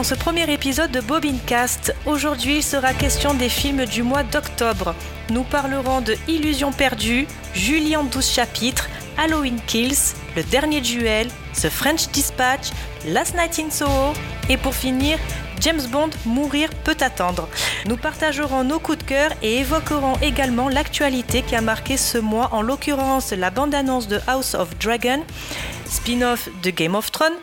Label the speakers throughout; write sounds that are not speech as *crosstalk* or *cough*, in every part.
Speaker 1: Dans ce premier épisode de Bobincast. Aujourd'hui, il sera question des films du mois d'octobre. Nous parlerons de Illusion perdue, Julie en 12 chapitres, Halloween Kills, Le Dernier Duel, The French Dispatch, Last Night in Soho et pour finir, James Bond Mourir peut attendre. Nous partagerons nos coups de cœur et évoquerons également l'actualité qui a marqué ce mois, en l'occurrence la bande-annonce de House of Dragon, spin-off de Game of Thrones,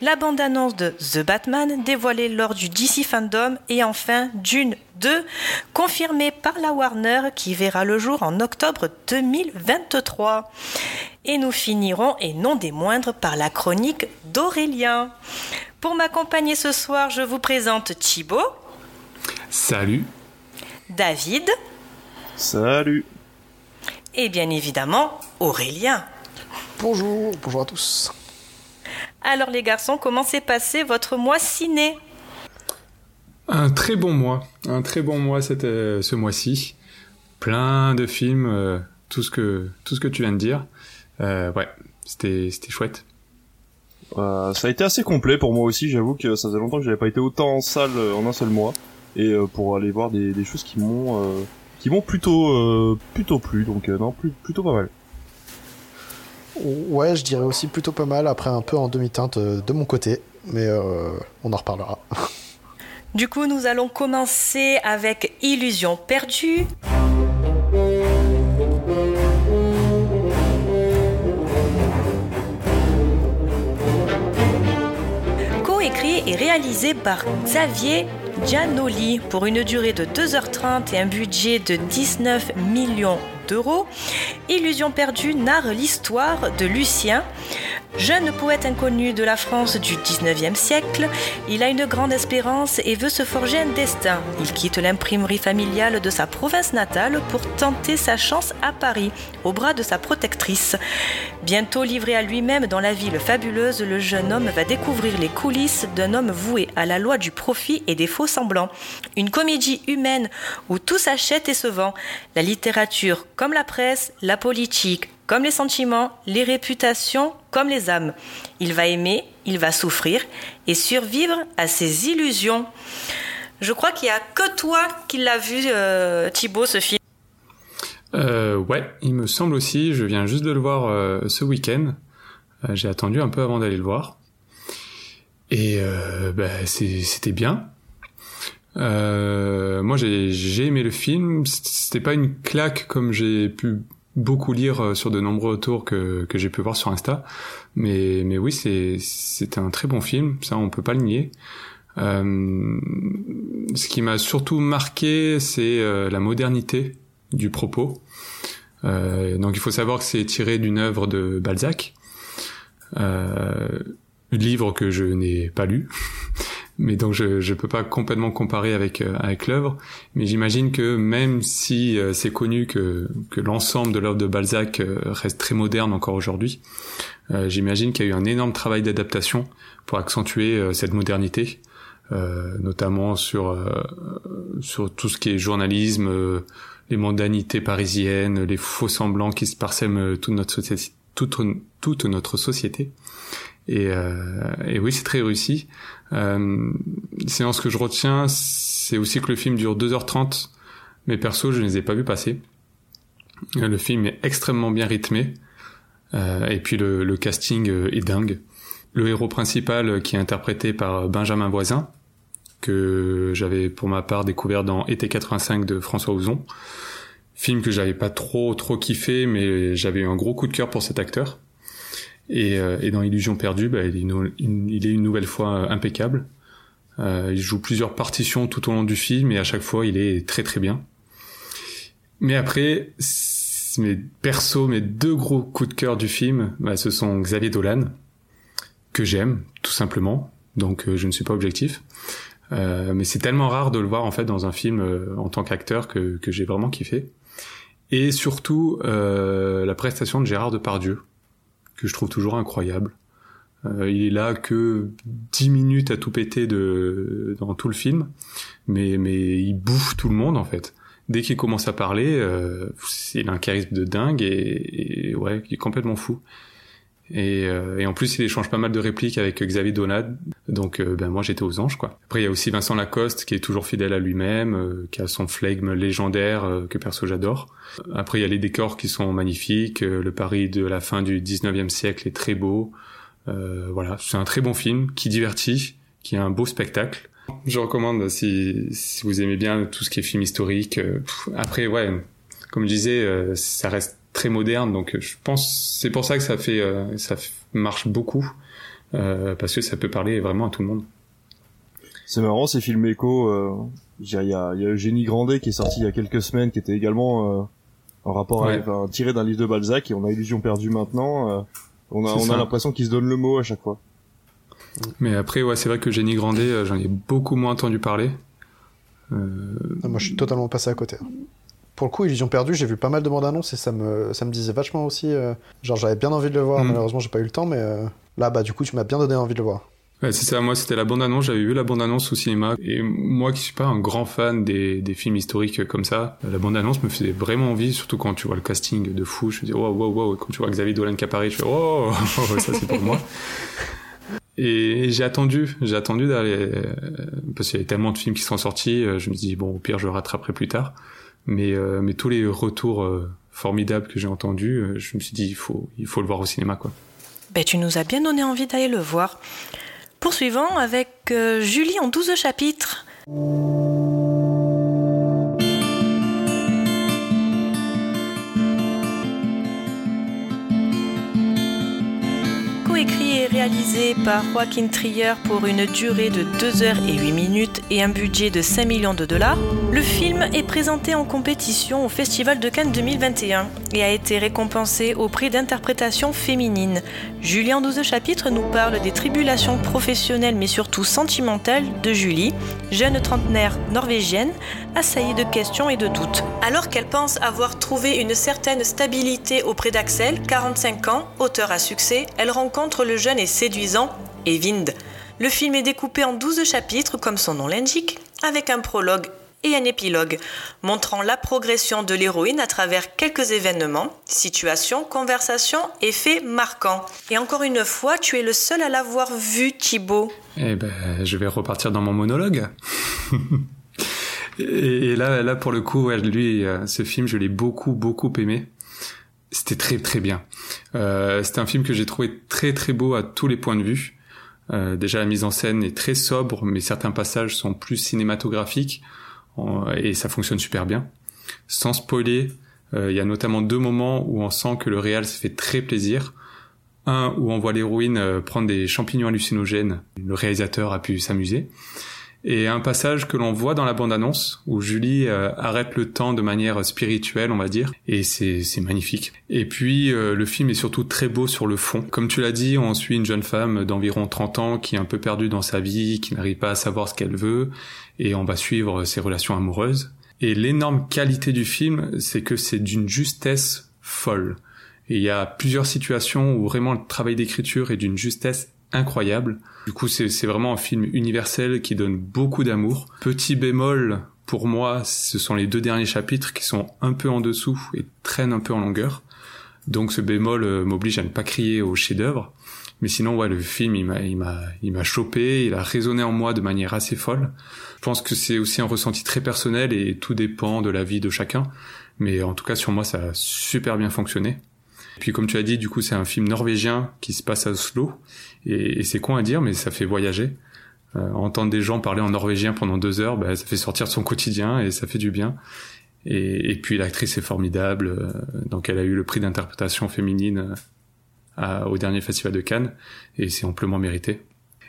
Speaker 1: la bande-annonce de The Batman dévoilée lors du DC Fandom et enfin Dune 2 confirmée par la Warner qui verra le jour en octobre 2023. Et nous finirons, et non des moindres, par la chronique d'Aurélien. Pour m'accompagner ce soir, je vous présente Thibaut.
Speaker 2: Salut.
Speaker 1: David.
Speaker 3: Salut.
Speaker 1: Et bien évidemment, Aurélien.
Speaker 4: Bonjour, bonjour à tous.
Speaker 1: Alors les garçons, comment s'est passé votre mois ciné?
Speaker 2: Un très bon mois, un très bon mois c'était ce mois-ci. Plein de films, euh, tout ce que tout ce que tu viens de dire. Euh, ouais, c'était c'était chouette.
Speaker 3: Euh, ça a été assez complet pour moi aussi. J'avoue que ça faisait longtemps que j'avais pas été autant en salle euh, en un seul mois et euh, pour aller voir des, des choses qui m'ont euh, qui m'ont plutôt plutôt plu. Donc non, plus, plutôt pas mal.
Speaker 4: Ouais, je dirais aussi plutôt pas mal, après un peu en demi-teinte de mon côté, mais euh, on en reparlera. *laughs*
Speaker 1: Du coup, nous allons commencer avec Illusion perdue. Co-écrit et réalisé par Xavier Giannoli pour une durée de 2h30 et un budget de 19 millions d'euros. Illusion perdue narre l'histoire de Lucien, jeune poète inconnu de la France du 19e siècle. Il a une grande espérance et veut se forger un destin. Il quitte l'imprimerie familiale de sa province natale pour tenter sa chance à Paris, au bras de sa protectrice. Bientôt livré à lui-même dans la ville fabuleuse, le jeune homme va découvrir les coulisses d'un homme voué à la loi du profit et des faux semblants. Une comédie humaine où tout s'achète et se vend. La littérature comme la presse, la politique comme les sentiments, les réputations comme les âmes. Il va aimer, il va souffrir et survivre à ses illusions. Je crois qu'il n'y a que toi qui l'as vu, euh, Thibaut, ce film.
Speaker 2: Euh, ouais, il me semble aussi. Je viens juste de le voir euh, ce week-end. Euh, J'ai attendu un peu avant d'aller le voir. Et bah, c'était bien. Euh, moi, j'ai aimé le film. C'était pas une claque comme j'ai pu beaucoup lire euh, sur de nombreux retours que, que j'ai pu voir sur Insta. Mais, mais oui, c'est, un très bon film, ça on peut pas le nier. Euh, ce qui m'a surtout marqué, c'est euh, la modernité du propos. Euh, donc il faut savoir que c'est tiré d'une œuvre de Balzac, livre que je n'ai pas lu. *laughs* mais donc je je peux pas complètement comparer avec euh, avec l'œuvre. Mais j'imagine que même si euh, c'est connu que que l'ensemble de l'œuvre de Balzac euh, reste très moderne encore aujourd'hui j'imagine qu'il y a eu un énorme travail d'adaptation pour accentuer cette modernité notamment sur sur tout ce qui est journalisme les mondanités parisiennes les faux semblants qui se parsèment toute notre société toute toute notre société. Et, et oui c'est très réussi euh, sinon, ce que je retiens, c'est aussi que le film dure 2h30, mais perso, je ne les ai pas vus passer. Euh, le film est extrêmement bien rythmé, euh, et puis le, le, casting euh, est dingue. Le héros principal, qui est interprété par Benjamin Voisin, que j'avais pour ma part découvert dans Été 85 de François Ozon, film que j'avais pas trop trop kiffé, mais j'avais eu un gros coup de cœur pour cet acteur. Et, euh, et dans Illusion perdue, bah, il, est une, nouvelle fois euh, impeccable. Euh, il joue plusieurs partitions tout au long du film et à chaque fois il est très très bien. Mais après, mes perso, mes deux gros coups de cœur du film, bah, ce sont Xavier Dolan que j'aime tout simplement. Donc euh, je ne suis pas objectif. Euh, mais c'est tellement rare de le voir en fait dans un film euh, en tant qu'acteur que, que j'ai vraiment kiffé. Et surtout la prestation de Gérard Depardieu que je trouve toujours incroyable. Euh, il est là que 10 minutes à tout péter dans tout le film, mais mais il bouffe tout le monde en fait. Dès qu'il commence à parler, euh, il a un charisme de dingue et, et ouais, il est complètement fou. Et, euh, et, en plus, il échange pas mal de répliques avec Xavier Donad. Donc, euh, ben moi, j'étais aux anges, quoi. Après, il y a aussi Vincent Lacoste, qui est toujours fidèle à lui-même, euh, qui a son flegme légendaire que perso j'adore. Après, il y a les décors qui sont magnifiques. le Paris de la fin du 19e siècle est très beau. voilà, c'est un très bon film qui divertit, qui est un beau spectacle. Je recommande si, si vous aimez bien tout ce qui est film historique. après, ouais, comme je disais, ça reste très moderne. Donc je pense c'est pour ça que ça fait euh, ça marche beaucoup euh, parce que ça peut parler vraiment à tout le monde.
Speaker 3: C'est marrant ces films éco. Euh, il y a, y a Eugénie Grandet qui est sorti il y a quelques semaines, qui était également en rapport avec, tiré d'un livre de Balzac et on a Illusion perdue maintenant. on a on a l'impression qu'il se donne le mot à chaque fois.
Speaker 2: Mais après ouais c'est vrai que Eugénie Grandet j'en ai beaucoup moins entendu parler.
Speaker 4: Ah, moi je suis totalement passé à côté pour le coup, Illusion perdue, j'ai vu pas mal de bandes annonces et ça me, ça me disait vachement aussi. Euh, genre, j'avais bien envie de le voir. Mm. Malheureusement, j'ai pas eu le temps, mais euh, là, bah, du coup, tu m'as bien donné envie de le voir.
Speaker 2: Ouais, c'est ça. Moi, c'était la bande annonce. J'avais vu la bande annonce au cinéma. Et moi, qui suis pas un grand fan des, des films historiques comme ça, la bande annonce me faisait vraiment envie, surtout quand tu vois le casting de fou. Je me dis, wow, wow, wow. Quand tu vois Xavier Dolan qui apparaît, je fais, oh, ça c'est pour moi. *laughs* Et j'ai attendu, j'ai attendu d'aller, euh, parce qu'il y avait tellement de films qui sont sortis, je me dis, bon, au pire, je rattraperai plus tard. Mais, euh, mais tous les retours euh, formidables que j'ai entendus, euh, je me suis dit il faut, il faut le voir au cinéma quoi.
Speaker 1: Ben, tu nous as bien donné envie d'aller le voir. Poursuivons avec Julie en 12 chapitres. Réalisé par Joaquin Trier pour une durée de 2 heures et 8 minutes et un budget de 5 millions de dollars, le film est présenté en compétition au Festival de Cannes 2021 et a été récompensé au prix d'interprétation féminine. Julien 12 chapitres nous parle des tribulations professionnelles mais surtout sentimentales de Julie, jeune trentenaire norvégienne, assaillie de questions et de doutes. Alors qu'elle pense avoir trouvé une certaine stabilité auprès d'Axel, 45 ans, auteur à succès, elle rencontre le jeune et séduisant Evind. Le film est découpé en 12 chapitres comme son nom l'indique, avec un prologue et un épilogue, montrant la progression de l'héroïne à travers quelques événements, situations, conversations et faits marquants. Et encore une fois, tu es le seul à l'avoir vu, Thibaut.
Speaker 2: Eh ben, je vais repartir dans mon monologue. *laughs* et là, là, pour le coup, lui, euh, ce film, je l'ai beaucoup, beaucoup aimé. C'était très, très bien. Euh, c'est un film que j'ai trouvé très, très beau à tous les points de vue. Euh, déjà, la mise en scène est très sobre, mais certains passages sont plus cinématographiques et ça fonctionne super bien. Sans spoiler, euh, il y a notamment deux moments où on sent que le réal se fait très plaisir. Un où on voit l'héroïne euh, prendre des champignons hallucinogènes, le réalisateur a pu s'amuser. Et un passage que l'on voit dans la bande-annonce où Julie euh, arrête le temps de manière spirituelle, on va dire, et c'est magnifique. Et puis le film est surtout très beau sur le fond. Comme tu l'as dit, on suit une jeune femme d'environ 30 ans qui est un peu perdue dans sa vie, qui n'arrive pas à savoir ce qu'elle veut, et on va suivre ses relations amoureuses. Et l'énorme qualité du film, c'est que c'est d'une justesse folle. Et il y a plusieurs situations où vraiment le travail d'écriture est d'une justesse incroyable. Du coup, c'est vraiment un film universel qui donne beaucoup d'amour. Petit bémol, pour moi, ce sont les deux derniers chapitres qui sont un peu en dessous et traînent un peu en longueur. Donc ce bémol euh, m'oblige à ne pas crier au chef-d'œuvre. Mais sinon, ouais, le film, il m'a, il m'a, il m'a chopé, il a résonné en moi de manière assez folle. Je pense que c'est aussi un ressenti très personnel et tout dépend de la vie de chacun. Mais en tout cas, sur moi, ça a super bien fonctionné. Et puis, comme tu as dit, du coup, c'est un film norvégien qui se passe à Oslo. Et, c'est con à dire, mais ça fait voyager. Euh, entendre des gens parler en norvégien pendant deux heures, bah, ça fait sortir de son quotidien et ça fait du bien. Et, et puis l'actrice est formidable, euh, donc elle a eu le prix d'interprétation féminine au dernier festival de Cannes et c'est amplement mérité.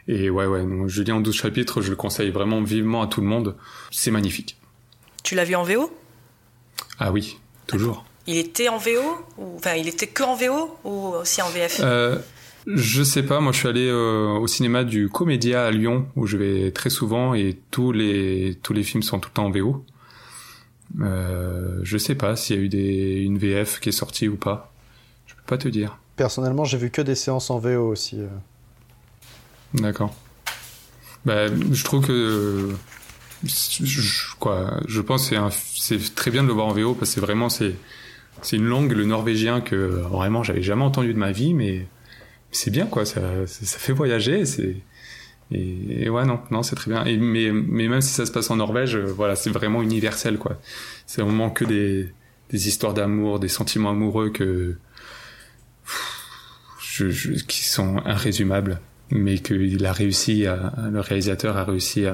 Speaker 2: Et ouais, ouais, donc, Julien en 12 chapitres, je le conseille vraiment vivement à tout le monde. C'est magnifique.
Speaker 1: Tu l'as vu en VO
Speaker 2: Ah oui, toujours.
Speaker 1: Il était en VO ou, Enfin, il était que en VO ou aussi en VF
Speaker 2: euh, Je sais pas, moi je suis allé euh, au cinéma du Comédia à Lyon où je vais très souvent et tous les, tous les films sont tout le temps en VO. Euh, je sais pas s'il y a eu des, une VF qui est sortie ou pas. Je peux pas te dire.
Speaker 4: Personnellement, j'ai vu que des séances en VO aussi. Euh.
Speaker 2: D'accord. Bah, je trouve que je, quoi, je pense que c'est très bien de le voir en VO parce que vraiment c'est c'est une langue le norvégien que vraiment j'avais jamais entendu de ma vie mais c'est bien quoi, ça, fait voyager, et, ouais non non c'est très bien. Mais même si ça se passe en Norvège, euh, voilà c'est vraiment universel quoi. C'est vraiment que des histoires d'amour, des sentiments amoureux qui sont irrésumables, mais qu'il a réussi le réalisateur a réussi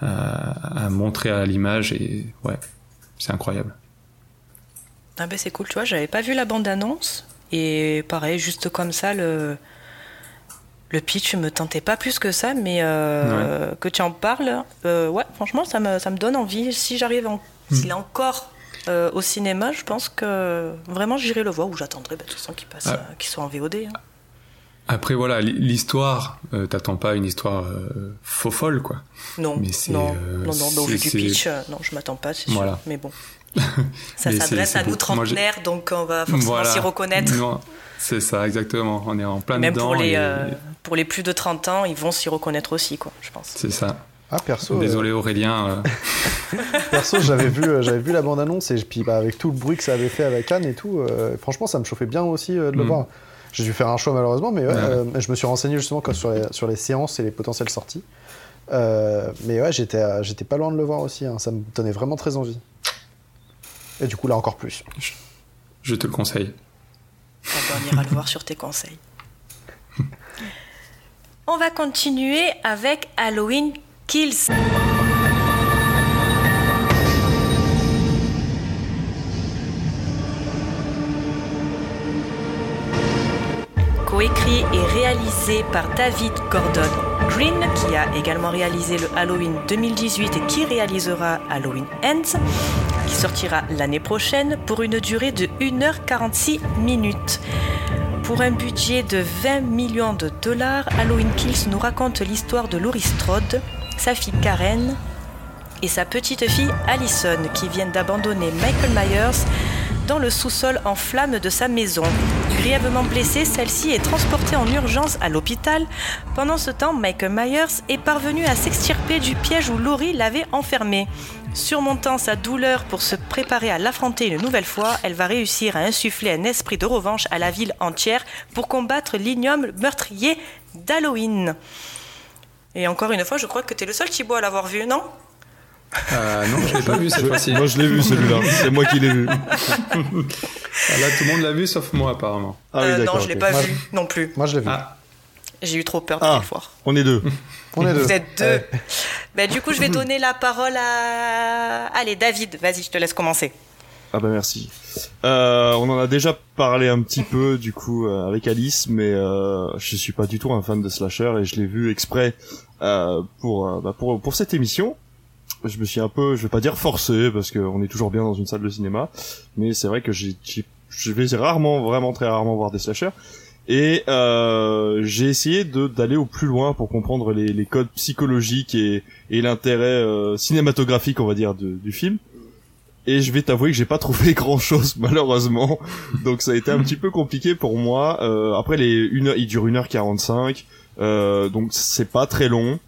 Speaker 2: à montrer à l'image et ouais c'est incroyable.
Speaker 1: Ah ben c'est cool, tu vois, j'avais pas vu la bande-annonce. Et pareil, juste comme ça, le, le pitch me tentait pas plus que ça, mais euh, que tu en parles, euh, ouais, franchement, ça me, ça me donne envie. Si j'arrive, en, hmm. s'il est encore euh, au cinéma, je pense que vraiment j'irai le voir ou j'attendrai bah, de toute façon qu'il passe, ah. qu'il soit en VOD. Hein.
Speaker 2: Après voilà, l'histoire, t'attends pas une histoire faux folle quoi.
Speaker 1: Non, mais non, non, non, non, vu du pitch, non, je m'attends pas, c'est sûr. Mais bon. *laughs* ça s'adresse à nous trentenaires, donc on va forcément s'y reconnaître.
Speaker 2: C'est ça, exactement. On est en plein
Speaker 1: Même
Speaker 2: dedans.
Speaker 1: Pour les, euh, pour les plus de 30 ans, ils vont s'y reconnaître aussi, quoi, je pense.
Speaker 2: C'est ça.
Speaker 4: Ah, perso.
Speaker 2: Désolé, euh, Aurélien.
Speaker 4: Euh. *laughs* perso, j'avais vu, j'avais vu la bande-annonce et puis bah, avec tout le bruit que ça avait fait avec Cannes et tout, franchement, ça me chauffait bien aussi de le mm. voir. J'ai dû faire un choix malheureusement, mais ouais, je me suis renseigné justement sur, les, sur les séances et les potentielles sorties. mais ouais, j'étais, j'étais pas loin de le voir aussi. Hein. Ça me donnait vraiment très envie. Et du coup, là encore plus.
Speaker 2: Je te le conseille.
Speaker 1: on ira le voir sur tes conseils. On va continuer avec Halloween Kills. Coécrit et réalisé par David Gordon Green, qui a également réalisé le Halloween 2018 et qui réalisera Halloween Ends qui sortira l'année prochaine pour une durée de 1h46 minutes. Pour un budget de 20 millions de dollars, Halloween Kills nous raconte l'histoire de Laurie Strode, sa fille Karen et sa petite fille Allison qui viennent d'abandonner Michael Myers dans le sous-sol en flammes de sa maison. Grièvement blessée, celle-ci est transportée en urgence à l'hôpital. Pendant ce temps, Michael Myers est parvenu à s'extirper du piège où Laurie l'avait enfermée. Surmontant sa douleur pour se préparer à l'affronter une nouvelle fois, elle va réussir à insuffler un esprit de revanche à la ville entière pour combattre l'ignoble meurtrier d'Halloween. Et encore une fois, je crois que tu es le seul Thibaut à l'avoir vu, non?
Speaker 2: Euh, non, je l'ai pas *laughs* vu cette fois-ci.
Speaker 3: Moi, je l'ai vu celui-là. C'est moi qui l'ai vu.
Speaker 2: Ah, là, tout le monde l'a vu sauf moi, apparemment.
Speaker 1: Ah, oui, euh, non, je l'ai pas vu non plus.
Speaker 4: Moi, je l'ai vu. Ah.
Speaker 1: J'ai eu trop peur de ah, le voir.
Speaker 3: On est deux. *laughs*
Speaker 4: On est deux.
Speaker 1: Vous êtes deux. Bah, du coup, je vais donner la parole à. Allez, David, vas-y, je te laisse commencer.
Speaker 3: Ah bah merci. Euh, on en a déjà parlé un petit peu du coup euh, avec Alice, mais euh, je suis pas du tout un fan de slasher et je l'ai vu exprès euh, pour, euh, bah, pour pour cette émission je me suis un peu, je vais pas dire forcé parce qu'on est toujours bien dans une salle de cinéma, mais c'est vrai que j'ai, je vais rarement, vraiment très rarement voir des slashers. Et euh, j'ai essayé d'aller au plus loin pour comprendre les, les codes psychologiques et, et l'intérêt euh, cinématographique, on va dire, du film. Et je vais t'avouer que j'ai pas *laughs* trouvé grand chose malheureusement, donc ça a été un petit peu compliqué pour moi. Euh, après les une, il dure 1h45, euh, donc c'est pas très long.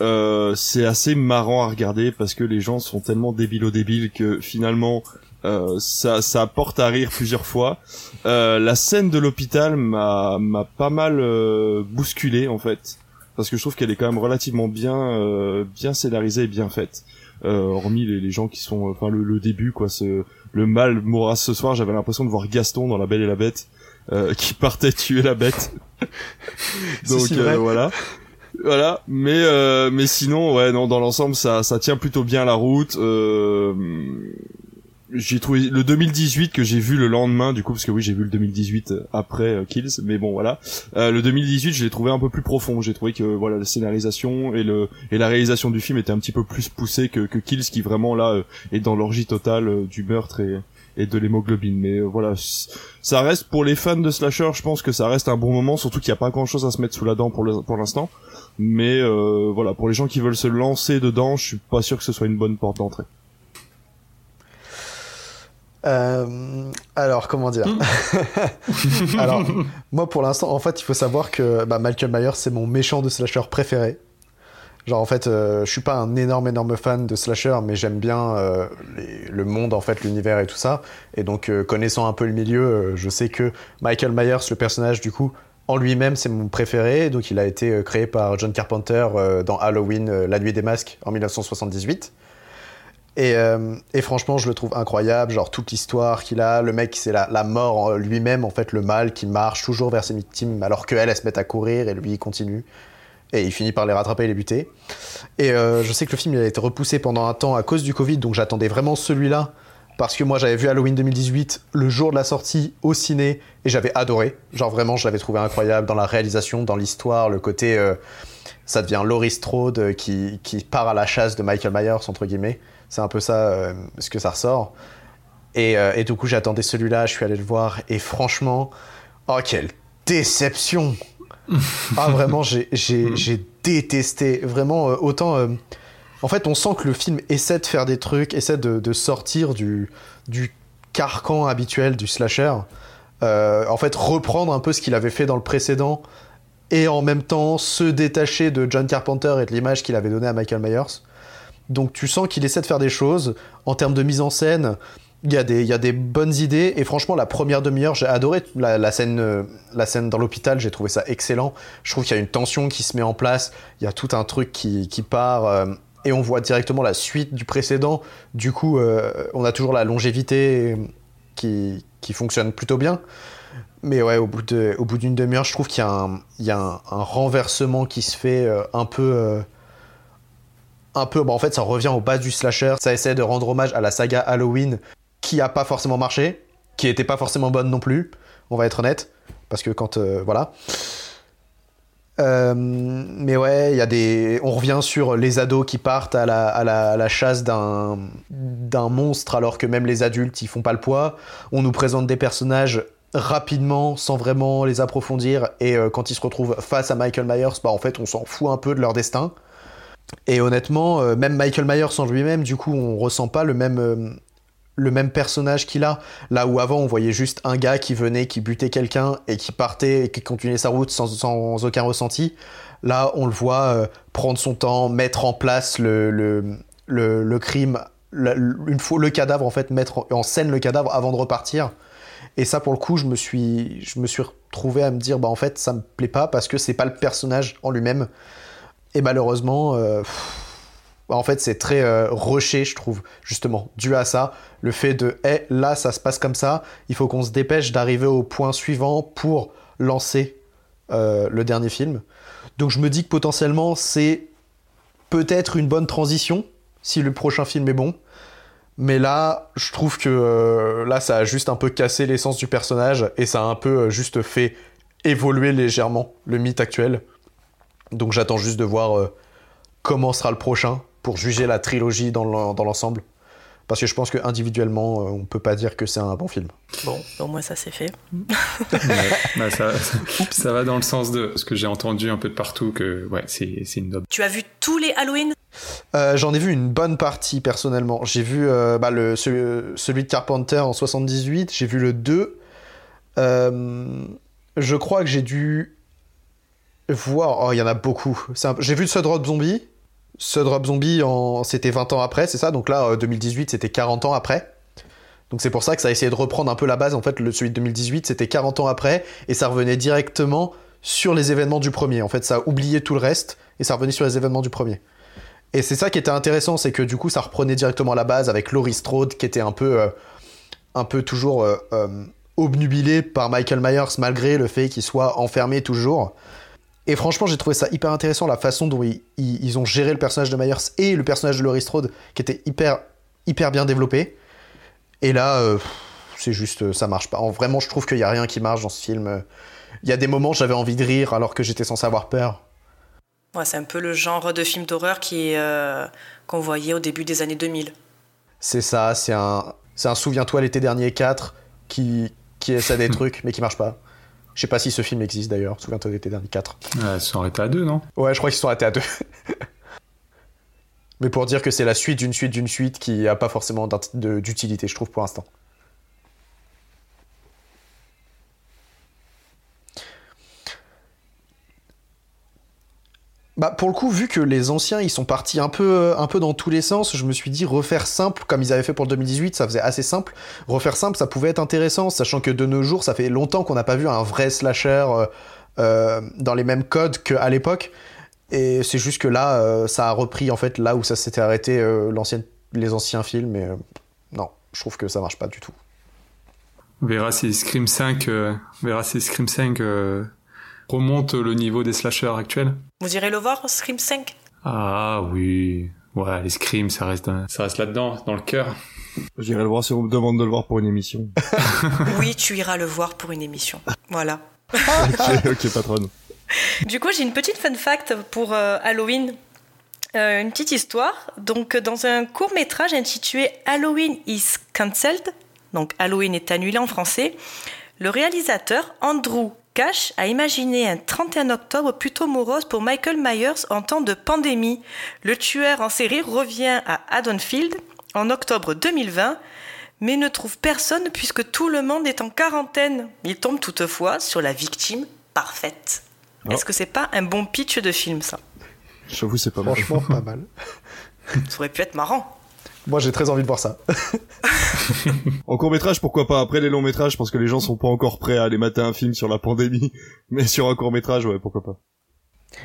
Speaker 3: Euh, c'est assez marrant à regarder parce que les gens sont tellement débiles débiles que finalement euh, ça, ça apporte à rire plusieurs fois. Euh, la scène de l'hôpital m'a, m'a pas mal euh, bousculé en fait parce que je trouve qu'elle est quand même relativement bien, euh, bien scénarisée et bien faite. hormis les, les, gens qui sont, enfin le, le, début quoi, ce, le mal mourra ce soir. J'avais l'impression de voir Gaston dans La Belle et la Bête. qui partait tuer la bête. *laughs* Donc voilà. Voilà, mais euh, mais sinon ouais non dans l'ensemble ça ça tient plutôt bien la route. Euh, j'ai trouvé le 2018 que j'ai vu le lendemain du coup parce que oui j'ai vu le 2018 après euh, Kills mais bon voilà euh, le 2018 je l'ai trouvé un peu plus profond j'ai trouvé que voilà la scénarisation et le et la réalisation du film était un petit peu plus poussée que, que Kills qui vraiment là euh, est dans l'orgie totale du meurtre et et de l'hémoglobine. Mais euh, voilà, ça reste pour les fans de slasher, je pense que ça reste un bon moment, surtout qu'il n'y a pas grand chose à se mettre sous la dent pour l'instant. Mais euh, voilà, pour les gens qui veulent se lancer dedans, je suis pas sûr que ce soit une bonne porte d'entrée.
Speaker 4: Euh, alors, comment dire. *laughs* Alors, moi pour l'instant, en fait, il faut savoir que bah, Malcolm Myers, c'est mon méchant de slasher préféré. Genre en fait, euh, je suis pas un énorme énorme fan de slasher, mais j'aime bien euh, le monde en fait, l'univers et tout ça. Et donc euh, connaissant un peu le milieu, je sais que Michael Myers, le personnage du coup, en lui-même, c'est mon préféré. Donc, il a été créé par John Carpenter dans Halloween, La Nuit des Masques, en 1978. Et, et, franchement, je le trouve incroyable. Genre, toute l'histoire qu'il a. Le mec, c'est la, mort lui-même, en fait, le mal qui marche toujours vers ses victimes, alors qu'elles, elles se mettent à courir et lui, il continue. Et il finit par les rattraper et les buter. Et je sais que le film il a été repoussé pendant un temps à cause du Covid, donc j'attendais vraiment celui-là parce que moi j'avais vu Halloween 2018 le jour de la sortie au ciné et j'avais adoré. Genre vraiment, je l'avais trouvé incroyable dans la réalisation, dans l'histoire, le côté. Euh, ça devient Laurie Strode euh, qui, qui, part à la chasse de Michael Myers, entre guillemets. C'est un peu ça euh, ce que ça ressort. Et, et du coup, j'attendais celui-là, je suis allé le voir et franchement, oh quelle déception! *laughs* ah vraiment, j'ai détesté. Vraiment, autant en fait, on sent que le film essaie de faire des trucs, essaie de, sortir du, du carcan habituel du slasher. Euh, en fait, reprendre un peu ce qu'il avait fait dans le précédent et en même temps se détacher de John Carpenter et de l'image qu'il avait donnée à Michael Myers. Donc tu sens qu'il essaie de faire des choses. En termes de mise en scène, il y, a des, bonnes idées. Et franchement, la première demi-heure, j'ai adoré la, scène, euh, la scène dans l'hôpital, j'ai trouvé ça excellent. Je trouve qu'il y a une tension qui se met en place. Il y a tout un truc qui, part. Euh, et on voit directement la suite du précédent. Du coup, euh, on a toujours la longévité qui, qui, fonctionne plutôt bien. Mais ouais, au bout, d'une demi-heure, je trouve qu'il y a, un, renversement qui se fait un peu. Euh, un peu. Bah en fait, ça revient au bas du slasher. Ça essaie de rendre hommage à la saga Halloween qui a pas forcément marché, qui était pas forcément bonne non plus. On va être honnête. Parce que quand. voilà. Euh, mais ouais, il y a des. On revient sur les ados qui partent à la, à la, à la chasse d'un d'un monstre alors que même les adultes ils font pas le poids. On nous présente des personnages rapidement sans vraiment les approfondir et euh, quand ils se retrouvent face à Michael Myers, bah en fait on s'en fout un peu de leur destin. Et honnêtement, euh, même Michael Myers en lui-même, du coup, on ressent pas le même le même personnage qu'il a. Là où avant, on voyait juste un gars qui venait, qui butait quelqu'un et qui partait et qui continuait sa route sans, aucun ressenti. Là, on le voit euh, prendre son temps, mettre en place le, le, crime, une fois le cadavre, en fait, mettre en scène le cadavre avant de repartir. Et ça, pour le coup, je me suis, je me suis retrouvé à me dire, bah en fait, ça me plaît pas parce que c'est pas le personnage en lui-même. Et malheureusement, euh, en fait, c'est très euh, rushé, je trouve, justement, dû à ça. Le fait de, hé, là, ça se passe comme ça, il faut qu'on se dépêche d'arriver au point suivant pour lancer euh, le dernier film. Donc je me dis que potentiellement, c'est peut-être une bonne transition, si le prochain film est bon. Mais là, je trouve que euh, là, ça a juste un peu cassé l'essence du personnage et ça a un peu juste fait évoluer légèrement le mythe actuel. Donc j'attends juste de voir comment sera le prochain pour juger la trilogie dans l'ensemble. Parce que je pense qu'individuellement, euh, on peut pas dire que c'est un bon film.
Speaker 1: Bon, au moins ça c'est fait. *laughs*
Speaker 2: Bah, *laughs* ça, va dans le sens de ce que j'ai entendu un peu de partout, que ouais, c'est une noble.
Speaker 1: Tu as vu tous les Halloween?
Speaker 4: Euh, J'en ai vu une bonne partie personnellement. J'ai vu euh, bah, le, celui, de Carpenter en 78, j'ai vu le 2. je crois que j'ai dû voir. Oh, il y en a beaucoup. J'ai vu ce Drop Zombie. Ce Drop Zombie, c'était 20 ans après, c'est ça? Donc là, 2018, euh, c'était 40 ans après. Donc c'est pour ça que ça a essayé de reprendre un peu la base. En fait, le, celui de 2018, c'était 40 ans après, et ça revenait directement sur les événements du premier. En fait, ça a oublié tout le reste, et ça revenait sur les événements du premier. Et c'est ça qui était intéressant, c'est que du coup, ça reprenait directement la base avec Laurie Strode, qui était un peu, euh, un peu toujours euh, obnubilé par Michael Myers, malgré le fait qu'il soit enfermé toujours. Et franchement, j'ai trouvé ça hyper intéressant, la façon dont ils, ont géré le personnage de Myers et le personnage de Laurie Strode, qui était hyper, hyper bien développé. Et là, euh, c'est juste, euh, ça marche pas. vraiment, je trouve qu'il y a rien qui marche dans ce film. Il y a des moments, j'avais envie de rire alors que j'étais censé avoir peur.
Speaker 1: Ouais, c'est un peu le genre de film d'horreur qui euh, qu'on voyait au début des années 2000.
Speaker 4: C'est ça, c'est un, c'est un Souviens-toi l'été dernier 4 qui, qui essaie des *laughs* trucs mais qui marche pas. Je sais pas si ce film existe d'ailleurs. Souviens-toi d'été dernier 4.
Speaker 2: ils sont arrêtés à deux, non?
Speaker 4: Ouais, je crois qu'ils sont arrêtés à deux. *laughs* Mais pour dire que c'est la suite d'une suite d'une suite qui a pas forcément d'utilité, je trouve, pour l'instant. Bah pour le coup, vu que les anciens ils sont partis un peu, un peu dans tous les sens, je me suis dit refaire simple comme ils avaient fait pour le 2018, ça faisait assez simple. Refaire simple, ça pouvait être intéressant, sachant que de nos jours, ça fait longtemps qu'on n'a pas vu un vrai slasher euh, dans les mêmes codes qu'à l'époque. Et c'est juste que là, ça a repris en fait là où ça s'était arrêté les anciens films. Et non, je trouve que ça marche pas du tout.
Speaker 2: On verra si Scream 5, verra si Scream 5 remonte le niveau des slashers actuels.
Speaker 1: Vous irez le voir, Scream 5
Speaker 2: Ah oui, ouais, les Scream, ça reste, ça reste là-dedans, dans le cœur.
Speaker 3: J'irai le voir si on me demande de le voir pour une émission. *laughs*
Speaker 1: oui, tu iras le voir pour une émission. Voilà. *laughs*
Speaker 3: ok, ok, patronne.
Speaker 1: Du coup, j'ai une petite fun fact pour euh, Halloween. Euh, une petite histoire. Donc, dans un court métrage intitulé Halloween is cancelled, donc Halloween est annulé en français, le réalisateur Andrew Cash a imaginé un 31 octobre plutôt morose pour Michael Myers en temps de pandémie. Le tueur en série revient à Haddonfield en octobre 2020, mais ne trouve personne puisque tout le monde est en quarantaine. Il tombe toutefois sur la victime parfaite. Oh. Est-ce que c'est pas un bon pitch de film ça?
Speaker 3: J'avoue, c'est pas mal.
Speaker 4: Franchement, pas mal.
Speaker 1: ça aurait pu être marrant.
Speaker 4: Moi, j'ai très envie de voir ça. *laughs*
Speaker 3: en court métrage, pourquoi pas Après les longs métrages, parce que les gens sont pas encore prêts à aller mater un film sur la pandémie. *laughs* Mais sur un court métrage, ouais, pourquoi pas.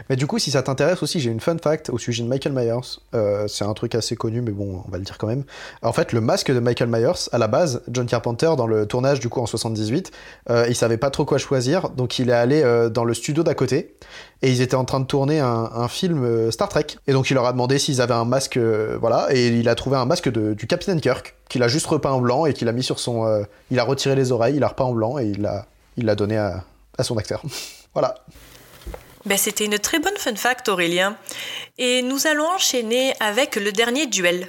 Speaker 4: Mais du coup, si ça t'intéresse aussi, j'ai une fun fact au sujet de Michael Myers. Euh, c'est un truc assez connu, mais bon, on va le dire quand même. En fait, le masque de Michael Myers, à la base, John Carpenter, dans le tournage du coup en 78, euh, il savait pas trop quoi choisir, donc il est allé euh, dans le studio d'à côté, et ils étaient en train de tourner un, film euh, Star Trek. Et donc il leur a demandé s'ils avaient un masque, voilà, et il a trouvé un masque de, du Capitaine Kirk, qu'il a juste repeint en blanc et qu'il a mis sur son. il a retiré les oreilles, il a repeint en blanc et il l'a il donné à, à son acteur. *laughs* voilà.
Speaker 1: Ben, C'était une très bonne fun fact, Aurélien. Et nous allons enchaîner avec le dernier duel.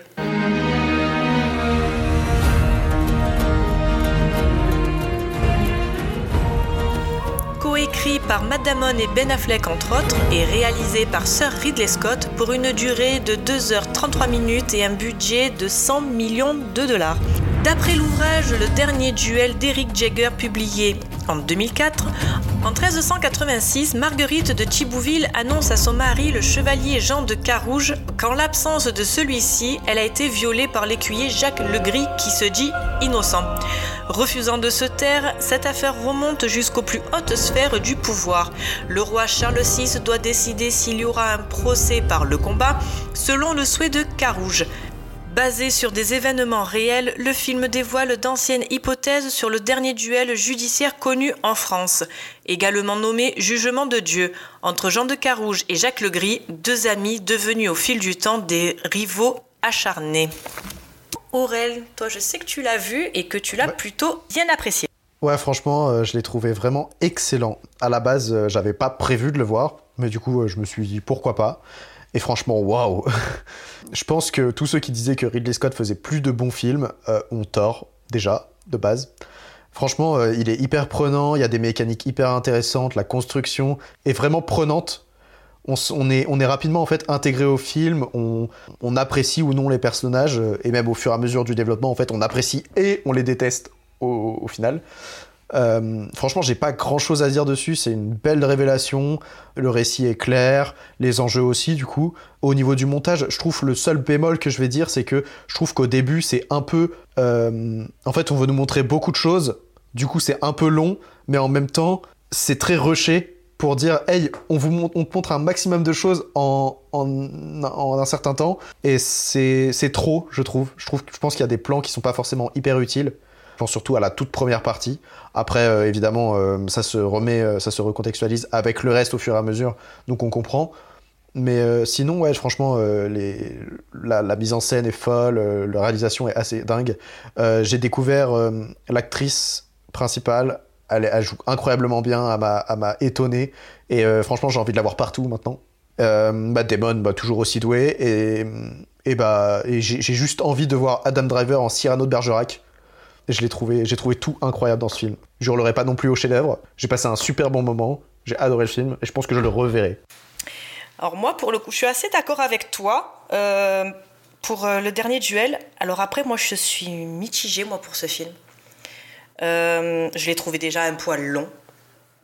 Speaker 1: Coécrit par Matt et Ben Affleck entre autres, et réalisé par Sir Ridley Scott pour une durée de 2h33 minutes et un budget de 100 millions de dollars. D'après l'ouvrage Le dernier duel d'Eric Jagger publié en 2004, en 1386, Marguerite de Thibouville annonce à son mari, le chevalier Jean de Carouge, qu'en l'absence de celui-ci, elle a été violée par l'écuyer Jacques Legris qui se dit innocent. Refusant de se taire, cette affaire remonte jusqu'aux plus hautes sphères du pouvoir. Le roi Charles VI doit décider s'il y aura un procès par le combat, selon le souhait de Carouge. Basé sur des événements réels, le film dévoile d'anciennes hypothèses sur le dernier duel judiciaire connu en France, également nommé Jugement de Dieu, entre Jean de Carouge et Jacques Legris, deux amis devenus au fil du temps des rivaux acharnés. Aurel, toi je sais que tu l'as vu et que tu l'as plutôt bien apprécié.
Speaker 4: Ouais, franchement, euh, je l'ai trouvé vraiment excellent. À la base, euh, j'avais pas prévu de le voir, mais du coup, euh, je me suis dit pourquoi pas. Et franchement, waouh *laughs* Je pense que tous ceux qui disaient que Ridley Scott faisait plus de bons films euh, ont tort, déjà, de base. Franchement, il est hyper prenant, il y a des mécaniques hyper intéressantes, la construction est vraiment prenante. On, est, on rapidement en fait intégré au film, on, apprécie ou non les personnages, et même au fur et à mesure du développement, en fait, on apprécie et on les déteste au final. Euh, franchement, j'ai pas grand chose à dire dessus. C'est une belle révélation. Le récit est clair, les enjeux aussi, du coup. Au niveau du montage, je trouve le seul bémol que je vais dire, c'est que je trouve qu'au début, c'est un peu. Euh, en fait, on veut nous montrer beaucoup de choses. Du coup, c'est un peu long, mais en même temps, c'est très rushé pour dire hey, on vous montre, on te montre un maximum de choses en, en, en un certain temps. Et c'est trop, je trouve. Je, trouve, je pense qu'il y a des plans qui sont pas forcément hyper utiles. Je pense surtout à la toute première partie. Après, euh, évidemment, euh, ça se remet, euh, ça se recontextualise avec le reste au fur et à mesure, donc on comprend. Mais sinon, ouais, franchement, la, mise en scène est folle, la réalisation est assez dingue. J'ai découvert l'actrice principale, elle, joue incroyablement bien, elle m'a étonné, et franchement, j'ai envie de la voir partout maintenant. bah, Damon, bah, toujours aussi doué, et, et bah, j'ai juste envie de voir Adam Driver en Cyrano de Bergerac je l'ai trouvé, j'ai trouvé tout incroyable dans ce film. Je hurlerai pas non plus au chef-d'œuvre. J'ai passé un super bon moment. J'ai adoré le film et je pense que je le reverrai.
Speaker 1: Alors moi, pour le coup, je suis assez d'accord avec toi euh, pour euh, le dernier duel. Alors après, moi, je suis mitigée moi pour ce film. Euh, je l'ai trouvé déjà un poil long.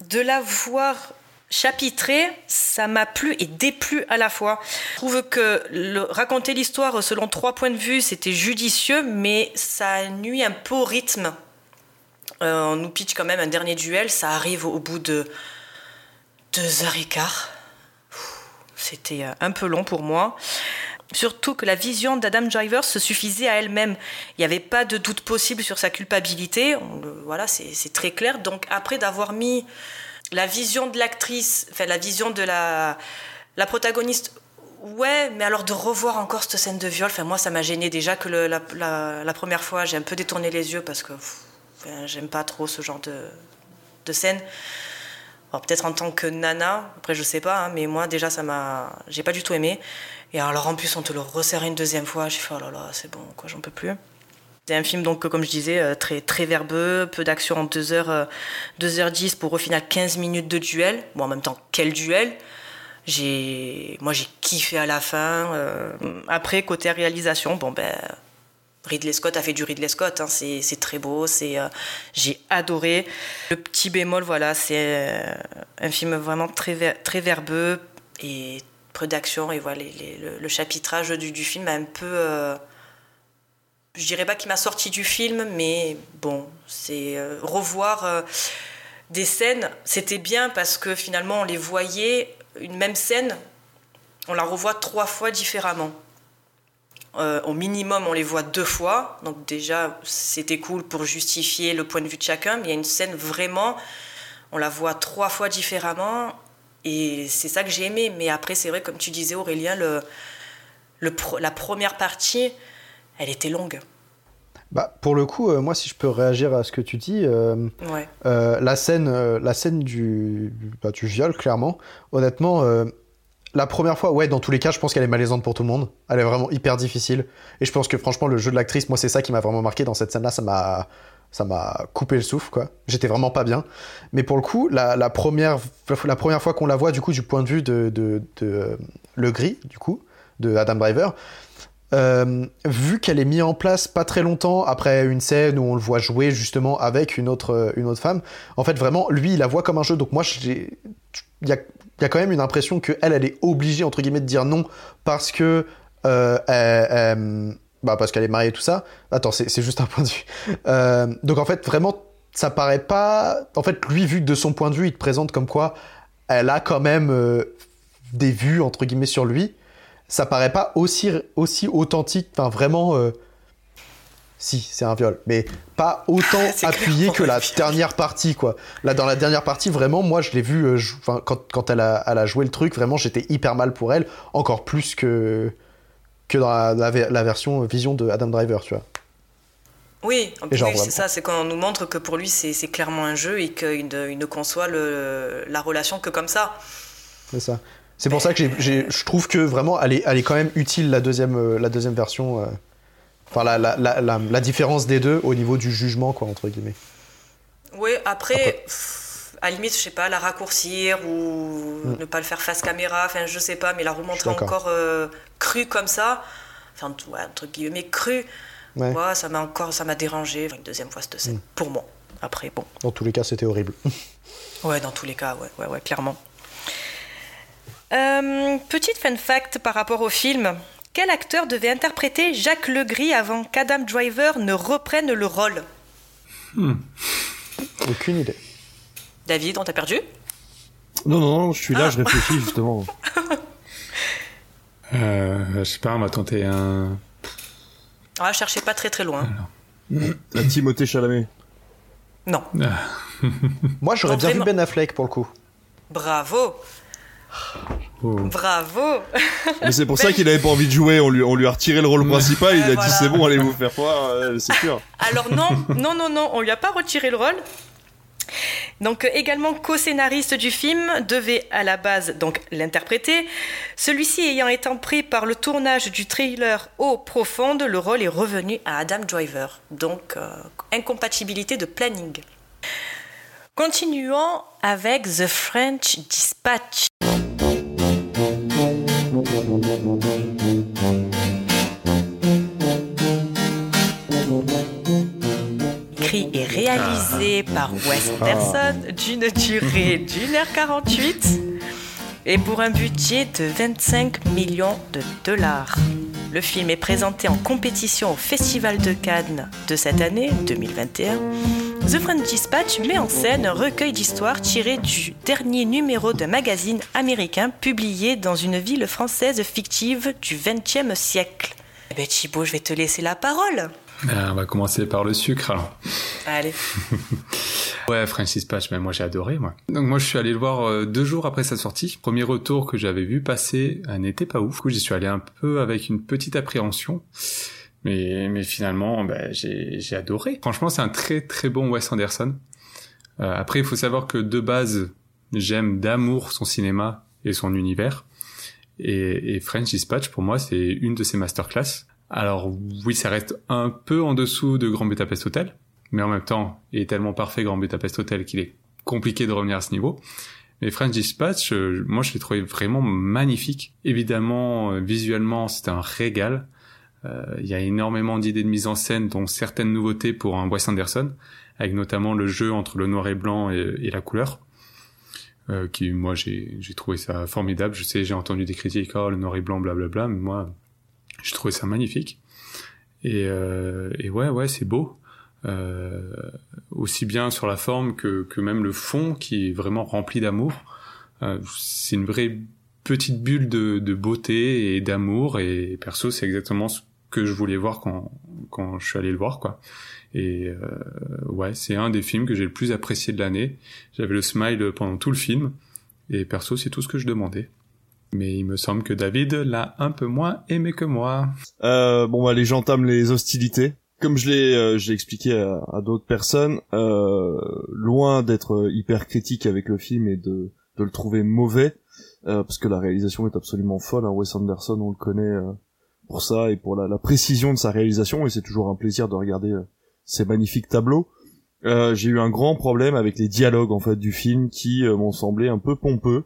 Speaker 1: De la voir chapitré, ça m'a plu et déplu à la fois. Je trouve que raconter l'histoire selon trois points de vue, c'était judicieux, mais ça nuit un peu au rythme. Euh, on nous pitch quand même un dernier duel, ça arrive au bout de deux heures et quart. C'était euh, un peu long pour moi. Surtout que la vision d'Adam Driver se suffisait à elle-même. Il n'y avait pas de doute possible sur sa culpabilité. voilà, c'est très clair. Donc après d'avoir mis la vision de l'actrice, enfin la vision de la, la protagoniste, ouais, mais alors de revoir encore cette scène de viol, moi ça m'a gêné déjà que la, la, première fois j'ai un peu détourné les yeux parce que j'aime pas trop ce genre de, de scène. peut-être en tant que nana, après je sais pas, hein, mais moi déjà ça m'a, j'ai pas du tout aimé. Et alors en plus on te le resserre une deuxième fois, j'ai fait oh là là c'est bon quoi, j'en peux plus. C'est un film donc comme je disais euh, très très verbeux, peu d'action en 2 h 2h10 pour au final 15 minutes de duel. Bon en même temps quel duel j'ai moi j'ai kiffé à la fin. Euh, après côté réalisation, bon ben Ridley Scott a fait du Ridley Scott, hein, c'est très beau, c'est euh, j'ai adoré. Le petit bémol, voilà, c'est un film vraiment très, très verbeux et peu d'action. Et voilà, le, chapitrage du, du, film a un peu je dirais pas qu'il m'a sorti du film, mais bon, c'est euh, revoir euh, des scènes, c'était bien parce que finalement on les voyait, une même scène, on la revoit trois fois différemment. Euh, au minimum, on les voit deux fois, donc déjà c'était cool pour justifier le point de vue de chacun, mais il y a une scène vraiment, on la voit trois fois différemment, et c'est ça que j'ai aimé. Mais après, c'est vrai, comme tu disais Aurélien, la première partie, elle était longue.
Speaker 4: Bah, pour le coup, euh, moi, si je peux réagir à ce que tu dis, euh, euh, la scène, la scène du, bah, du viol, clairement, honnêtement, la première fois, ouais, dans tous les cas, je pense qu'elle est malaisante pour tout le monde. Elle est vraiment hyper difficile. Et je pense que franchement, le jeu de l'actrice, moi, c'est ça qui m'a vraiment marqué dans cette scène-là. Ça m'a, ça m'a coupé le souffle, quoi. J'étais vraiment pas bien. Mais pour le coup, la, la première, la première fois qu'on la voit, du coup, du point de vue de, de, de Le Gris, du coup, de Adam Driver, euh, vu qu'elle est mise en place pas très longtemps après une scène où on le voit jouer justement avec une autre, une autre femme, en fait vraiment lui il la voit comme un jeu. Donc moi il y a, quand même une impression que elle, est obligée entre guillemets de dire non parce que euh, bah parce qu'elle est mariée et tout ça. Attends c'est juste un point de vue. Euh, donc en fait vraiment ça paraît pas. En fait lui vu que de son point de vue il te présente comme quoi elle a quand même euh, des vues entre guillemets sur lui ça paraît pas aussi, aussi authentique, enfin vraiment. Euh, si, c'est un viol, mais pas autant *laughs* appuyé que la dernière partie, quoi. Là, dans la dernière partie, vraiment, moi, je l'ai vu, euh, quand, quand elle, a, elle, a, joué le truc, vraiment, j'étais hyper mal pour elle, encore plus que, que dans la, la, version vision de Adam Driver, tu vois.
Speaker 1: Oui, c'est ça, c'est qu'on nous montre que pour lui, c'est clairement un jeu et qu'il ne, conçoit le, la relation que comme ça.
Speaker 4: C'est ça. C'est pour ça que je trouve que vraiment, elle est, elle est quand même utile la deuxième, euh, la deuxième version. Euh. Enfin, la, la, la, la, différence des deux au niveau du jugement, quoi, entre guillemets.
Speaker 1: Oui, après, à la limite, je sais pas, la raccourcir ou mm. ne pas le faire face caméra, enfin, je sais pas, mais la remontrer encore euh, crue comme ça, enfin, ouais, entre guillemets, crue, ouais. ça m'a encore, ça m'a dérangé une deuxième fois cette scène, mm. pour moi. Après, bon.
Speaker 4: Dans tous les cas, c'était horrible.
Speaker 1: ouais, dans tous les cas, ouais, ouais, ouais, clairement. Euh, petite fun fact par rapport au film. Quel acteur devait interpréter Jacques Legris avant qu'Adam Driver ne reprenne le rôle?
Speaker 4: Hmm. Aucune idée.
Speaker 1: David, on t'a perdu?
Speaker 3: Non, non, je suis là, je ah. réfléchis justement. *laughs*
Speaker 2: euh, je sais pas, on va tenter un.
Speaker 1: Ah, cherchez pas très très loin.
Speaker 3: La Timothée Chalamet.
Speaker 1: Non.
Speaker 4: Moi, j'aurais bien vu Ben Affleck pour le coup.
Speaker 1: Bravo. Oh. Bravo
Speaker 3: Mais c'est pour ça qu'il avait pas envie de jouer, on lui, on lui a retiré le rôle principal, il a dit c'est bon, allez vous faire voir, c'est sûr.
Speaker 1: Alors non, non, non, non, on lui a pas retiré le rôle. Donc également co-scénariste du film, devait à la base donc l'interpréter. Celui-ci ayant été pris par le tournage du trailer Eau profonde, le rôle est revenu à Adam Driver. Donc euh, incompatibilité de planning. Continuons avec The French Dispatch. Écrit et réalisé par Wes Anderson d'une durée d'une heure 48 et pour un budget de 25 millions de dollars. Le film est présenté en compétition au Festival de Cannes de cette année, 2021, The French Dispatch met en scène un recueil d'histoires tiré du dernier numéro d'un magazine américain publié dans une ville française fictive du XXe siècle. Eh ben Thibaut, je vais te laisser la parole.
Speaker 2: Ah, on va commencer par le sucre alors.
Speaker 1: Allez. *laughs*
Speaker 2: ouais, French Dispatch, mais moi j'ai adoré moi. Donc moi je suis allé le voir euh, deux jours après sa sortie. Premier retour que j'avais vu passer n'était pas ouf. Du coup j'y suis allé un peu avec une petite appréhension. Mais, mais finalement, bah, j'ai adoré. Franchement, c'est un très très bon Wes Anderson. Euh, après, il faut savoir que de base, j'aime d'amour son cinéma et son univers. Et, et French Dispatch, pour moi, c'est une de ses masterclass. Alors oui, ça reste un peu en dessous de Grand Budapest Hotel, mais en même temps, il est tellement parfait Grand Budapest Hotel qu'il est compliqué de revenir à ce niveau. Mais French Dispatch, euh, moi je l'ai trouvé vraiment magnifique. Évidemment, euh, visuellement, c'est un régal. Euh, il y a énormément d'idées de mise en scène, dont certaines nouveautés pour un Wes Anderson, avec notamment le jeu entre le noir et blanc et, la couleur. Euh, qui moi j'ai trouvé ça formidable. Je sais, j'ai entendu des critiques, oh le noir et blanc, blablabla, mais moi j'ai trouvé ça magnifique. Et, euh, et ouais, ouais, c'est beau. Euh, aussi bien sur la forme que, que même le fond qui est vraiment rempli d'amour. Euh, c'est une vraie petite bulle de, de beauté et d'amour et perso c'est exactement ce que je voulais voir quand, quand je suis allé le voir, quoi. Et euh, ouais, c'est un des films que j'ai le plus apprécié de l'année. J'avais le smile pendant tout le film, et perso, c'est tout ce que je demandais. Mais il me semble que David l'a un peu moins aimé que moi.
Speaker 3: Euh, bon bah les gens tament les hostilités. Comme je l'ai, euh, expliqué à, d'autres personnes, euh, loin d'être hyper critique avec le film et de, de le trouver mauvais, euh, parce que la réalisation est absolument folle. Hein. Wes Anderson, on le connaît pour ça et pour la, précision de sa réalisation et c'est toujours un plaisir de regarder euh, ces magnifiques tableaux. Euh, j'ai eu un grand problème avec les dialogues en fait du film qui euh, m'ont semblé un peu pompeux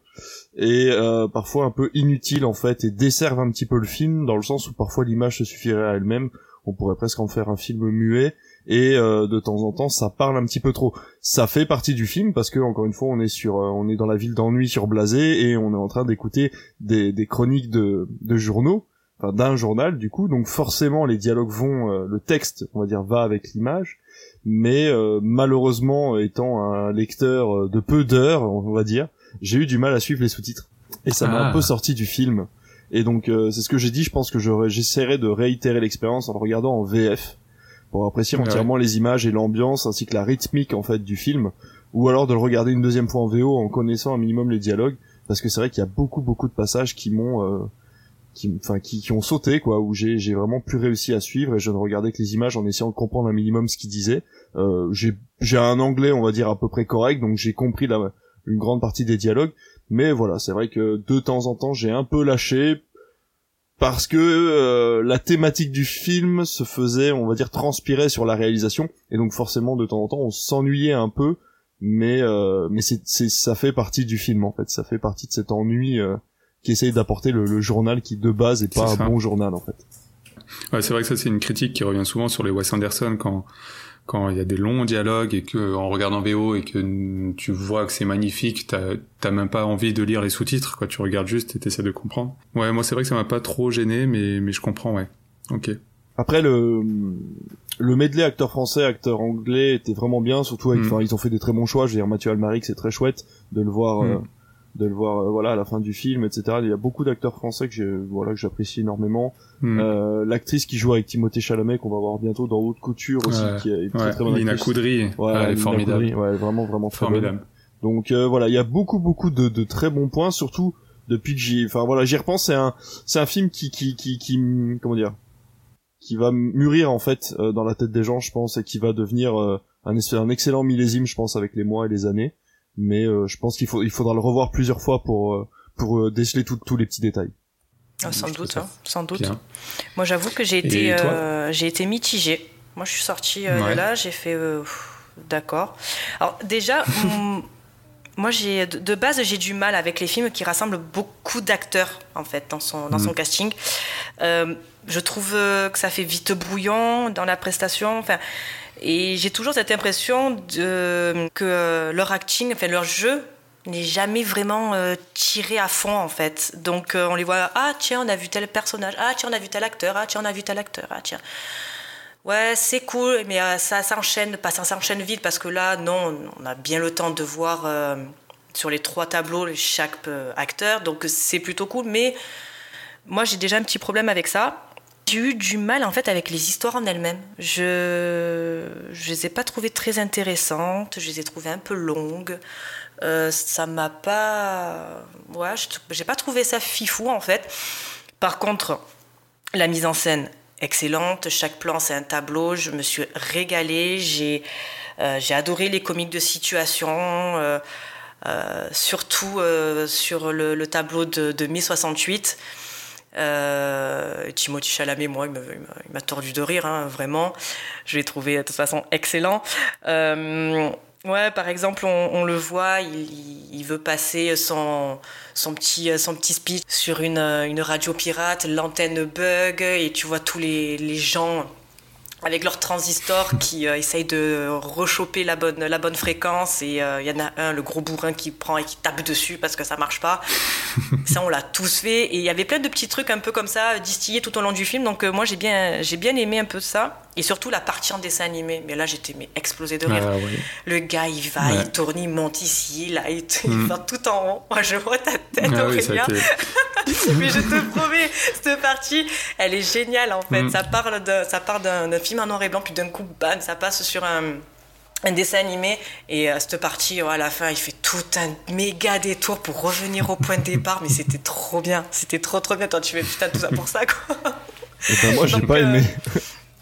Speaker 3: et euh, parfois un peu inutiles en fait et desservent un petit peu le film dans le sens où parfois l'image se suffirait à elle-même. On pourrait presque en faire un film muet et de temps en temps ça parle un petit peu trop. Ça fait partie du film parce que encore une fois on est sur on est dans la ville d'ennui sur Blasé et on est en train d'écouter des, chroniques de journaux enfin d'un journal du coup. Donc forcément les dialogues vont euh, le texte on va dire va avec l'image. Mais euh, malheureusement étant un lecteur euh, de peu d'heures on va dire j'ai eu du mal à suivre les sous-titres. Et ça m'a un ah. peu sorti du film. Et donc c'est ce que j'ai dit. Je pense que j'essaierai de réitérer l'expérience en le regardant en VF pour apprécier entièrement les images et l'ambiance ainsi que la rythmique en fait du film. Ou alors de le regarder une deuxième fois en VO en connaissant un minimum les dialogues. Parce que c'est vrai qu'il y a beaucoup beaucoup de passages qui m'ont qui enfin qui, qui ont sauté quoi où j'ai j'ai vraiment plus réussi à suivre et je ne regardais que les images en essayant de comprendre un minimum ce qu'il disait euh, j'ai j'ai un anglais on va dire à peu près correct donc j'ai compris la une grande partie des dialogues. Mais voilà c'est vrai que de temps en temps j'ai un peu lâché parce que euh, la thématique du film se faisait on va dire transpirer sur la réalisation. Et donc forcément de temps en temps on s'ennuyait un peu. Mais euh, mais c'est ça fait partie du film en fait. Ça fait partie de cet ennui euh, qui essaye d'apporter le, journal qui de base est pas un bon journal en fait.
Speaker 2: Ouais, c'est vrai que ça c'est une critique qui revient souvent sur les Wes Anderson quand quand il y a des longs dialogues et que en regardant VO et que tu vois que c'est magnifique, t'as t'as même pas envie de lire les sous-titres quoi, tu regardes juste et t'essaies de comprendre. Ouais, moi c'est vrai que ça m'a pas trop gêné, mais mais je comprends, ouais. Ok.
Speaker 3: Après le le medley acteur français acteur anglais était vraiment bien, surtout avec, mm. ils ont fait des très bons choix. Je veux dire Mathieu Almaric, c'est très chouette de le voir. Mm. Euh, de le voir euh, voilà à la fin du film etc il y a beaucoup d'acteurs français que j'ai voilà que j'apprécie énormément. Hmm. euh, l'actrice qui joue avec Timothée Chalamet qu'on va voir bientôt dans Haute Couture aussi qui est très très bonne
Speaker 2: Lina Coudry ouais, formidable.
Speaker 3: Ouais vraiment vraiment très formidable. Donc euh, voilà il y a beaucoup beaucoup de, de très bons points surtout depuis que j'y enfin voilà j'y repense c'est un c'est un film qui qui qui qui comment dire qui va mûrir en fait euh, dans la tête des gens je pense et qui va devenir un, un excellent millésime je pense avec les mois et les années mais euh, je pense qu'il faut il faudra le revoir plusieurs fois pour euh, pour euh, déceler tous les petits détails.
Speaker 1: Ah, sans doute, hein, sans doute. Moi, j'avoue que j'ai été j'ai été mitigée. Moi, je suis sortie de là, j'ai fait d'accord. Alors déjà. *laughs* Moi, j'ai de base, j'ai du mal avec les films qui rassemblent beaucoup d'acteurs en fait dans son dans son mm. casting. je trouve que ça fait vite brouillon dans la prestation. Enfin, et j'ai toujours cette impression que leur acting, enfin leur jeu, n'est jamais vraiment euh, tiré à fond en fait. Donc euh, on les voit, ah tiens, on a vu tel personnage, ah tiens, on a vu tel acteur, ah tiens, on a vu tel acteur, ah tiens. Ouais, c'est cool, mais euh, ça s'enchaîne, pas ça s'enchaîne vite parce que là, non, on a bien le temps de voir euh, sur les trois tableaux chaque euh, acteur, donc c'est plutôt cool. Mais moi, j'ai déjà un petit problème avec ça. J'ai eu du mal en fait avec les histoires en elles-mêmes. Je je les ai pas trouvées très intéressantes. Je les ai trouvées un peu longues. Euh, ça m'a pas, ouais, j'ai pas trouvé ça fifou en fait. Par contre, la mise en scène excellente. Chaque plan c'est un tableau. Je me suis régalée. J'ai euh, adoré les comiques de situation. Euh, euh surtout sur le, le, tableau de, de mai 68 euh, Timothy Chalamet, moi, il m'a tordu de rire, hein, vraiment. Je l'ai trouvé de toute façon excellent. Euh, ouais, par exemple, on, le voit, il, veut passer son, son, petit, son petit speech sur une, une radio pirate, l'antenne bug, et tu vois tous les, les gens avec leur transistor qui euh, essaye de rechoper la bonne, la bonne fréquence et il euh, y en a un, le gros bourrin qui prend et qui tape dessus parce que ça marche pas. *laughs* ça, on l'a tous fait et il y avait plein de petits trucs un peu comme ça distillés tout au long du film. Donc euh, moi, j'ai bien, j'ai bien aimé un peu ça et surtout la partie en dessin animé. Mais là, j'étais mais explosé de rire. Ah, oui. Le gars, il va, ouais. il tourne, il monte ici, là, il, mm. va tout en haut. Moi, je vois ta tête, ah, Aurélien. Oui, *laughs* mais je te promets, cette partie, elle est géniale en fait. Mm. Ça parle de, ça part d'un film en noir et blanc, puis d'un coup, bam, ça passe sur un, un dessin animé. Et euh, cette partie, oh, à la fin, il fait tout un méga détour pour revenir au point de départ. Mais c'était trop bien. C'était trop, trop bien. Toi, tu fais putain tout ça pour ça, quoi.
Speaker 3: Et ben, moi, j'ai pas aimé.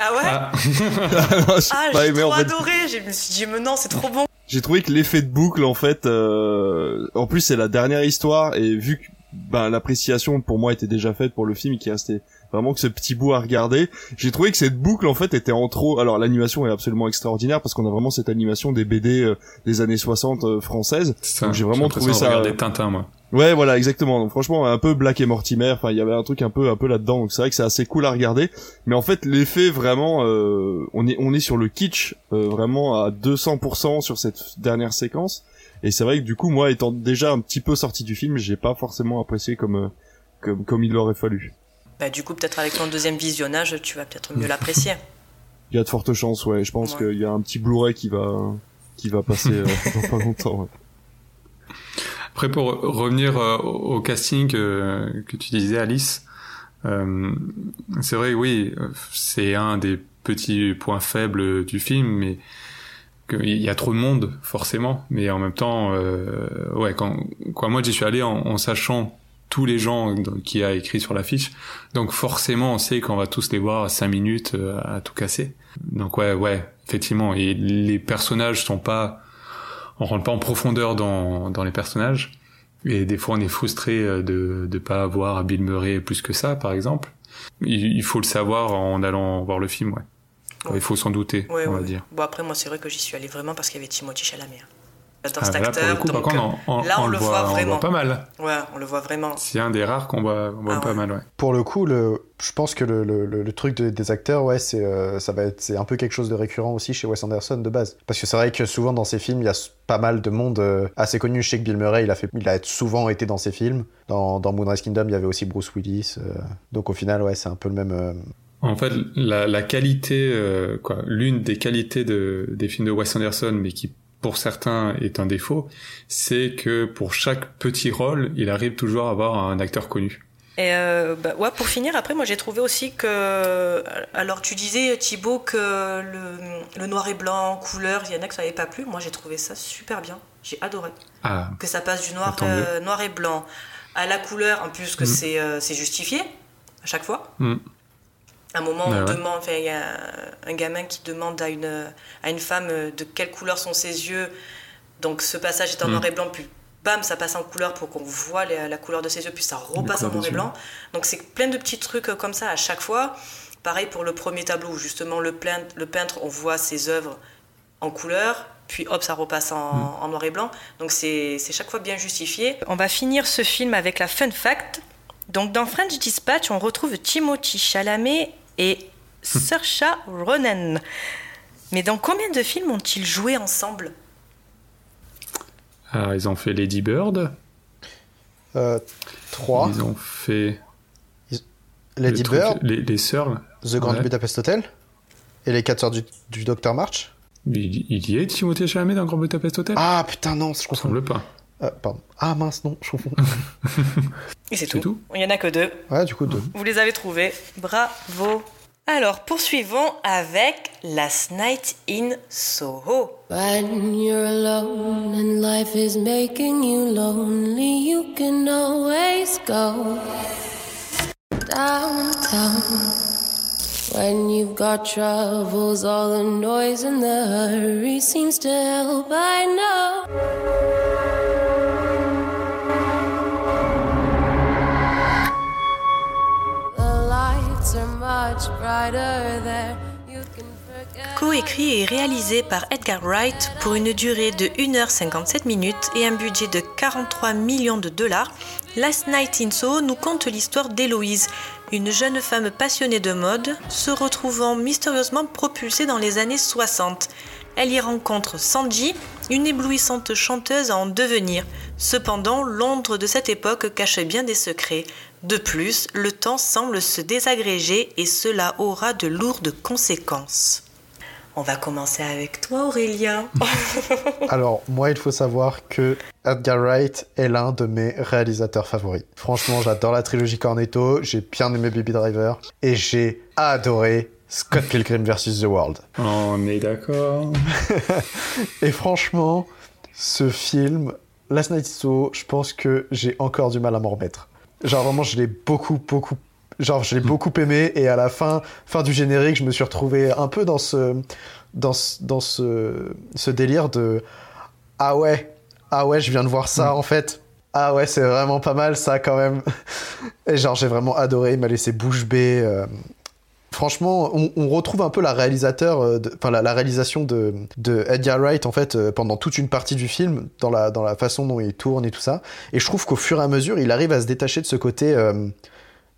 Speaker 1: Ah ouais Ah, *laughs* ah j'ai trop en fait. adoré. Je me suis dit, mais non, c'est trop bon.
Speaker 3: J'ai trouvé que l'effet de boucle, en fait, euh... en plus, c'est la dernière histoire. Et vu que ben, l'appréciation pour moi était déjà faite pour le film et qui restait vraiment que ce petit bout à regarder. J'ai trouvé que cette boucle en fait était en trop. Alors l'animation est absolument extraordinaire parce qu'on a vraiment cette animation des BD euh, des années 60 euh, françaises.
Speaker 2: Donc j'ai vraiment trouvé ça. Regarder Tintin moi.
Speaker 3: Ouais, voilà, exactement. Donc franchement, un peu Black et Mortimer. Enfin, il y avait un truc un peu, un peu là-dedans. Donc c'est vrai que c'est assez cool à regarder. Mais en fait, l'effet vraiment, euh, on est, on est sur le kitsch euh, vraiment à 200% sur cette dernière séquence. Et c'est vrai que du coup, moi, étant déjà un petit peu sorti du film, j'ai pas forcément apprécié comme, euh, comme, comme il aurait fallu.
Speaker 1: Bah, du coup, peut-être avec ton deuxième visionnage, tu vas peut-être mieux l'apprécier. *laughs*
Speaker 3: Il y a de fortes chances, ouais. Je pense ouais. qu'il y a un petit Blu-ray qui va, qui va passer euh, *laughs* dans pas longtemps. Ouais.
Speaker 2: Après, pour revenir euh, au casting euh, que tu disais, Alice, euh, c'est vrai, oui, c'est un des petits points faibles du film, mais il y a trop de monde forcément. Mais en même temps euh, ouais quand quoi moi j'y suis allé en, en, sachant tous les gens qui a écrit sur l'affiche donc forcément on sait qu'on va tous les voir à 5 minutes euh, à tout casser. Donc ouais ouais effectivement et les personnages sont pas on rentre pas en profondeur dans dans les personnages et des fois on est frustré euh, de de pas avoir Bill Murray plus que ça par exemple il, il faut le savoir en allant voir le film ouais il faut s'en douter,
Speaker 1: ouais,
Speaker 2: on
Speaker 1: ouais.
Speaker 2: va dire.
Speaker 1: Bon, après, moi, c'est vrai que j'y suis allé vraiment parce qu'il y avait Timothy Chalamet. Dans
Speaker 2: ah,
Speaker 1: cet
Speaker 2: là,
Speaker 1: acteur.
Speaker 2: Coup,
Speaker 1: donc,
Speaker 2: contre, on, on,
Speaker 1: là, on,
Speaker 2: on
Speaker 1: le voit, voit, vraiment.
Speaker 2: On voit pas mal.
Speaker 1: Ouais, on le voit vraiment.
Speaker 2: C'est un des rares qu'on voit, on voit ah, pas ouais. mal, ouais.
Speaker 4: Pour le coup, le, je pense que le, le, le truc de, des acteurs, ouais, c'est euh, ça va être, c'est un peu quelque chose de récurrent aussi chez Wes Anderson de base. Parce que c'est vrai que souvent dans ses films, il y a pas mal de monde euh, assez connu. Je sais que Bill Murray, il a fait, il a souvent été dans ses films. Dans, dans Moonrise Kingdom, il y avait aussi Bruce Willis. Euh, donc au final, ouais, c'est un peu le même euh,
Speaker 2: en fait, la, la qualité, euh, quoi, l'une des qualités de, des films de Wes Anderson, mais qui pour certains est un défaut, c'est que pour chaque petit rôle, il arrive toujours à avoir un acteur connu.
Speaker 1: Et euh, bah, ouais, pour finir, après, moi j'ai trouvé aussi que. Alors tu disais, Thibaut, que le, le noir et blanc, couleur, il y en a que ça n'avait pas plu. Moi j'ai trouvé ça super bien. J'ai adoré.
Speaker 2: Ah,
Speaker 1: que ça passe du noir, euh, noir et blanc à la couleur, en plus que mm. c'est euh, justifié à chaque fois.
Speaker 2: Mm.
Speaker 1: Un moment, on ouais. demande, il y a un gamin qui demande à une, à une femme de quelle couleur sont ses yeux. Donc ce passage est en mmh. noir et blanc, puis bam, ça passe en couleur pour qu'on voit la couleur de ses yeux, puis ça repasse en noir et blanc. Donc c'est plein de petits trucs comme ça à chaque fois. Pareil pour le premier tableau, où justement le, peintre, on voit ses œuvres en couleur, puis hop, ça repasse en, mmh. en noir et blanc. Donc c'est chaque fois bien justifié. On va finir ce film avec la fun fact. Donc dans French Dispatch, on retrouve Timothy Chalamet et Saoirse Ronan. Mais dans combien de films ont-ils joué ensemble?
Speaker 2: Ah, Ils ont fait Lady Bird.
Speaker 4: Euh, trois.
Speaker 2: Ils ont fait.
Speaker 4: Lady Bird.
Speaker 2: Les, les sœurs.
Speaker 4: The Grand ouais. Budapest Hotel. Et les 4 sœurs du, du Docteur March
Speaker 2: il, il, y est Timothée Chalamet dans Grand Budapest Hotel?
Speaker 4: Ah putain non, je
Speaker 2: confonds. semble pas.
Speaker 4: Euh, pardon. Ah mince non, je confonds. *laughs*
Speaker 1: Et c'est tout. tout. Il y en a que deux.
Speaker 4: Ouais, du coup deux.
Speaker 1: Vous les avez trouvés. Bravo. Alors, poursuivons avec Last Night in Soho. When you're alone and life is making you lonely, you can always go downtown. When you've got troubles, all the noise and the hurry seems to help. I know. Co-écrit et réalisé par Edgar Wright pour une durée de 1h57 minutes et un budget de 43 millions de dollars, Last Night in Soho nous conte l'histoire d'Héloïse, une jeune femme passionnée de mode, se retrouvant mystérieusement propulsée dans les années 60. Elle y rencontre Sanji, une éblouissante chanteuse en devenir. Cependant, Londres de cette époque cache bien des secrets. De plus, le temps semble se désagréger et cela aura de lourdes conséquences. On va commencer avec toi, Aurélien. *laughs*
Speaker 4: Alors, moi, il faut savoir que Edgar Wright est l'un de mes réalisateurs favoris. Franchement, j'adore la trilogie Cornetto, j'ai bien aimé Baby Driver, et j'ai adoré Scott Pilgrim vs. The World.
Speaker 2: On est d'accord. *laughs*
Speaker 4: et franchement, ce film, Last Night So, je pense que j'ai encore du mal à m'en remettre. Genre vraiment, je l'ai beaucoup, beaucoup, genre je l'ai beaucoup aimé et à la fin, fin du générique, je me suis retrouvé un peu dans ce, dans ce, dans ce, ce délire de ah ouais, ah ouais, je viens de voir ça mm. en fait. Ah ouais, c'est vraiment pas mal ça quand même. Et genre j'ai vraiment adoré, il m'a laissé bouche bée. Euh, franchement, on, retrouve un peu la réalisateur, euh, la, réalisation de, Edgar Wright en fait euh, pendant toute une partie du film, dans la façon dont il tourne et tout ça. Et je trouve qu'au fur et à mesure, il arrive à se détacher de ce côté, euh,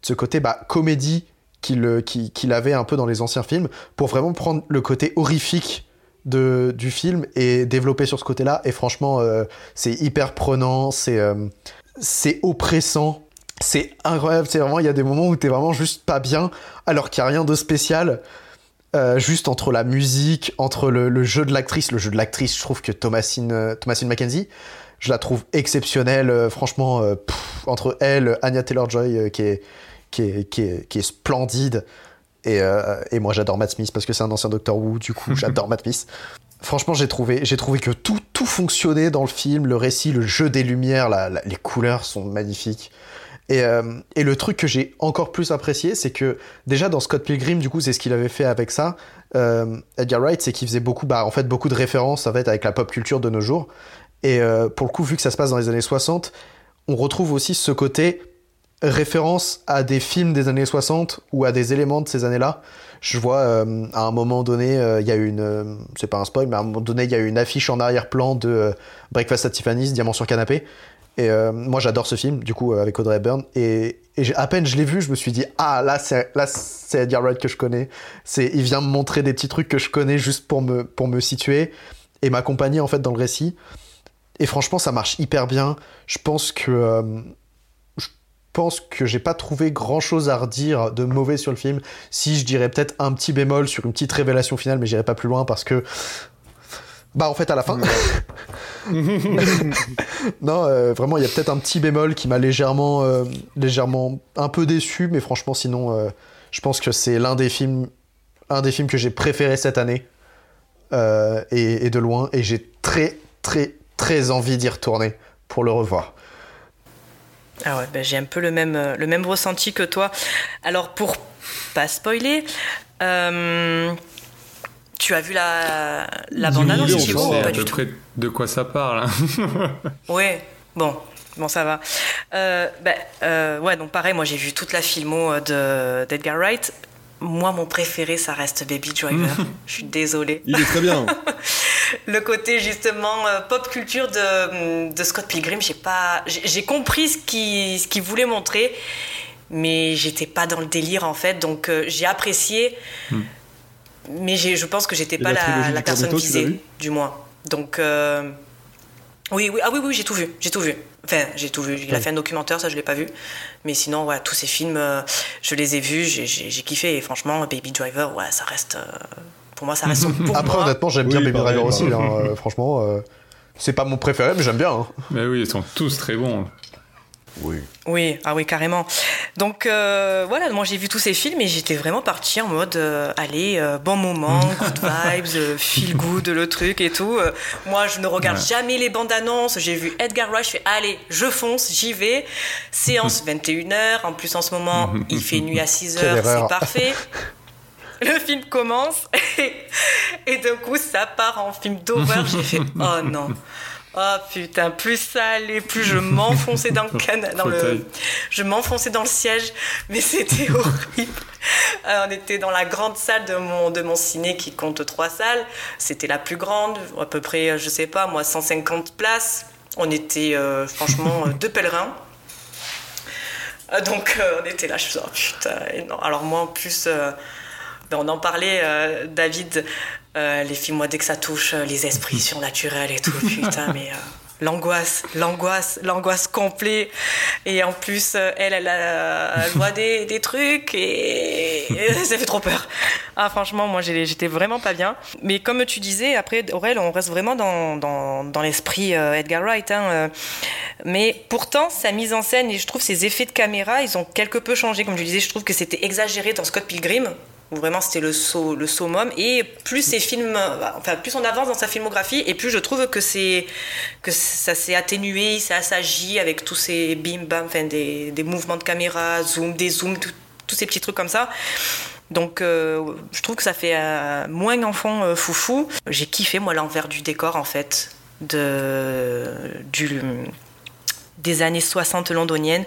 Speaker 4: ce côté bah, comédie qu'il avait un peu dans les anciens films, pour vraiment prendre le côté horrifique du film et développer sur ce côté-là. Et franchement, c'est hyper prenant, c'est c'est oppressant c'est incroyable, c'est vraiment, il y a des moments où t'es vraiment juste pas bien, alors qu'il n'y a rien de spécial. Euh, juste entre la musique, entre le, jeu de l'actrice, le jeu de l'actrice, je trouve que Thomasine, euh, Thomasine Mackenzie, je la trouve exceptionnelle, euh, franchement, entre elle, Anya Taylor-Joy, qui, est, qui, est, qui, est, qui est splendide, et, et moi j'adore Matt Smith, parce que c'est un ancien Doctor Who, du coup j'adore Matt Smith. Franchement, j'ai trouvé, j'ai trouvé que tout, tout fonctionnait dans le film, le récit, le jeu des lumières, les couleurs sont magnifiques. Euh, et, le truc que j'ai encore plus apprécié, c'est que déjà dans Scott Pilgrim, du coup, c'est ce qu'il avait fait avec ça. Euh, Edgar Wright, c'est qu'il faisait beaucoup, bah, en fait, beaucoup de références en fait avec la pop culture de nos jours. Et euh, pour le coup, vu que ça se passe dans les années 60, on retrouve aussi ce côté référence à des films des années 60 ou à des éléments de ces années-là. Je vois à un moment donné, il y a une, c'est pas un spoil, mais à un moment donné, il y a une affiche en arrière-plan de Breakfast at Tiffany's, Diamant sur canapé, et euh, moi, j'adore ce film, du coup, euh, avec Audrey Hepburn. Et, à peine je l'ai vu, je me suis dit, ah, là, c'est, là, c'est Edgar Wright que je connais. Il vient me montrer des petits trucs que je connais juste pour me, pour me situer et m'accompagner, en fait, dans le récit. Et franchement, ça marche hyper bien. Je pense que, euh, je pense que j'ai pas trouvé grand chose à redire de mauvais sur le film. Si, je dirais peut-être un petit bémol sur une petite révélation finale, mais j'irai pas plus loin parce que, bah, en fait, à la fin. *laughs* non, euh, vraiment, il y a peut-être un petit bémol qui m'a légèrement, euh, légèrement un peu déçu, mais franchement, sinon, euh, je pense que c'est l'un des films, un des films que j'ai préféré cette année et, de loin, et j'ai très, très, très envie d'y retourner pour le revoir.
Speaker 1: Ah ouais, bah, j'ai un peu le même, le même ressenti que toi. Alors pour pas spoiler. Tu as vu la, la bande-annonce,
Speaker 2: Thibaut pas du tout de quoi ça parle.
Speaker 1: Hein. *laughs* oui, bon, bon, ça va. Euh, ben, euh, ouais, donc pareil, moi j'ai vu toute la filmo euh, d'Edgar Wright. Moi, mon préféré, ça reste Baby Driver. *laughs* Je suis désolée.
Speaker 3: Il est très bien. *laughs*
Speaker 1: le côté justement pop culture de, de Scott Pilgrim, j'ai pas, j'ai compris ce qu'il ce qu'il voulait montrer, mais j'étais pas dans le délire en fait. Donc j'ai apprécié. Hmm mais je pense que j'étais pas la, la personne visée, du moins. Donc, euh, oui, oui, ah oui, oui, j'ai tout vu, j'ai tout vu. Enfin, j'ai tout vu. Il a fait un documentaire, ça je l'ai pas vu. Mais sinon, ouais, tous ces films, euh, je les ai vus, j'ai kiffé. Et franchement, Baby Driver, ouais, ça reste. Euh, pour moi, ça reste. *laughs* Pour
Speaker 4: Après, honnêtement, j'aime bien Baby Driver aussi. Hein, franchement, c'est pas mon préféré, mais j'aime bien. Hein.
Speaker 2: Mais oui, ils sont tous très bons.
Speaker 1: Oui. Oui, ah oui, carrément. Donc euh, voilà, moi j'ai vu tous ces films et j'étais vraiment partie en mode euh, allez, euh, bon moment, *laughs* good vibes, feel good, le truc et tout. moi je ne regarde jamais les bandes annonces. J'ai vu Edgar Wright, je fais allez, je fonce, j'y vais. Séance *laughs* 21h, en plus en ce moment il fait nuit à 6h, *laughs* c'est parfait. Le film commence et, et d'un coup ça part en film d'horreur. J'ai fait oh non. Oh putain, plus ça allait, plus je m'enfonçais dans le *laughs* canal, dans le, je m'enfonçais dans le siège, mais c'était *laughs* horrible. Euh, on était dans la grande salle de mon, de mon ciné qui compte trois salles. C'était la plus grande, à peu près, je sais pas, moi, 150 places. On était euh, franchement *laughs* deux pèlerins. Euh, donc on était là, je me suis oh putain, non. Alors moi en plus, on en parlait, David, euh, les films, moi, dès que ça touche euh, les esprits *laughs* surnaturels et tout, putain, mais euh, l'angoisse, l'angoisse, l'angoisse complète. Et en plus, elle, elle, voit *laughs* des, des, trucs et, *laughs* ça fait trop peur. Ah, franchement, moi, j'étais vraiment pas bien. Mais comme tu disais, après, Aurel, on reste vraiment dans, dans, dans l'esprit Edgar Wright. Hein, mais pourtant, sa mise en scène et je trouve ses effets de caméra, ils ont quelque peu changé. Comme je disais, je trouve que c'était exagéré dans Scott Pilgrim vraiment c'était le, le summum. Et plus ces films, enfin, plus on avance dans sa filmographie, et plus je trouve que, c'est, que ça s'est atténué, ça s'agit avec tous ces bim bam, enfin, des, des, mouvements de caméra, zoom, des zooms, tous ces petits trucs comme ça. Donc euh, je trouve que ça fait euh, moins enfant euh, foufou. J'ai kiffé moi l'envers du décor en fait de, des années 60 londoniennes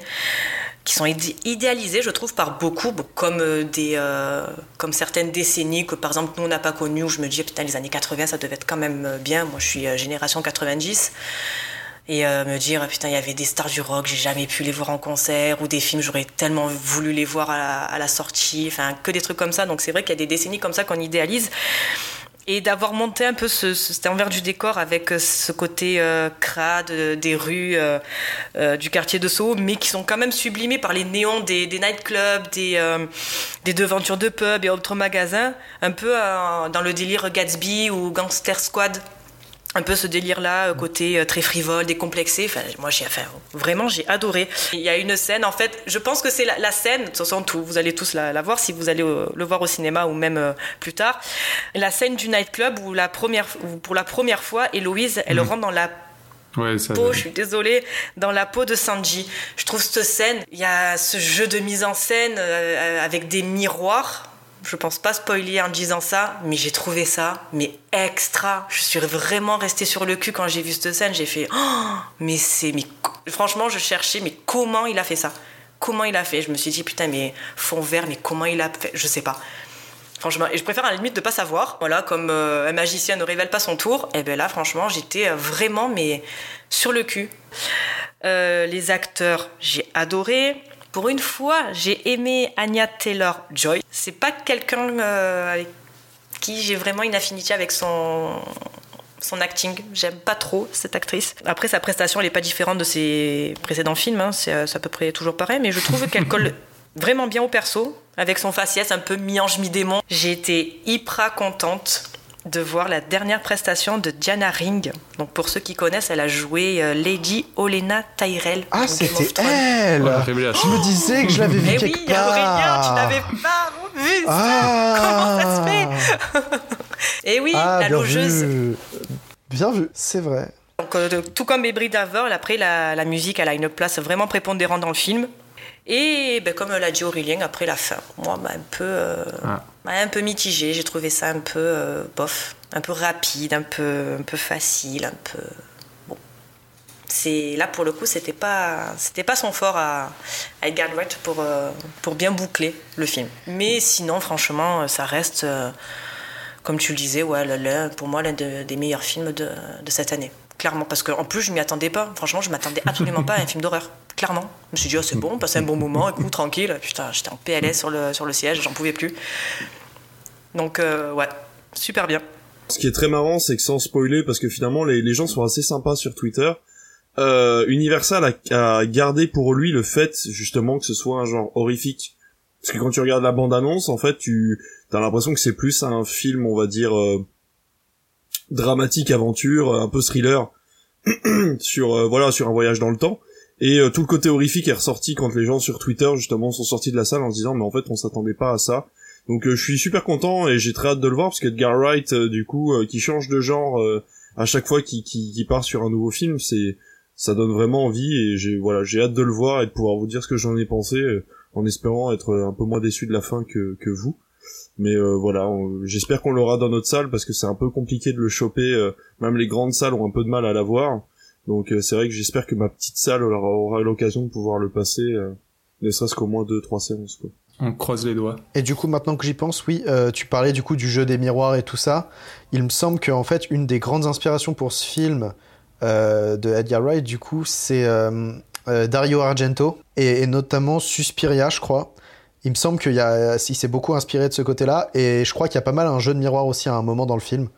Speaker 1: qui sont idéalisés, je trouve, par beaucoup, comme, euh, des, euh, comme certaines décennies que, par exemple, nous, on n'a pas connues, où je me dis, putain, les années 80, ça devait être quand même euh, bien. Moi, je suis génération 90. Et me dire, putain, il y avait des stars du rock, j'ai jamais pu les voir en concert, ou des films, j'aurais tellement voulu les voir à la sortie, enfin, que des trucs comme ça. Donc, c'est vrai qu'il y a des décennies comme ça qu'on idéalise et d'avoir monté un peu ce, cet envers du décor avec euh, ce côté euh, crade euh, des rues du quartier de Soho, mais qui sont quand même sublimés par les néons des, des nightclubs, des, des devantures de pubs et autres magasins, un peu dans le délire Gatsby ou Gangster Squad un peu ce délire-là, euh, côté euh, très frivole, décomplexé. Enfin, moi, j'ai, enfin, vraiment, j'ai adoré. Il y a une scène, en fait, je pense que c'est la, scène, de toute façon, vous allez tous la, voir si vous allez euh, le voir au cinéma ou même plus tard. La scène du nightclub où, la première, où pour la première fois, Héloïse, elle mhm. rentre dans la peau, je suis désolée, dans la peau de Sanji. Je trouve cette scène, il y a ce jeu de mise en scène avec des miroirs je pense pas spoiler en disant ça, mais j'ai trouvé ça, mais extra. Je suis vraiment restée sur le cul quand j'ai vu cette scène. J'ai fait, oh, mais c'est, mais franchement, je cherchais, mais comment il a fait ça? Comment il a fait? Je me suis dit, putain, mais fond vert, mais comment il a fait? Je sais pas. Franchement, et je préfère à la limite de pas savoir. Voilà, comme euh, un magicien ne révèle pas son tour. Et ben là, franchement, j'étais euh, vraiment, mais sur le cul. Euh, les acteurs, j'ai adoré. Pour une fois, j'ai aimé Anya Taylor Joy. C'est pas quelqu'un euh, avec qui j'ai vraiment une affinité avec son son acting. J'aime pas trop cette actrice. Après, sa prestation, elle est pas différente de ses précédents films. Hein. C'est à peu près toujours pareil, mais je trouve qu'elle *laughs* colle vraiment bien au perso, avec son faciès un peu mi-ange, mi-démon. J'ai été hyper contente de voir la dernière prestation de Diana Ring. Donc pour ceux qui connaissent, elle a joué euh, Lady Olena Tyrell.
Speaker 4: Ah, c'était elle Je me disais que je l'avais vu
Speaker 1: Mais
Speaker 4: quelque
Speaker 1: oui, Aurélien, tu l'avais pas vu ah. *laughs* Comment ça se fait *laughs* Et oui, ah, la logeuse.
Speaker 4: Bien vu, c'est vrai.
Speaker 1: Donc, euh, tout comme Ebri Daver, après la, la musique, elle a une place vraiment prépondérante dans le film. Et ben, comme l'a dit Aurélien, après la fin, moi, ben, un peu, euh, ah. Un peu mitigé. J'ai trouvé ça un peu euh, bof, un peu rapide, un peu, un peu facile, un peu. Bon. Là pour le coup, c'était pas, pas son fort à, à Edgar Wright pour euh, pour bien boucler le film. Mais sinon, franchement, ça reste, comme tu le disais, ouais, pour moi l'un des meilleurs films de, cette année clairement. Parce qu'en plus, je m'y attendais pas. Franchement, je m'attendais absolument pas à un film d'horreur. Clairement. Je me suis dit, oh, c'est bon, passer un bon moment, écoute, tranquille. Putain, j'étais en PLS sur le, sur le siège, j'en pouvais plus. Donc, euh, ouais, super bien.
Speaker 3: Ce qui est très marrant, c'est que sans spoiler, parce que finalement, les, gens sont assez sympas sur Twitter. euh, Universal a, gardé pour lui le fait justement que ce soit un genre horrifique. Parce que quand tu regardes la bande-annonce, en fait, tu as l'impression que c'est plus un film, on va dire, euh, dramatique, aventure, un peu thriller, *clears throat* sur euh, voilà, sur un voyage dans le temps. Et tout le côté horrifique est ressorti quand les gens sur Twitter justement sont sortis de la salle en se disant mais en fait on s'attendait pas à ça. Donc je suis super content et j'ai très hâte de le voir parce qu'Edgar Wright du coup qui change de genre à chaque fois qu'il qui part sur un nouveau film, c'est ça donne vraiment envie et j'ai voilà j'ai hâte de le voir et de pouvoir vous dire ce que j'en ai pensé euh, en espérant être un peu moins déçu de la fin que, vous. Mais euh, voilà j'espère qu'on l'aura dans notre salle parce que c'est un peu compliqué de le choper euh, même les grandes salles ont un peu de mal à l'avoir. Donc c'est vrai que j'espère que ma petite salle aura, aura l'occasion de pouvoir le passer ne serait-ce qu'au moins deux trois séances quoi
Speaker 2: on croise les doigts.
Speaker 4: Et du coup, maintenant que j'y pense, oui, tu parlais du coup du jeu des miroirs et tout ça. Il me semble qu'en fait, une des grandes inspirations pour ce film, euh, de Edgar Wright, du coup, c'est euh, euh, Dario Argento et, notamment Suspiria, je crois. Il me semble qu'il s'est beaucoup inspiré de ce côté-là et je crois qu'il y a pas mal un jeu de miroir aussi à un moment dans le film.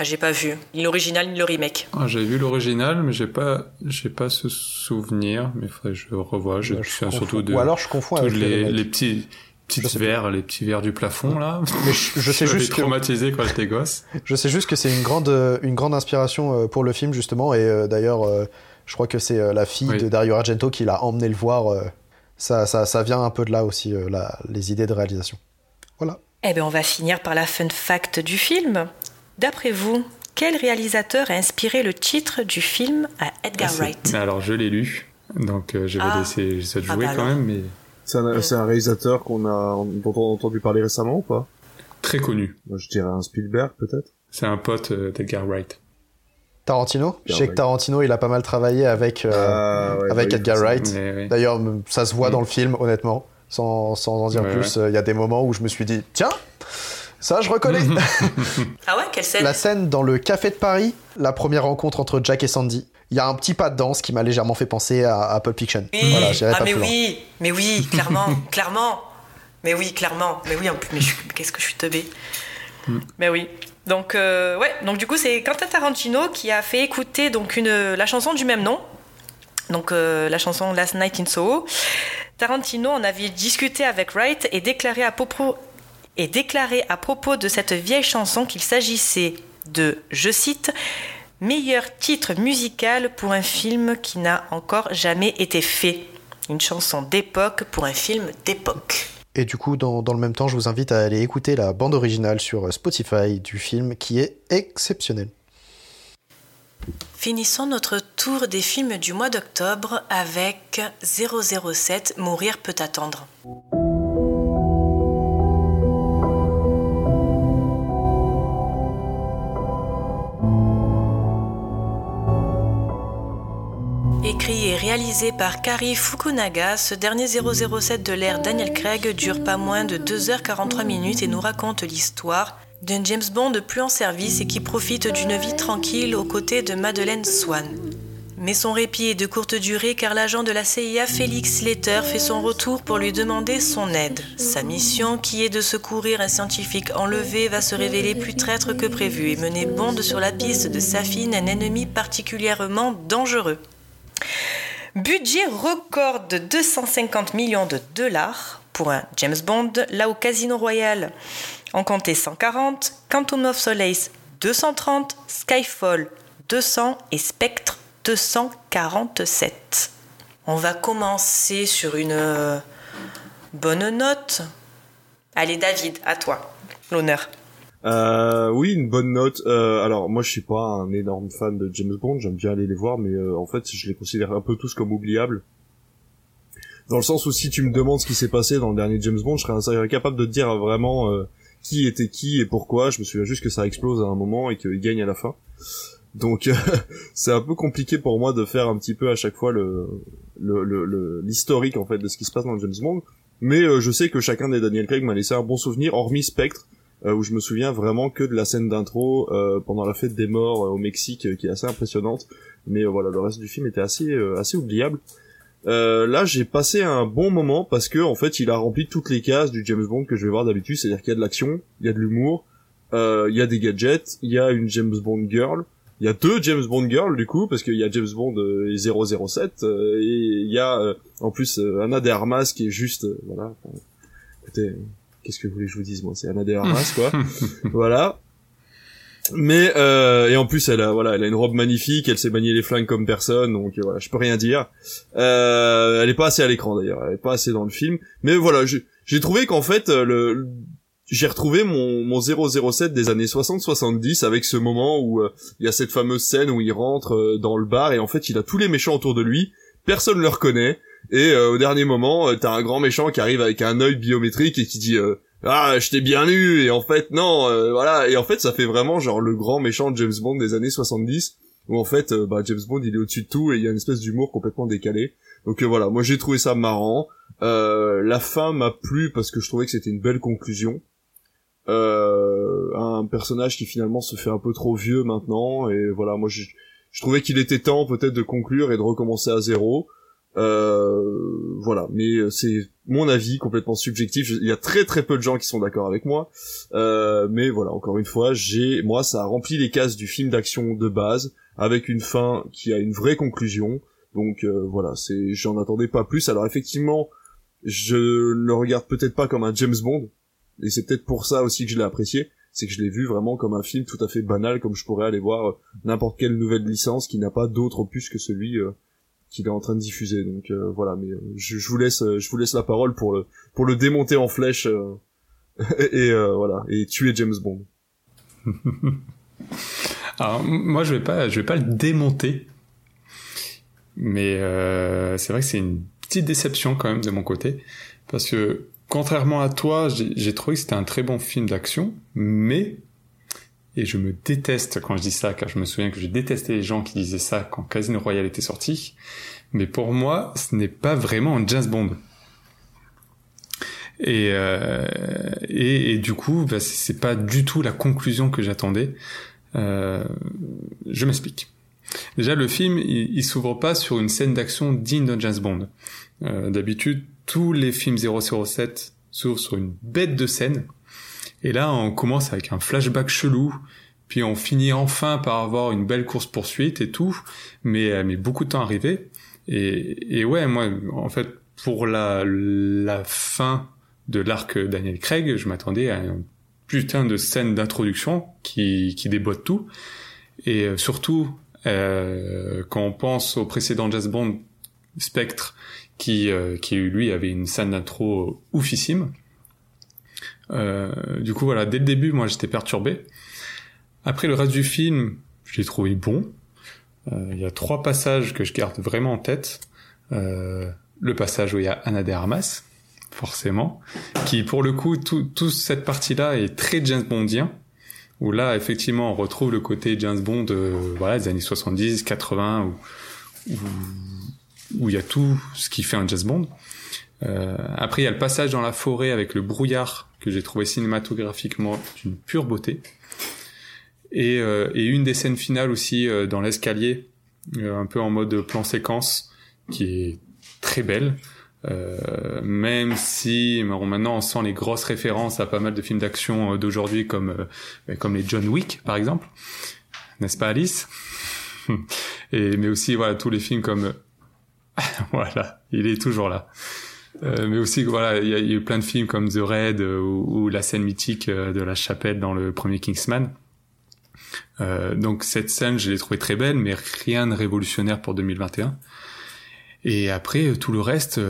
Speaker 1: Ah, j'ai pas vu ni l'original ni le remake.
Speaker 2: Ah, j'ai vu l'original, mais j'ai pas, j'ai pas ce souvenir. Mais faudrait que je revoie. Je,
Speaker 4: je
Speaker 2: surtout de.
Speaker 4: Ou alors je confonds avec
Speaker 2: les, les, petits, petites verres, les petits verres du plafond là. *laughs*
Speaker 4: Mais je, sais juste
Speaker 2: que traumatisé quand j'étais gosse.
Speaker 4: Je sais juste que c'est une grande une grande inspiration euh, pour le film justement et euh, d'ailleurs euh, je crois que c'est la fille de Dario Argento qui l'a emmené le voir. Ça, ça, ça, vient un peu de là aussi la, les idées de réalisation. Voilà.
Speaker 1: Eh bien on va finir par la fun fact du film. D'après vous, quel réalisateur a inspiré le titre du film à Edgar ah, Wright
Speaker 2: Alors je l'ai lu, donc je vais ah. laisser ça jouer ah bah quand même, mais
Speaker 3: c'est un, réalisateur qu'on a, dont on a entendu parler récemment ou pas?
Speaker 2: Très connu.
Speaker 3: Moi, je dirais un Spielberg, peut-être?
Speaker 2: C'est un pote euh, d'Edgar Wright.
Speaker 4: Tarantino? Je sais que Tarantino, il a pas mal travaillé avec, euh, ah, avec Edgar Wright. D'ailleurs, ça se voit dans le film, honnêtement. Sans, sans en dire plus, il y a des moments où je me suis dit, tiens, ça, je reconnais. *laughs*
Speaker 1: ah ouais, quelle scène
Speaker 4: La scène dans le café de Paris, la première rencontre entre Jack et Sandy il y a un petit pas de danse qui m'a légèrement fait penser à, à Pulp Fiction.
Speaker 1: Oui. Voilà, ah, mais oui, mais oui, clairement, *laughs* clairement. Mais oui, clairement. Mais oui, en plus, mais qu'est-ce que je suis teubé. Mm. Mais oui. Donc, euh, ouais, donc du coup, c'est Quentin Tarantino qui a fait écouter donc une, la chanson du même nom. Donc, euh, la chanson Last Night in Soho. Tarantino en avait discuté avec Wright et déclaré à propos, et déclaré à propos de cette vieille chanson qu'il s'agissait de, je cite, Meilleur titre musical pour un film qui n'a encore jamais été fait. Une chanson d'époque pour un film d'époque.
Speaker 4: Et du coup, dans, dans, le même temps, je vous invite à aller écouter la bande originale sur Spotify du film qui est exceptionnelle.
Speaker 1: Finissons notre tour des films du mois d'octobre avec 007 Mourir peut attendre. Écrit et réalisé par Kari Fukunaga, ce dernier 007 de l'ère Daniel Craig dure pas moins de 2h43 minutes et nous raconte l'histoire d'un James Bond plus en service et qui profite d'une vie tranquille aux côtés de Madeleine Swan. Mais son répit est de courte durée car l'agent de la CIA Félix Slater fait son retour pour lui demander son aide. Sa mission, qui est de secourir un scientifique enlevé, va se révéler plus traître que prévu et mener Bond sur la piste de Safine, un ennemi particulièrement dangereux. Budget record de 250 millions de dollars pour un James Bond, là où Casino Royale en comptait 140, Quantum of Solace 230, Skyfall 200 et Spectre 247. On va commencer sur une euh, bonne note. Allez David, à toi, l'honneur.
Speaker 3: Euh, oui, une bonne note. Euh, alors moi, je suis pas un énorme fan de James Bond. J'aime bien aller les voir, mais euh, en fait, je les considère un peu tous comme oubliables. Dans le sens où si tu me demandes ce qui s'est passé dans le dernier James Bond, je serais incapable de dire vraiment euh, qui était qui et pourquoi. Je me souviens juste que ça explose à un moment et qu'il gagne à la fin. Donc *laughs* c'est un peu compliqué pour moi de faire un petit peu à chaque fois le l'historique en fait de ce qui se passe dans James Bond. Mais je sais que chacun des Daniel Craig m'a laissé un bon souvenir, hormis Spectre euh, où je me souviens vraiment que de la scène d'intro euh, pendant la fête des morts euh, au Mexique, qui est assez impressionnante. Mais voilà, le reste du film était assez assez oubliable. là, j'ai passé un bon moment parce que en fait, il a rempli toutes les cases du James Bond que je vais voir d'habitude, c'est-à-dire qu'il y a de l'action, il y a de l'humour, il y a des gadgets, il y a une James Bond girl, il y a deux James Bond girls du coup parce qu'il y a James Bond et 007 et il y a en plus Anna de Armas qui est juste voilà écoutez qu'est-ce que vous voulez que je vous dise moi c'est Anna de Armas *laughs* quoi. Voilà. Mais euh, et en plus elle a voilà elle a une robe magnifique elle sait manier les flingues comme personne donc euh, voilà je peux rien dire. Euh, elle est pas assez à l'écran d'ailleurs elle est pas assez dans le film. Mais voilà j'ai trouvé qu'en fait euh, le j'ai retrouvé mon, mon 007 des années 60-70 avec ce moment où euh, il y a cette fameuse scène où il rentre dans le bar et en fait il a tous les méchants autour de lui. Personne le reconnaît et au dernier moment t'as un grand méchant qui arrive avec un œil biométrique et qui dit ah je t'ai bien lu! Et en fait non euh, voilà. Et en fait ça fait vraiment genre le grand méchant James Bond des années 70 où en fait euh, bah, James Bond il est au-dessus de tout et il y a une espèce d'humour complètement décalé. Donc euh, voilà. Moi j'ai trouvé ça marrant. La fin m'a plu parce que je trouvais que c'était une belle conclusion. Un personnage qui finalement se fait un peu trop vieux maintenant. Et voilà moi je, je trouvais qu'il était temps peut-être de conclure et de recommencer à zéro euh, voilà, mais euh, c'est mon avis complètement subjectif. Il y a très très peu de gens qui sont d'accord avec moi, euh, mais voilà, encore une fois, j'ai moi ça a rempli les cases du film d'action de base avec une fin qui a une vraie conclusion. Donc voilà, c'est j'en attendais pas plus. Alors effectivement, je le regarde peut-être pas comme un James Bond, et c'est peut-être pour ça aussi que je l'ai apprécié, c'est que je l'ai vu vraiment comme un film tout à fait banal, comme je pourrais aller voir n'importe quelle nouvelle licence qui n'a pas d'autre opus que celui qu'il est en train de diffuser. Donc euh, voilà, mais euh, je, vous laisse, euh, je vous laisse la parole pour le pour le démonter en flèche *laughs* et voilà et tuer James Bond. *laughs*
Speaker 2: Alors moi je vais pas, je vais pas le démonter, mais c'est vrai que c'est une petite déception quand même de mon côté parce que contrairement à toi, j'ai trouvé que c'était un très bon film d'action, mais et je me déteste quand je dis ça, car je me souviens que je détestais les gens qui disaient ça quand Casino Royale était sorti. Mais pour moi, ce n'est pas vraiment un James Bond. Et, euh, et, du coup, bah, c'est pas du tout la conclusion que j'attendais. Euh, je m'explique. Déjà, le film, il, s'ouvre pas sur une scène d'action digne d'un James Bond. Euh, D'habitude, tous les films 007 s'ouvrent sur une bête de scène et là, on commence avec un flashback chelou, puis on finit enfin par avoir une belle course poursuite et tout, mais euh, mais beaucoup de temps arrivé. Et, et ouais, moi, en fait, pour la la fin de l'arc Daniel Craig, je m'attendais à une putain de scène d'introduction qui qui déboîte tout. Et euh, surtout, euh, quand on pense au précédent Jazz Bond Spectre, qui euh, qui lui avait une scène d'intro oufissime. Euh, du coup, voilà, dès le début, moi, j'étais perturbé. Après, le reste du film, je l'ai trouvé bon. Euh, il y a trois passages que je garde vraiment en tête. Euh, le passage où il y a Anna de Armas, forcément, qui, pour le coup, toute cette partie-là est très James Bondien où là effectivement on retrouve le côté James Bond voilà des années 70 80 où, où il y a tout ce qui fait un James Bond euh, après il y a le passage dans la forêt avec le brouillard que j'ai trouvé cinématographiquement d'une pure beauté. Et, euh, et, une des scènes finales aussi euh, dans l'escalier, euh, un peu en mode plan séquence, qui est très belle. Euh, même si maintenant on sent les grosses références à pas mal de films d'action d'aujourd'hui comme comme les John Wick par exemple, n'est-ce pas Alice? *laughs* Et mais aussi voilà tous les films comme *laughs* voilà, il est toujours là. Euh, mais aussi voilà il y, a eu plein de films comme The Raid euh, ou, la scène mythique euh, de la chapelle dans le premier Kingsman. Donc cette scène je l'ai trouvée très belle mais rien de révolutionnaire pour 2021 et après tout le reste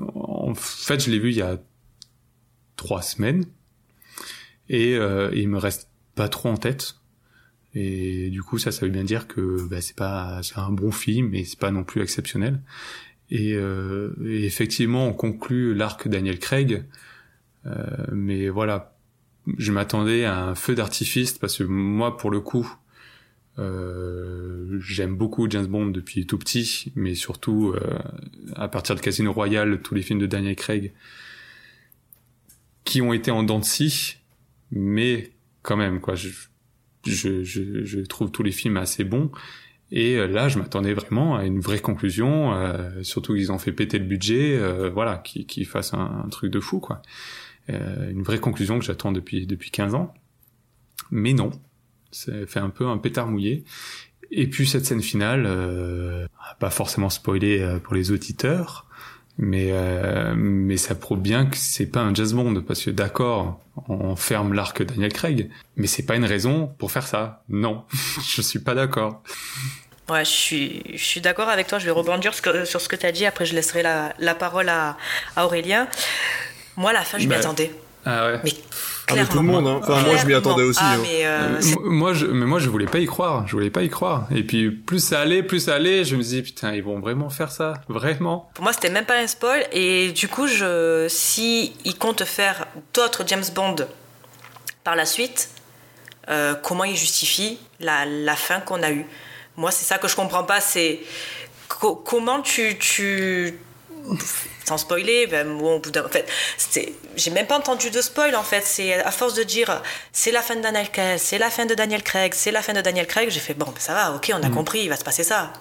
Speaker 2: en fait je l'ai vu il y a trois semaines. Et, et il me reste pas trop en tête. Et du coup ça ça veut bien dire que bah, c'est pas c'est un bon film mais c'est pas non plus exceptionnel euh, et, effectivement, on conclut l'arc Daniel Craig. Euh, mais voilà, je m'attendais à un feu d'artifice parce que moi, pour le coup, euh, j'aime beaucoup James Bond depuis tout petit, mais surtout à partir de Casino Royale, tous les films de Daniel Craig qui ont été en dents de scie, mais quand même quoi. Je, je, je trouve tous les films assez bons et euh, là, je m'attendais vraiment à une vraie conclusion, euh, surtout qu'ils ont fait péter le budget, euh, voilà, qu'ils qui fassent un, truc de fou, quoi. Une vraie conclusion que j'attends depuis depuis 15 ans. Mais non, C'est fait un peu un pétard mouillé. Et puis cette scène finale, pas forcément spoilé euh, pour les auditeurs, mais euh, mais ça prouve bien que c'est pas un jazz Bond parce que d'accord, on ferme l'arc Daniel Craig, mais c'est pas une raison pour faire ça. Non, *laughs* je suis pas d'accord.
Speaker 1: Ouais, je suis, je suis d'accord avec toi. Je vais rebondir sur ce que tu as dit. Après, je laisserai la, la parole à, à Aurélien. Moi, à la fin, je m'y attendais.
Speaker 2: Ah ouais.
Speaker 1: Mais
Speaker 3: ah, mais tout le monde, hein. Enfin, moi, je m'y attendais aussi.
Speaker 1: Ah,
Speaker 3: hein.
Speaker 1: mais euh,
Speaker 2: moi, je, mais moi, je voulais pas y croire. Je voulais pas y croire. Et puis, plus ça allait, plus ça allait, je me dis, putain, ils vont vraiment faire ça, vraiment.
Speaker 1: Pour moi, c'était même pas un spoil. Et du coup, je, si ils comptent faire d'autres James Bond par la suite, euh, comment ils justifient la, la fin qu'on a eue? Moi, c'est ça que je comprends pas. C'est comment tu, tu sans spoiler, ben, bon, au bout en fait, j'ai même pas entendu de spoil en fait. C'est à force de dire c'est la fin de Daniel Craig, c'est la fin de Daniel Craig, c'est la fin de Daniel Craig, j'ai fait bon, ben, ça va, ok, on a mm. compris, il va se passer ça.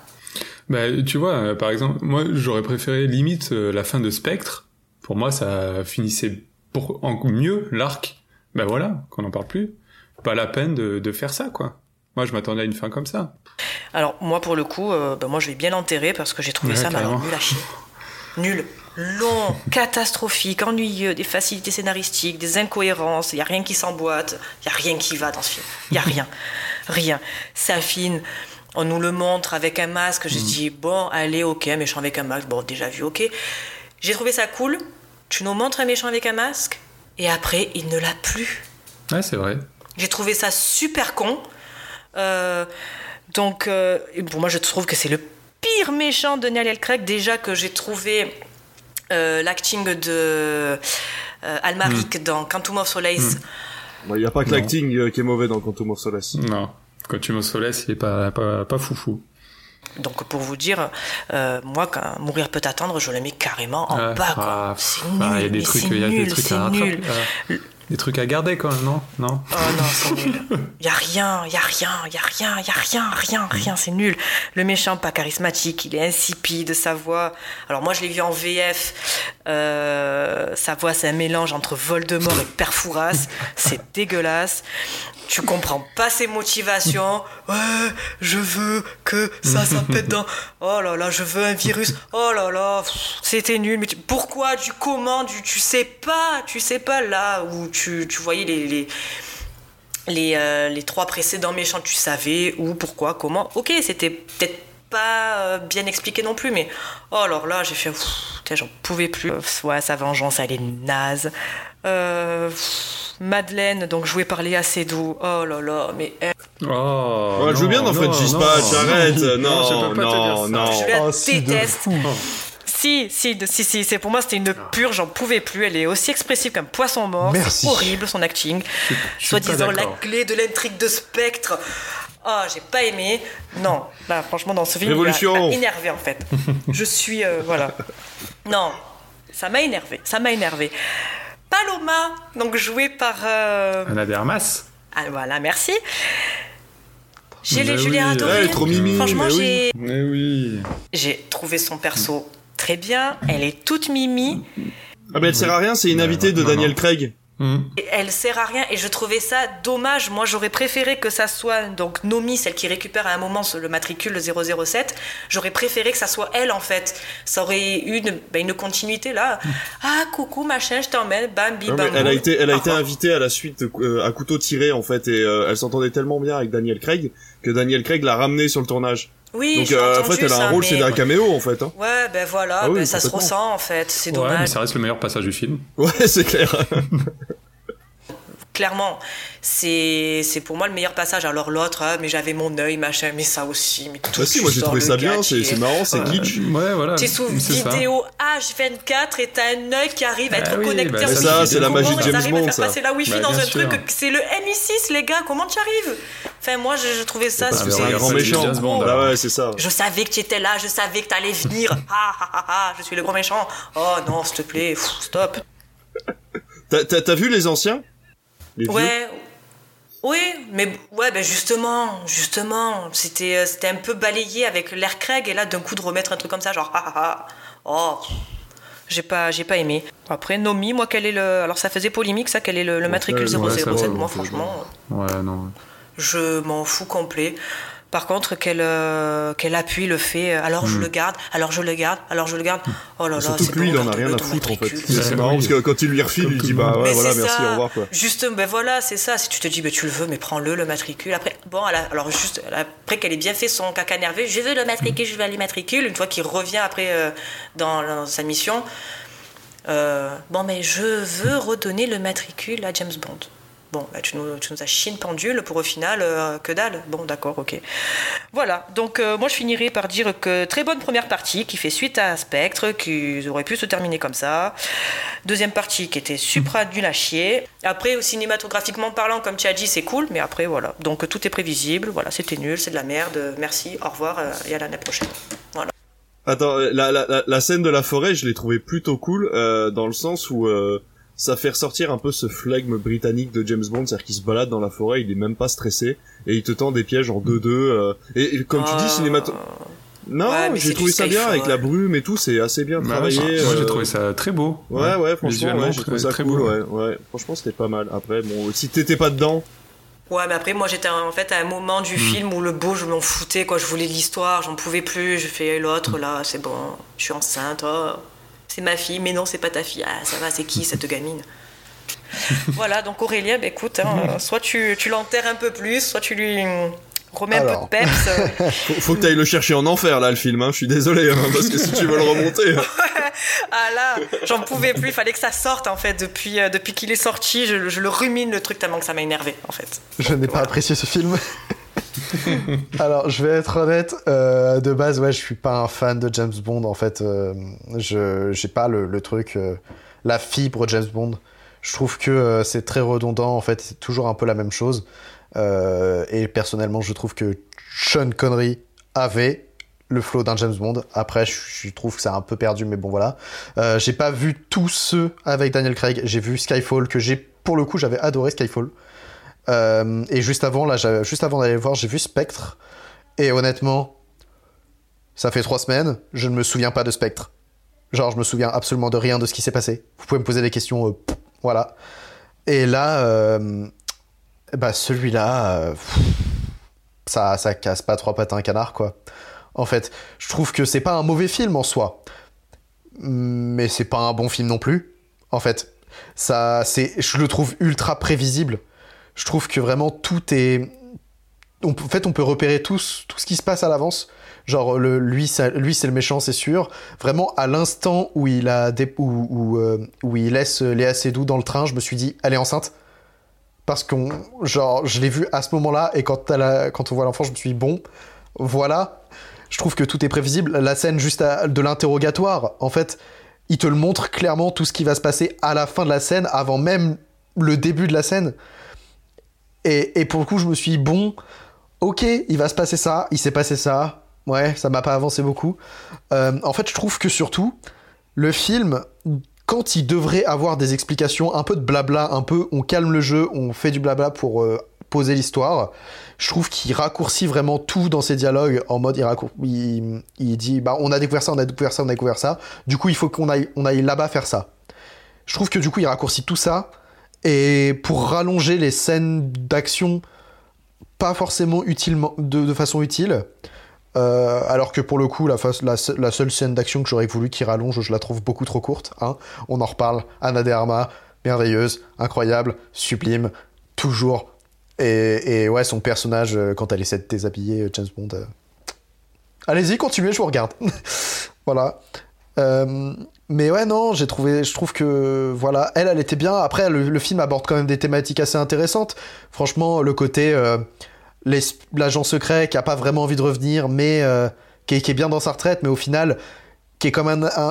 Speaker 2: Bah, tu vois, euh, par exemple, moi j'aurais préféré limite euh, la fin de Spectre. Pour moi, ça finissait pour en mieux l'arc. Ben voilà, qu'on n'en parle plus. Pas la peine de, de faire ça, quoi. Moi, je m'attendais à une fin comme ça.
Speaker 1: Alors, moi, pour le coup, euh, ben, moi, je vais bien l'enterrer parce que j'ai trouvé ça mal nul à chier. Nul long, catastrophique, ennuyeux, des facilités scénaristiques, des incohérences, il n'y a rien qui s'emboîte, il n'y a rien qui va dans ce film. Il n'y a rien. *laughs* rien. Ça affine. On nous le montre avec un masque. Je mm. dis, bon, allez, ok, méchant avec un masque. Bon, déjà vu, ok. J'ai trouvé ça cool. Tu nous montres un méchant avec un masque, et après, il ne l'a plus.
Speaker 2: Ouais, c'est vrai.
Speaker 1: J'ai trouvé ça super con. Euh, donc, euh, pour moi, je trouve que c'est le pire méchant de Daniel Craig. Déjà que j'ai trouvé euh, l'acting de euh, Almaric hmm. dans Quantum of Solace.
Speaker 3: Il n'y a pas que l'acting euh, qui est mauvais dans Quantum of Solace.
Speaker 2: Non, Quantum of Solace, il est pas, pas, pas foufou.
Speaker 1: Donc pour vous dire, moi quand Mourir peut attendre, je le mets carrément en ah, bas. Ah, c'est nul, il y a des trucs, il y a des trucs à nul
Speaker 2: des trucs à garder quand même, non? Non?
Speaker 1: Oh non, c'est nul. Y a rien, y a rien, y a rien, y a rien, rien, rien, c'est nul. Le méchant pas charismatique, il est insipide, sa voix. Alors moi je l'ai vu en VF. Euh, sa voix c'est un mélange entre Voldemort et Perfouras. C'est dégueulasse tu comprends pas ses motivations. *laughs* Ouais, je veux que ça, ça pète dans. *laughs* Oh là là, je veux un virus. Oh là là, c'était nul. Mais pourquoi, du comment, du, tu sais pas, tu sais pas là où tu, tu voyais les, les, les, euh, les, trois précédents méchants, tu savais où, pourquoi, comment. Ok, c'était peut-être pas euh, bien expliqué non plus, mais oh alors là, j'ai fait, j'en pouvais plus. Ouais, sa vengeance, elle est naze. Euh, Madeleine, donc jouée par Léa Seydoux. Oh là là, mais.
Speaker 3: Oh, elle joue bien dans French Dispatch, arrête Non, non, non.
Speaker 1: Je la oh, déteste. Si, si, si, si, c'est pour moi c'était une pure, j'en pouvais plus. Elle est aussi expressive qu'un poisson mort. C'est horrible son acting. Soit disant la clé de l'intrigue de Spectre. Oh, j'ai pas aimé. Non, là, franchement, dans ce film,
Speaker 3: Révolution.
Speaker 1: il m'a énervé en fait. *laughs* Je suis, euh, voilà. Non, ça m'a énervé. Ça m'a énervé. Paloma, donc jouée par. Euh...
Speaker 2: Anna Dermas.
Speaker 1: Ah, voilà, merci. J'ai les oui. adoré.
Speaker 3: trop mimi.
Speaker 1: Franchement, j'ai.
Speaker 2: Mais oui.
Speaker 1: J'ai trouvé son perso très bien. Elle est toute mimi.
Speaker 3: Ah, mais elle sert à rien, c'est une invitée de Daniel Craig.
Speaker 1: Hmm. Elle sert à rien et je trouvais ça dommage. Moi, j'aurais préféré que ça soit donc Nomi, celle qui récupère à un moment le matricule 007. J'aurais préféré que ça soit elle en fait. Ça aurait eu une, ben, une continuité là. Hmm. Ah coucou machin, je t'emmène, bam bam.
Speaker 3: Elle a été, elle a été invitée à la suite euh, à couteau tiré en fait et euh, elle s'entendait tellement bien avec Daniel Craig que Daniel Craig l'a ramenée sur le tournage.
Speaker 1: Oui,
Speaker 3: donc euh, en fait elle a un rôle c'est un caméo en fait hein.
Speaker 1: ouais ben voilà ah ben, ça se ressent en fait c'est dommage.
Speaker 2: ouais, mais ça reste le meilleur passage du film.
Speaker 3: Ouais *laughs* c'est clair *laughs*
Speaker 1: clairement, c'est c'est pour moi le meilleur passage. Alors l'autre, hein, mais j'avais mon œil, machin, mais ça aussi. Mais tout
Speaker 3: bah si, moi j'ai trouvé ça bien, c'est marrant, c'est kitsch.
Speaker 2: Ouais, voilà.
Speaker 1: T'es sous vidéo H24 et t'as un œil qui arrive à être bah connecté.
Speaker 3: Bah ça, c'est la magie de James Bond, ça.
Speaker 1: passer la Wi-Fi bah, dans un truc, c'est le MI6, les gars. Comment tu arrives? Enfin, moi, je, trouvais ça.
Speaker 3: C'est un grand méchant. Ah ouais, c'est ça.
Speaker 1: Je savais que tu étais là, je savais que t'allais venir. *laughs* Ah ah ah ah, je suis le grand méchant. Oh non, s'il te plaît, stop.
Speaker 3: T'as vu les anciens?
Speaker 1: Ouais, oui, mais ouais, ben justement, justement, c'était euh, c'était un peu balayé avec l'air Craig et là d'un coup de remettre un truc comme ça, genre ah ah ah, oh, j'ai pas j'ai pas aimé. Après Nomi, moi quel est le, alors ça faisait polémique ça, quel est le, matricule 007, moi franchement.
Speaker 2: Ouais non.
Speaker 1: je m'en fous complet. Par contre, qu'elle euh, qu'elle appuie le fait, euh, alors je
Speaker 3: Hmm.
Speaker 1: le garde, alors je le garde, alors je le garde. Oh là là,
Speaker 3: Surtout
Speaker 1: c'est
Speaker 3: que lui, il en a rien à foutre en fait.
Speaker 1: matricule.
Speaker 3: C'est marrant
Speaker 2: oui.
Speaker 3: parce que quand il lui refile,
Speaker 2: Comme
Speaker 3: il dit bah ouais,
Speaker 1: Mais
Speaker 3: voilà, merci,
Speaker 1: ça.
Speaker 3: au revoir quoi.
Speaker 1: Juste, ben voilà, c'est ça. Si tu te dis, ben tu le veux, mais prends-le, le matricule. Après, bon, elle a- alors juste après qu'elle ait bien fait son caca nerveux, je veux le matricule, je veux aller matricule. Une fois qu'il revient après euh, dans, dans sa mission, euh, bon, mais je veux redonner le matricule à James Bond. Bon, bah, tu, nous, tu as chié pendule pour au final, euh, que dalle. Bon, d'accord, ok. Voilà, donc euh, moi je finirai par dire que très bonne première partie qui fait suite à Spectre, qui aurait pu se terminer comme ça. Deuxième partie qui était supra nul à chier. Après, cinématographiquement parlant, comme tu as dit, c'est cool, mais après voilà. Donc tout est prévisible, voilà, c'était nul, c'est de la merde. Merci, au revoir euh, et à l'année prochaine. Voilà.
Speaker 3: Attends, la, scène de la forêt, je l'ai trouvée plutôt cool, dans le sens où ça fait ressortir un peu ce flegme britannique de James Bond, c'est-à-dire qu'il se balade dans la forêt, il est même pas stressé, et il te tend des pièges en 2-2. euh, et, et comme tu dis,
Speaker 1: Euh,
Speaker 3: cinémato... Non,
Speaker 1: ouais, mais
Speaker 3: j'ai trouvé ça bien, avec la brume et tout, c'est assez bien
Speaker 2: Bah ouais,
Speaker 3: travaillé.
Speaker 2: moi j'ai
Speaker 3: euh,
Speaker 2: trouvé ça très beau.
Speaker 3: Ouais, ouais, franchement, ouais, j'ai trouvé ça
Speaker 2: très
Speaker 3: cool,
Speaker 2: beau,
Speaker 3: ouais, ouais. Franchement, c'était pas mal. Après, bon, si t'étais pas dedans,
Speaker 1: Ouais, mais après, moi, j'étais en fait à un moment du film où le beau, je m'en foutais, quoi. Je voulais de l'histoire, j'en pouvais plus. Je fais l'autre, là, c'est bon, je suis enceinte, oh, c'est ma fille, mais non, c'est pas ta fille. Ah, ça va, c'est qui cette gamine *laughs* Voilà, donc Aurélien, bah, écoute, hein, *laughs* soit tu, tu l'enterres un peu plus, soit tu lui remets un
Speaker 4: Alors.
Speaker 1: peu de peps. *laughs*
Speaker 3: faut, faut que t'ailles le chercher en enfer, là, le film, hein. Je suis désolé, hein, parce que si tu veux le remonter.
Speaker 1: ah là, j'en pouvais plus, il fallait que ça sorte, en fait. Depuis, euh, depuis qu'il est sorti, je, je le rumine le truc tellement que ça m'a énervé, en fait.
Speaker 4: Je n'ai pas apprécié ce film. *laughs* Alors, je vais être honnête, euh, de base, ouais, je suis pas un fan de James Bond, en fait. euh, je j'ai pas le, truc, euh, la fibre James Bond. Je trouve que c'est très redondant, en fait, c'est toujours un peu la même chose. Et personnellement, je trouve que Sean Connery avait le flow d'un James Bond. Après, je, trouve que c'est un peu perdu, mais bon, voilà. J'ai pas vu tous ceux avec Daniel Craig. J'ai vu Skyfall, que j'ai, pour le coup, j'avais adoré Skyfall. Euh, et juste avant, là, juste avant d'aller le voir, j'ai vu Spectre. Et honnêtement, ça fait trois semaines, je ne me souviens pas de Spectre. Genre, je me souviens absolument de rien de ce qui s'est passé. Vous pouvez me poser des questions, euh, voilà. Et là, euh, bah celui-là, ça, ça casse pas trois pattes à un canard, quoi. En fait, je trouve que c'est pas un mauvais film en soi, mais c'est pas un bon film non plus. En fait, ça, c'est, je le trouve ultra prévisible. Je trouve que vraiment tout est, en fait, on peut repérer tout, tout ce qui se passe à l'avance. Genre, lui, lui c'est le méchant, c'est sûr. Vraiment, à l'instant où il a où, euh, où il laisse Léa Seydoux dans le train, je me suis dit, elle est enceinte. Parce qu'on, genre, je l'ai vu à ce moment-là, et quand, quand on voit l'enfant, je me suis dit, bon, voilà. Je trouve que tout est prévisible. La scène juste de l'interrogatoire, en fait, il te le montre clairement tout ce qui va se passer à la fin de la scène, avant même le début de la scène. Et, pour le coup, je me suis dit, bon, ok, il va se passer ça, il s'est passé ça. Ouais, ça m'a pas avancé beaucoup. Euh, en fait, je trouve que surtout, le film, quand il devrait avoir des explications, un peu de blabla, un peu on calme le jeu, on fait du blabla pour euh, poser l'histoire, je trouve qu'il raccourcit vraiment tout dans ses dialogues en mode il, il, il dit bah on a découvert ça, on a découvert ça, on a découvert ça. Du coup, il faut qu'on aille, on aille là-bas faire ça. Je trouve que du coup, il raccourcit tout ça et pour rallonger les scènes d'action pas forcément utilement de, façon utile. Euh, alors que pour le coup, la, seule scène d'action que j'aurais voulu qu'il rallonge, je la trouve beaucoup trop courte. Hein. On en reparle. Anna de Armas, merveilleuse, incroyable, sublime, toujours. Et, ouais, son personnage, euh, quand elle essaie de déshabiller euh, James Bond. Allez-y, continuez, je vous regarde. *laughs* voilà. Mais ouais, non, j'ai trouvé, je trouve que voilà, elle, elle était bien. Après, le, film aborde quand même des thématiques assez intéressantes. Franchement, le côté euh, l'agent secret qui a pas vraiment envie de revenir, mais euh, qui, est, bien dans sa retraite, mais au final, qui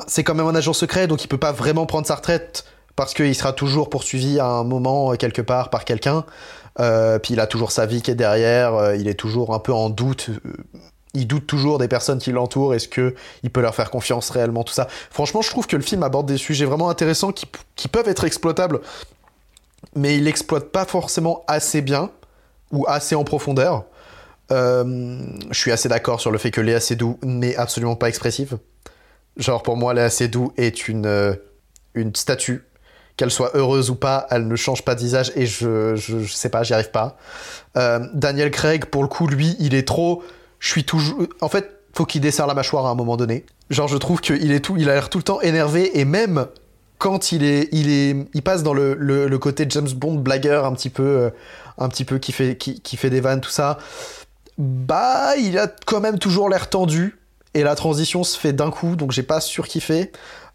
Speaker 4: c'est quand même un agent secret, donc il peut pas vraiment prendre sa retraite parce qu'il sera toujours poursuivi à un moment euh, quelque part par quelqu'un. Puis il a toujours sa vie qui est derrière, il est toujours un peu en doute. Il doute toujours des personnes qui l'entourent. Est-ce que il peut leur faire confiance réellement tout ça? Franchement, je trouve que le film aborde des sujets vraiment intéressants qui, peuvent être exploitables, mais il l'exploite pas forcément assez bien ou assez en profondeur. Euh, je suis assez d'accord sur le fait que Léa Seydoux n'est absolument pas expressive. Genre pour moi, Léa Seydoux est une euh, statue qu'elle soit heureuse ou pas, elle ne change pas de et je, je, je sais pas, j'y arrive pas. Euh, Daniel Craig, pour le coup, lui, il est trop. Je suis toujours. En fait, faut qu'il desserre la mâchoire à un moment donné. Genre, je trouve qu'il est tout, il a l'air tout le temps énervé et même quand il est, il est, il passe dans le, le, côté James Bond blagueur un petit peu, euh, un petit peu qui fait, qui, fait des vannes tout ça. Bah, il a quand même toujours l'air tendu et la transition se fait d'un coup, donc j'ai pas surkiffé.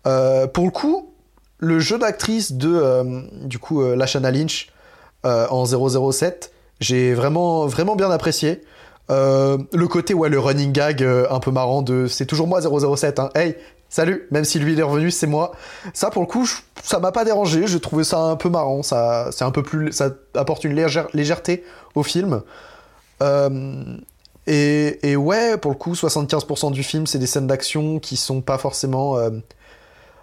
Speaker 4: Euh, pour le coup, le jeu d'actrice de euh, du coup euh, Lashana Lynch en 007, j'ai vraiment vraiment bien apprécié. Euh, le côté ouais le running gag euh, un peu marrant de c'est toujours moi 007 hein. Hey, salut, même si lui il est revenu, c'est moi. Ça pour le coup, ça m'a pas dérangé, j'ai trouvé ça un peu marrant, ça c'est un peu plus ça apporte une légère- légèreté au film. Euh, et, et ouais, pour le coup, 75% du film, c'est des scènes d'action qui sont pas forcément.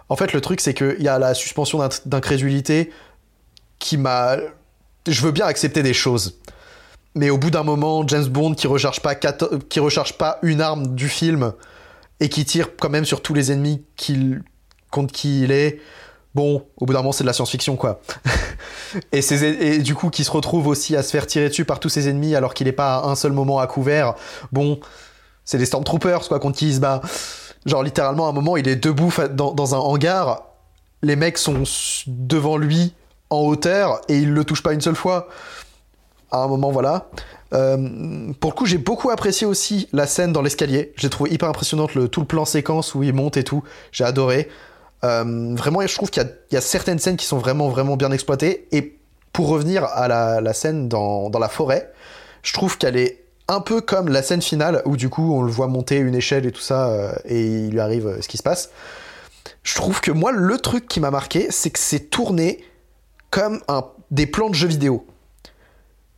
Speaker 4: En fait, le truc, c'est qu'il y a la suspension d'in- d'incrédulité qui m'a. Je veux bien accepter des choses. Mais au bout d'un moment, James Bond qui recharge pas, 14 qui recharge pas une arme du film et qui tire quand même sur tous les ennemis qu'il... contre qui il est, bon, au bout d'un moment, c'est de la science-fiction, quoi. *laughs* et, ces- et du coup, qui se retrouve aussi à se faire tirer dessus par tous ses ennemis alors qu'il est pas à un seul moment à couvert. Bon, c'est des Stormtroopers, quoi, contre qui il se bat. Genre, littéralement, à un moment, il est debout dans, dans un hangar. Les mecs sont devant lui en hauteur et il le touche pas une seule fois. À un moment, voilà. Euh, pour le coup, j'ai beaucoup apprécié aussi la scène dans l'escalier. J'ai trouvé hyper impressionnante le, tout le plan séquence où il monte et tout. J'ai adoré. Euh, vraiment, je trouve qu'il y, a- certaines scènes qui sont vraiment, vraiment bien exploitées. Et pour revenir à la, scène dans, la forêt, je trouve qu'elle est un peu comme la scène finale où du coup on le voit monter une échelle et tout ça euh, et il lui arrive ce qui se passe. Je trouve que moi, le truc qui m'a marqué, c'est que c'est tourné comme des plans de jeux vidéo.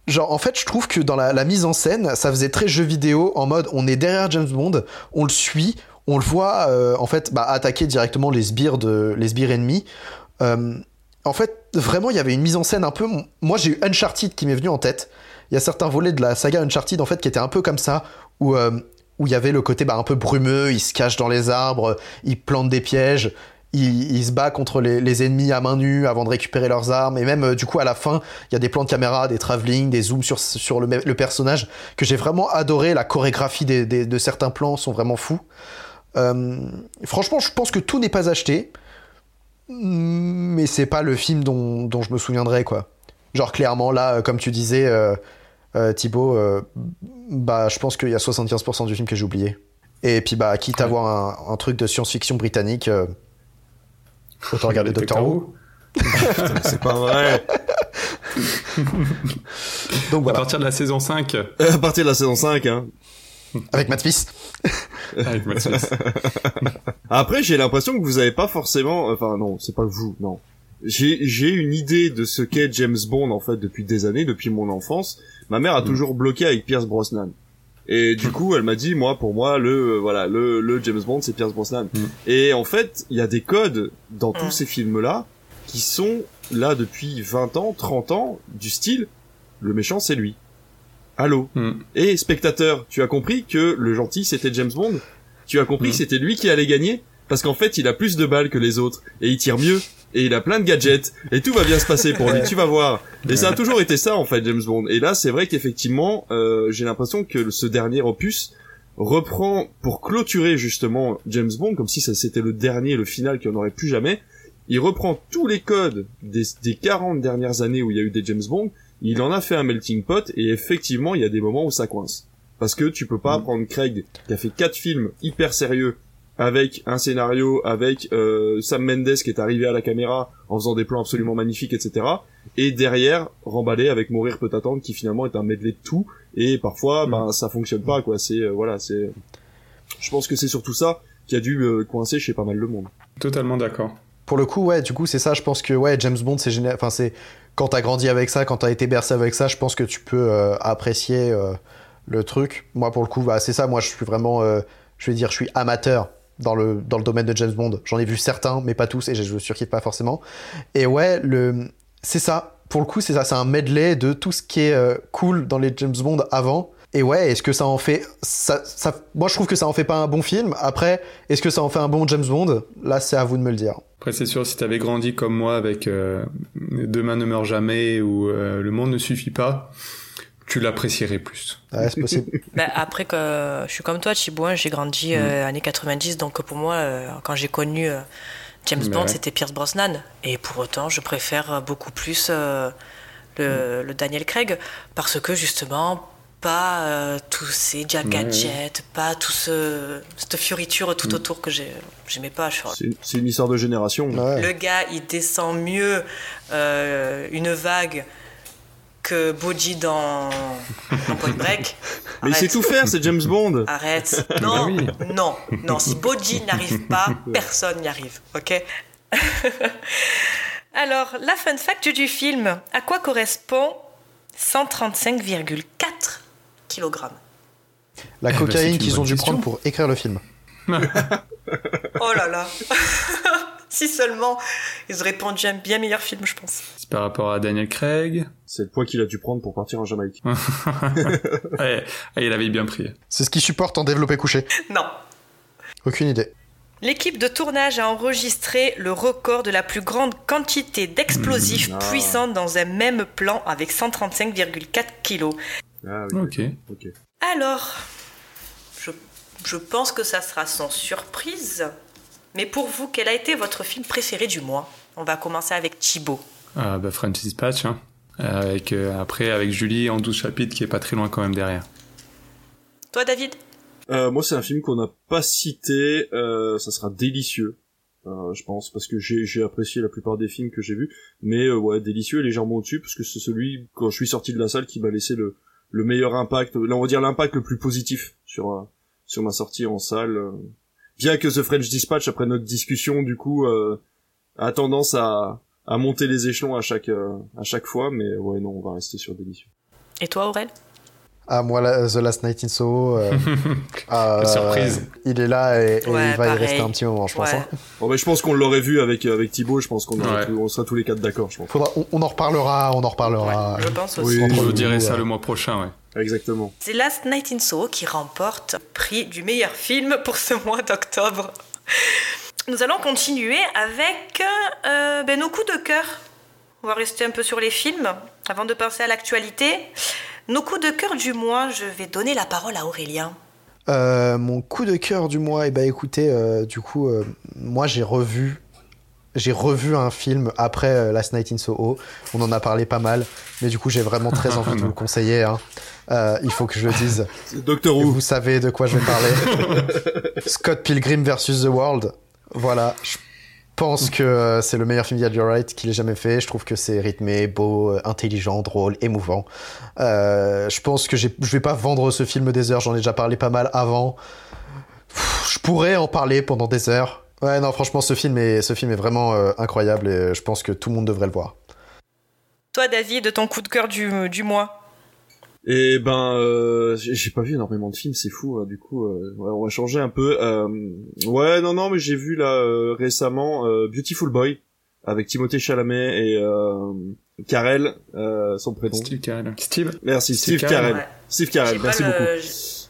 Speaker 4: Genre, en fait, je trouve que dans la, mise en scène, ça faisait très jeu vidéo en mode on est derrière James Bond, on le suit, on le voit euh, en fait bah, attaquer directement les sbires de les sbires ennemis. Euh, en fait, vraiment, il y avait une mise en scène un peu. Moi, j'ai eu Uncharted qui m'est venu en tête. Il y a certains volets de la saga Uncharted en fait qui étaient un peu comme ça, où euh, où il y avait le côté bah, un peu brumeux, il se cache dans les arbres, il plante des pièges, il, il se bat contre les, les ennemis à main nue avant de récupérer leurs armes, et même euh, du coup à la fin, il y a des plans de caméra, des travelling, des zooms sur, sur le, le personnage, que j'ai vraiment adoré, la chorégraphie des, des- de certains plans sont vraiment fous. Euh, franchement, je pense que tout n'est pas acheté, mais c'est pas le film dont, dont je me souviendrai, quoi. Genre clairement, là, euh, comme tu disais, euh, Thibaut, bah, je pense qu'il y a 75% du film que j'ai oublié. Et puis, bah, quitte à voir un, un truc de science-fiction britannique, autant regarder Doctor Who. *laughs*
Speaker 3: C'est pas vrai.
Speaker 4: Donc
Speaker 2: À partir de la saison 5,
Speaker 3: à partir de la saison 5, hein.
Speaker 4: avec Matt Smith.
Speaker 2: avec Matt Smith. *laughs*
Speaker 3: Après, j'ai l'impression que vous avez pas forcément, enfin non, c'est pas vous, non. J'ai j'ai une idée de ce qu'est James Bond en fait depuis des années, depuis mon enfance. Ma mère a
Speaker 2: Mm.
Speaker 3: toujours bloqué avec Pierce Brosnan. Et du coup, elle m'a dit, moi, pour moi, le euh, voilà, le, le James Bond, c'est Pierce Brosnan.
Speaker 2: Mm.
Speaker 3: Et en fait, il y a des codes dans tous
Speaker 1: Mm.
Speaker 3: ces films-là qui sont là depuis 20 ans, 30 ans, du style, le méchant, c'est lui. Allô
Speaker 2: Mm.
Speaker 3: Et spectateur, tu as compris que le gentil c'était James Bond? Tu as compris que c'était lui qui allait gagner? Parce qu'en fait il a plus de balles que les autres et il tire mieux et il a plein de gadgets et tout va bien se passer pour lui, *laughs* tu vas voir. Et ça a toujours été ça en fait James Bond. Et là c'est vrai qu'effectivement euh, j'ai l'impression que ce dernier opus reprend pour clôturer justement James Bond comme si ça c'était le dernier, le final qu'il n'y en aurait plus jamais. Il reprend tous les codes des, des 40 dernières années où il y a eu des James Bond il en a fait un melting pot et effectivement il y a des moments où ça coince parce que tu peux pas
Speaker 2: Mm.
Speaker 3: prendre Craig qui a fait quatre films hyper sérieux avec un scénario avec euh, Sam Mendes qui est arrivé à la caméra en faisant des plans absolument magnifiques etc et derrière remballer avec Mourir peut attendre qui finalement est un medley de tout et parfois
Speaker 2: Mm.
Speaker 3: ben ça fonctionne pas quoi c'est euh, voilà c'est je pense que c'est surtout ça qui a dû euh, coincer chez pas mal de monde
Speaker 2: Totalement d'accord.
Speaker 4: Pour le coup, ouais, du coup, c'est ça. Je pense que ouais, James Bond, c'est génial. Enfin, c'est quand t'as grandi avec ça, quand t'as été bercé avec ça, je pense que tu peux euh, apprécier euh, le truc. Moi, pour le coup, bah, c'est ça. Moi, je suis vraiment, euh, je vais dire, je suis amateur dans le dans le domaine de James Bond. J'en ai vu certains, mais pas tous, et je, je surkiffe pas forcément. Et ouais, le, c'est ça. Pour le coup, c'est ça. C'est un medley de tout ce qui est euh, cool dans les James Bond avant Et ouais, est-ce que ça en fait ça, ça, Moi, je trouve que ça en fait pas un bon film. Après, est-ce que ça en fait un bon James Bond? Là, c'est à vous de me le dire.
Speaker 2: Après, c'est sûr, si t'avais grandi comme moi avec euh, Demain ne meurt jamais ou euh, Le monde ne suffit pas, tu l'apprécierais plus.
Speaker 4: Ouais, c'est possible. *laughs*
Speaker 1: bah, après que je suis comme toi, Thibaut, hein, j'ai grandi euh, années 90, donc pour moi, euh, quand j'ai connu euh, James Bond,
Speaker 2: Ouais.
Speaker 1: c'était Pierce Brosnan. Et pour autant, je préfère beaucoup plus euh, le, le Daniel Craig, parce que justement, pas euh, tous ces Jack
Speaker 2: Ouais,
Speaker 1: gadgets, pas tout ce, cette fioriture tout
Speaker 2: Mm.
Speaker 1: autour que j'ai- j'aimais pas.
Speaker 3: C'est c'est une histoire de génération.
Speaker 4: Ouais.
Speaker 1: Le gars, il descend mieux euh, une vague que Bodhi dans, dans Point Break. *laughs*
Speaker 3: Mais il sait tout faire, c'est James Bond.
Speaker 1: Arrête. *laughs* Non,
Speaker 2: oui.
Speaker 1: non, non. Si Bodhi n'arrive pas, *laughs* personne n'y arrive. Ok? Alors, la fun fact du film. À quoi correspond 135,4 kg
Speaker 4: La
Speaker 2: Eh ben,
Speaker 4: cocaïne qu'ils ont dû
Speaker 2: question.
Speaker 4: prendre pour écrire le film.
Speaker 1: Oh là là. si seulement ils auraient pondu un bien meilleur film, je pense.
Speaker 2: Par rapport à Daniel Craig.
Speaker 3: C'est le poids qu'il a dû prendre pour partir en Jamaïque. *laughs*
Speaker 2: ouais, il avait bien pris.
Speaker 4: C'est ce qu'ils supportent en développé couché. *laughs*
Speaker 1: Non.
Speaker 4: Aucune idée.
Speaker 1: L'équipe de tournage a enregistré le record de la plus grande quantité d'explosifs
Speaker 3: Mmh. Ah.
Speaker 1: puissants dans un même plan avec 135,4 kilos.
Speaker 3: Ah oui.
Speaker 2: Ok.
Speaker 3: Ok.
Speaker 1: Alors, je, je pense que ça sera sans surprise. Mais pour vous, quel a été votre film préféré du mois? On va commencer avec Thibaut.
Speaker 2: Ah, bah, French Dispatch, hein. Avec, euh, après, avec Julie en 12 chapitres qui est pas très loin quand même derrière.
Speaker 1: Toi, David?
Speaker 3: Euh, moi, c'est un film qu'on n'a pas cité. Euh, ça sera délicieux, euh, je pense, parce que j'ai j'ai apprécié la plupart des films que j'ai vus. Mais euh, ouais, délicieux et légèrement au-dessus, parce que c'est celui quand je suis sorti de la salle qui m'a laissé le le meilleur impact. Là, on va dire l'impact le plus positif sur euh, sur ma sortie en salle. euh. Bien que The French Dispatch, après notre discussion, du coup, euh, a tendance à à monter les échelons à chaque euh, à chaque fois, mais ouais, non, on va rester sur délicieux.
Speaker 1: Et toi, Aurel?
Speaker 4: Ah, moi, la- The Last Night in Soho. euh, *laughs* euh,
Speaker 2: La surprise.
Speaker 4: Il est là et, et
Speaker 1: Ouais,
Speaker 4: il va y rester un petit moment, je pense. Hein.
Speaker 3: Bon, ben, je pense qu'on l'aurait vu avec avec Thibaut. Je pense qu'on
Speaker 2: Ouais.
Speaker 3: on sera tous les quatre d'accord. Je pense.
Speaker 4: Faudra, on, on en reparlera, on en reparlera.
Speaker 1: Je pense
Speaker 3: Oui,
Speaker 1: aussi.
Speaker 2: Je
Speaker 4: Entre
Speaker 2: vous dirai ça
Speaker 4: euh,
Speaker 2: le mois prochain, ouais.
Speaker 3: Exactement.
Speaker 1: C'est Last Night in Soho qui remporte le prix du meilleur film pour ce mois d'octobre. Nous allons continuer avec euh, ben, nos coups de cœur. On va rester un peu sur les films avant de passer à l'actualité. Nos coups de cœur du mois, je vais donner la parole à Aurélien.
Speaker 4: Euh, mon coup de cœur du mois, et bah écoutez, euh, du coup, euh, moi j'ai revu, j'ai revu un film après Last Night in Soho. On en a parlé pas mal, mais du coup j'ai vraiment très envie de vous le *laughs* conseiller. hein. Euh, il faut que je le dise.
Speaker 3: Doctor
Speaker 4: Et
Speaker 3: Who.
Speaker 4: vous savez de quoi je vais parler. *laughs* Scott Pilgrim versus The World. Voilà. Je pense que euh, c'est le meilleur film d'Edgar Wright qu'il ait jamais fait. Je trouve que c'est rythmé, beau, euh, intelligent, drôle, émouvant. Euh, je pense que je vais pas vendre ce film des heures. J'en ai déjà parlé pas mal avant. Je pourrais en parler pendant des heures. Ouais, non, franchement, ce film est, ce film est vraiment incroyable et je pense que tout le monde devrait le voir.
Speaker 1: Toi, David, ton coup de cœur du, du mois.
Speaker 3: Et ben, euh, j'ai pas vu énormément de films, c'est fou. hein, du coup, euh, ouais, on va changer un peu. Euh, ouais, non, non, mais j'ai vu là euh, récemment euh, Beautiful Boy avec Timothée Chalamet et euh, Carell, euh, son prénom.
Speaker 2: Steve Carell. Steve
Speaker 3: Merci,
Speaker 2: Steve
Speaker 3: Steve,
Speaker 2: Carell.
Speaker 1: Ouais.
Speaker 3: Steve Carell,
Speaker 1: J'ai pas
Speaker 3: merci
Speaker 1: le-
Speaker 3: beaucoup.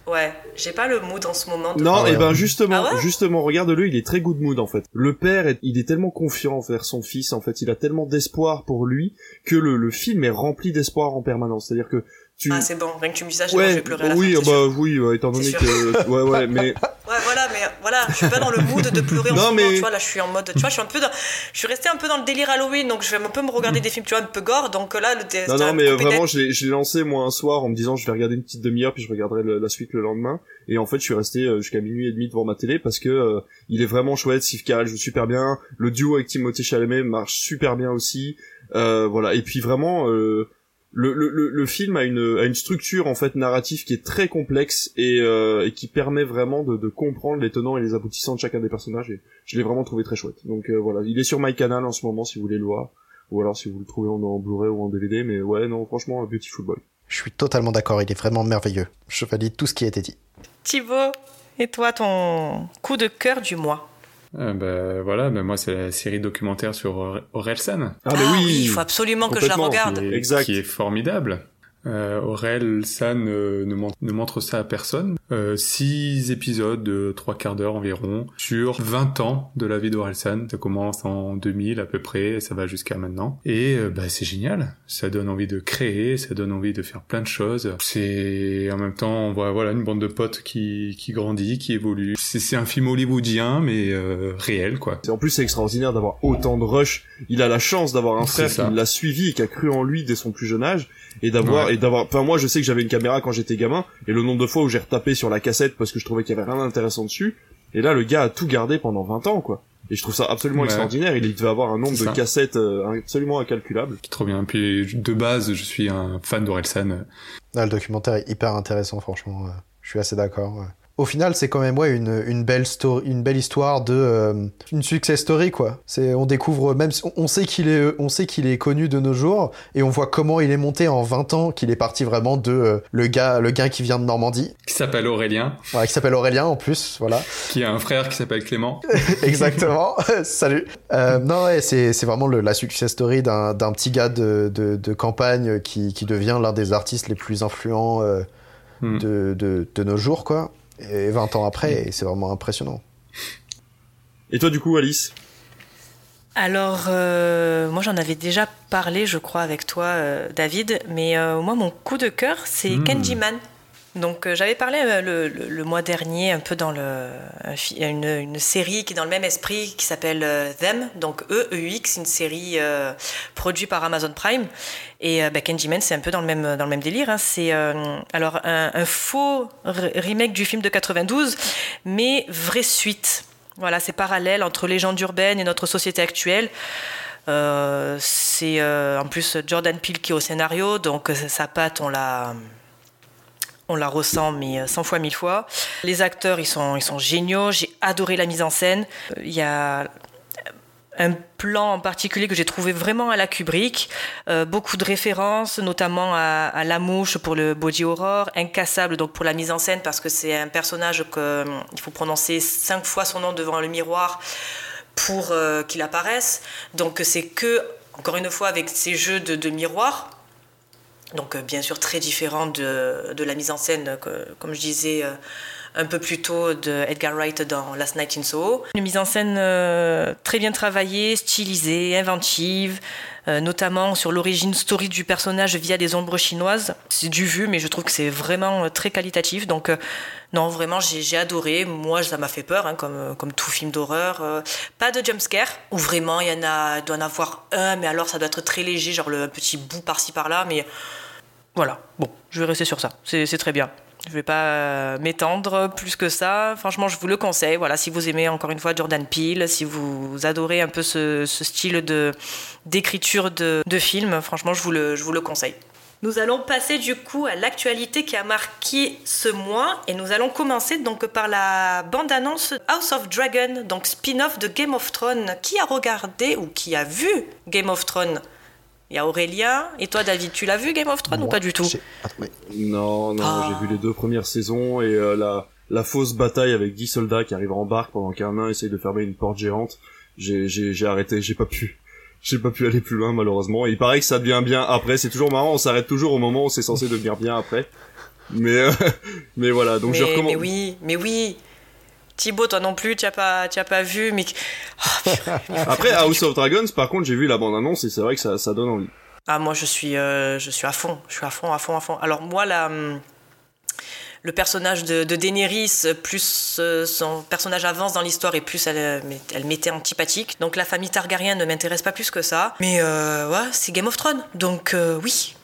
Speaker 1: Ouais, j'ai pas le mood en ce moment. de-
Speaker 3: Non,
Speaker 4: Ah ouais,
Speaker 3: et ben
Speaker 4: ouais.
Speaker 3: justement,
Speaker 1: Ah ouais
Speaker 3: justement, regarde-le, il est très good mood en fait. Le père, est- il est tellement confiant envers son fils, en fait, il a tellement d'espoir pour lui que le, le film est rempli d'espoir en permanence. C'est-à-dire que tu,
Speaker 1: Ah, c'est bon, rien que tu me dis ça, je, je vais
Speaker 3: ouais,
Speaker 1: pleurer à la
Speaker 3: oui,
Speaker 1: fin,
Speaker 3: ah
Speaker 1: c'est sûr.
Speaker 3: bah oui, ouais, étant donné que, *laughs* ouais, ouais, mais
Speaker 1: Ouais, voilà, mais voilà, je suis pas dans le mood de pleurer en
Speaker 3: Non,
Speaker 1: ce moment,
Speaker 3: mais-
Speaker 1: tu vois, là, je suis en mode, tu vois, je suis un peu dans, je suis resté un peu dans le délire Halloween, donc je vais un peu me regarder des films, tu vois, un peu gore, donc là, le
Speaker 3: non, non, mais euh, vraiment, je l'ai, lancé moi un soir en me disant je vais regarder une petite demi-heure puis je regarderai le- la suite le lendemain. Et en fait, je suis resté euh, jusqu'à minuit et demi devant ma télé parce que euh, il est vraiment chouette. Steve Carell joue super bien. Le duo avec Timothée Chalamet marche super bien aussi. Euh, voilà. Et puis vraiment, euh, le, le, le, le film a une, a une structure en fait narrative qui est très complexe et, euh, et qui permet vraiment de, de comprendre les tenants et les aboutissants de chacun des personnages. Et je l'ai vraiment trouvé très chouette. Donc euh, voilà, il est sur MyCanal en ce moment si vous voulez le voir, ou alors si vous le trouvez en, en Blu-ray ou en DVD. Mais ouais, non, franchement, Beautiful Boy.
Speaker 4: Je suis totalement d'accord, il est vraiment merveilleux. Je valide tout ce qui a été dit.
Speaker 1: Thibaut, et toi, ton coup de cœur du mois?
Speaker 2: Euh, bah, voilà, bah, moi c'est la série documentaire sur Or- Orelsan.
Speaker 3: Ah, mais oui,
Speaker 1: il faut absolument que je la regarde.
Speaker 2: qui est,
Speaker 3: Exact.
Speaker 2: qui est formidable. Euh, Aurel San ne, ne, montre ça à personne. Euh, six épisodes de trois quarts d'heure environ sur 20 ans de la vie d'Aurel San. Ça commence en 2000 à peu près et ça va jusqu'à maintenant. Et euh, bah, c'est génial. Ça donne envie de créer, ça donne envie de faire plein de choses. C'est en même temps on voit voilà une bande de potes qui, qui grandit, qui évolue. C'est un film hollywoodien mais euh, réel quoi.
Speaker 3: En plus c'est extraordinaire d'avoir autant de rush. Il a la chance d'avoir un frère qui l'a suivi et qui a cru en lui dès son plus jeune âge et d'avoir et d'avoir enfin moi je sais que j'avais une caméra quand j'étais gamin et le nombre de fois où j'ai retapé sur la cassette parce que je trouvais qu'il y avait rien d'intéressant dessus et là le gars a tout gardé pendant 20 ans quoi. Et je trouve ça absolument extraordinaire. Il devait avoir un nombre de cassettes euh, absolument incalculable.
Speaker 2: Trop bien. Puis de base je suis un fan d'Orelsan.
Speaker 4: Ah, le documentaire est hyper intéressant franchement je suis assez d'accord au final, c'est quand même ouais une, une belle story, une belle histoire de euh, une success story quoi. C'est on découvre même on sait qu'il est on sait qu'il est connu de nos jours et on voit comment il est monté en 20 ans, qu'il est parti vraiment de euh, le gars le gars qui vient de Normandie,
Speaker 2: qui s'appelle Aurélien.
Speaker 4: Ouais, qui s'appelle Aurélien en plus, voilà. *laughs*
Speaker 2: Qui a un frère qui s'appelle Clément. *laughs*
Speaker 4: Exactement. *laughs* Salut. Euh, non ouais, c'est c'est vraiment le, la success story d'un d'un petit gars de, de, de campagne qui qui devient l'un des artistes les plus influents euh, hmm. de, de de nos jours quoi et 20 ans après, c'est vraiment impressionnant.
Speaker 3: Et toi, du coup, Alice?
Speaker 1: Alors, euh, moi j'en avais déjà parlé, je crois, avec toi, euh, David, mais euh, moi mon coup de cœur, c'est hmm. Kenji Donc j'avais parlé le, mois dernier un peu dans le, une, série qui est dans le même esprit qui s'appelle Them, donc E, E, X, une série produite par Amazon Prime. Et bah, Kenji Man, c'est un peu dans le même, dans le même délire. Hein. C'est alors un, un, faux remake du film de 92, mais vraie suite. Voilà, c'est parallèle entre légende urbaine et notre société actuelle. Euh, c'est euh, en plus Jordan Peele qui est au scénario, donc euh, sa patte, on la, on la ressent, mais 100 fois, mille fois. Les acteurs, ils sont, ils sont géniaux. J'ai adoré la mise en scène. Il y a un plan en particulier que j'ai trouvé vraiment à la Kubrick, euh, beaucoup de références, notamment à, La Mouche pour le body horror, Incassable donc pour la mise en scène parce que c'est un personnage qu'il faut prononcer cinq fois son nom devant le miroir pour euh, qu'il apparaisse. Donc c'est que encore une fois avec ces jeux de, de miroir. Donc bien sûr très différent de, de, la mise en scène, comme je disais euh, un peu plus tôt de Edgar Wright dans Last Night in Soho. Une mise en scène euh, très bien travaillée, stylisée, inventive, euh, notamment sur l'origine story du personnage via des ombres chinoises. C'est du vu, mais je trouve que c'est vraiment euh, très qualitatif. Donc, non, vraiment, j'ai adoré. Moi, ça m'a fait peur, hein, comme, comme tout film d'horreur. pas de jumpscare, où vraiment, il y en a, doit en avoir un, mais alors ça doit être très léger, genre le petit bout par-ci par-là. Mais voilà, bon, je vais rester sur ça. C'est très bien. Je ne vais pas euh, m'étendre plus que ça. Franchement, je vous le conseille. Voilà, si vous aimez encore une fois Jordan Peele, si vous adorez un peu ce, style de d'écriture de, de, film, franchement, je vous le, je vous le conseille. Nous allons passer du coup à l'actualité qui a marqué ce mois et nous allons commencer donc par la bande-annonce House of Dragon, donc spin-off de Game of Thrones. Qui a regardé ou qui a vu Game of Thrones? Il y a Aurélien. Et toi, David, tu l'as vu Game of Thrones ou pas du tout
Speaker 3: Non, non, ah. j'ai vu les deux premières saisons et euh, la, la fausse bataille avec 10 soldats qui arrivent en barque pendant qu'un nain essaye de fermer une porte géante. J'ai, j'ai, j'ai arrêté, j'ai pas pu. J'ai pas pu aller plus loin malheureusement. Et il paraît que ça devient bien après. C'est toujours marrant, on s'arrête toujours au moment où c'est censé devenir bien après. Mais euh, *laughs* mais voilà, donc je recommande.
Speaker 1: Mais oui, mais oui. Thibaut, toi non plus, tu n'as pas, as pas vu, mais
Speaker 3: oh, *laughs* après House of Dragons, par contre, j'ai vu la bande annonce et c'est vrai que ça, ça donne envie.
Speaker 1: Ah moi, je suis, euh, je suis à fond, je suis à fond, à fond, à fond. Alors moi, la, hum, le personnage de, de Daenerys, plus euh, son personnage avance dans l'histoire et plus elle, elle m'était antipathique. Donc la famille Targaryen ne m'intéresse pas plus que ça. Mais euh, ouais, c'est Game of Thrones, donc oui,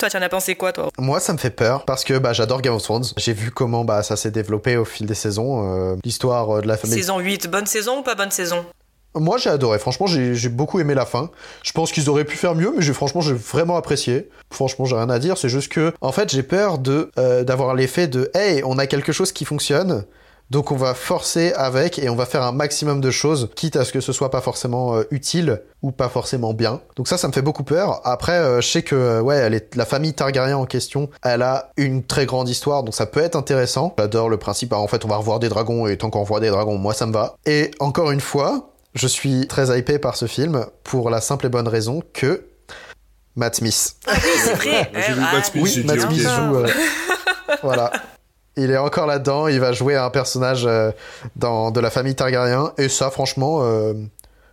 Speaker 1: toi, tu en as pensé quoi, toi?
Speaker 4: Moi, ça me fait peur parce que bah, j'adore Game of Thrones. J'ai vu comment bah, ça s'est développé au fil des saisons. Euh, l'histoire euh, de la famille.
Speaker 1: Saison 8, bonne saison ou pas bonne saison?
Speaker 4: Moi j'ai adoré, franchement j'ai beaucoup aimé la fin. Je pense qu'ils auraient pu faire mieux, mais franchement j'ai vraiment apprécié. Franchement j'ai rien à dire, c'est juste que en fait j'ai peur de euh, d'avoir l'effet de hey on a quelque chose qui fonctionne, donc on va forcer avec et on va faire un maximum de choses, quitte à ce que ce soit pas forcément euh, utile ou pas forcément bien. Donc ça, ça me fait beaucoup peur. Après, euh, je sais que euh, ouais, elle est, la famille Targaryen en question, elle a une très grande histoire, donc ça peut être intéressant. J'adore le principe. Bah, en fait, on va revoir des dragons et tant qu'on revoit des dragons, moi ça me va. Et encore une fois, je suis très hypé par ce film pour la simple et bonne raison que Matt Smith.
Speaker 1: Ah oui, c'est vrai. *laughs*
Speaker 3: J'ai vu
Speaker 1: Ah,
Speaker 3: Matt Smith,
Speaker 4: Oui, Matt joue. euh, *laughs* voilà. Il est encore là-dedans. Il va jouer un personnage euh, dans, de la famille Targaryen. Et ça, franchement, euh,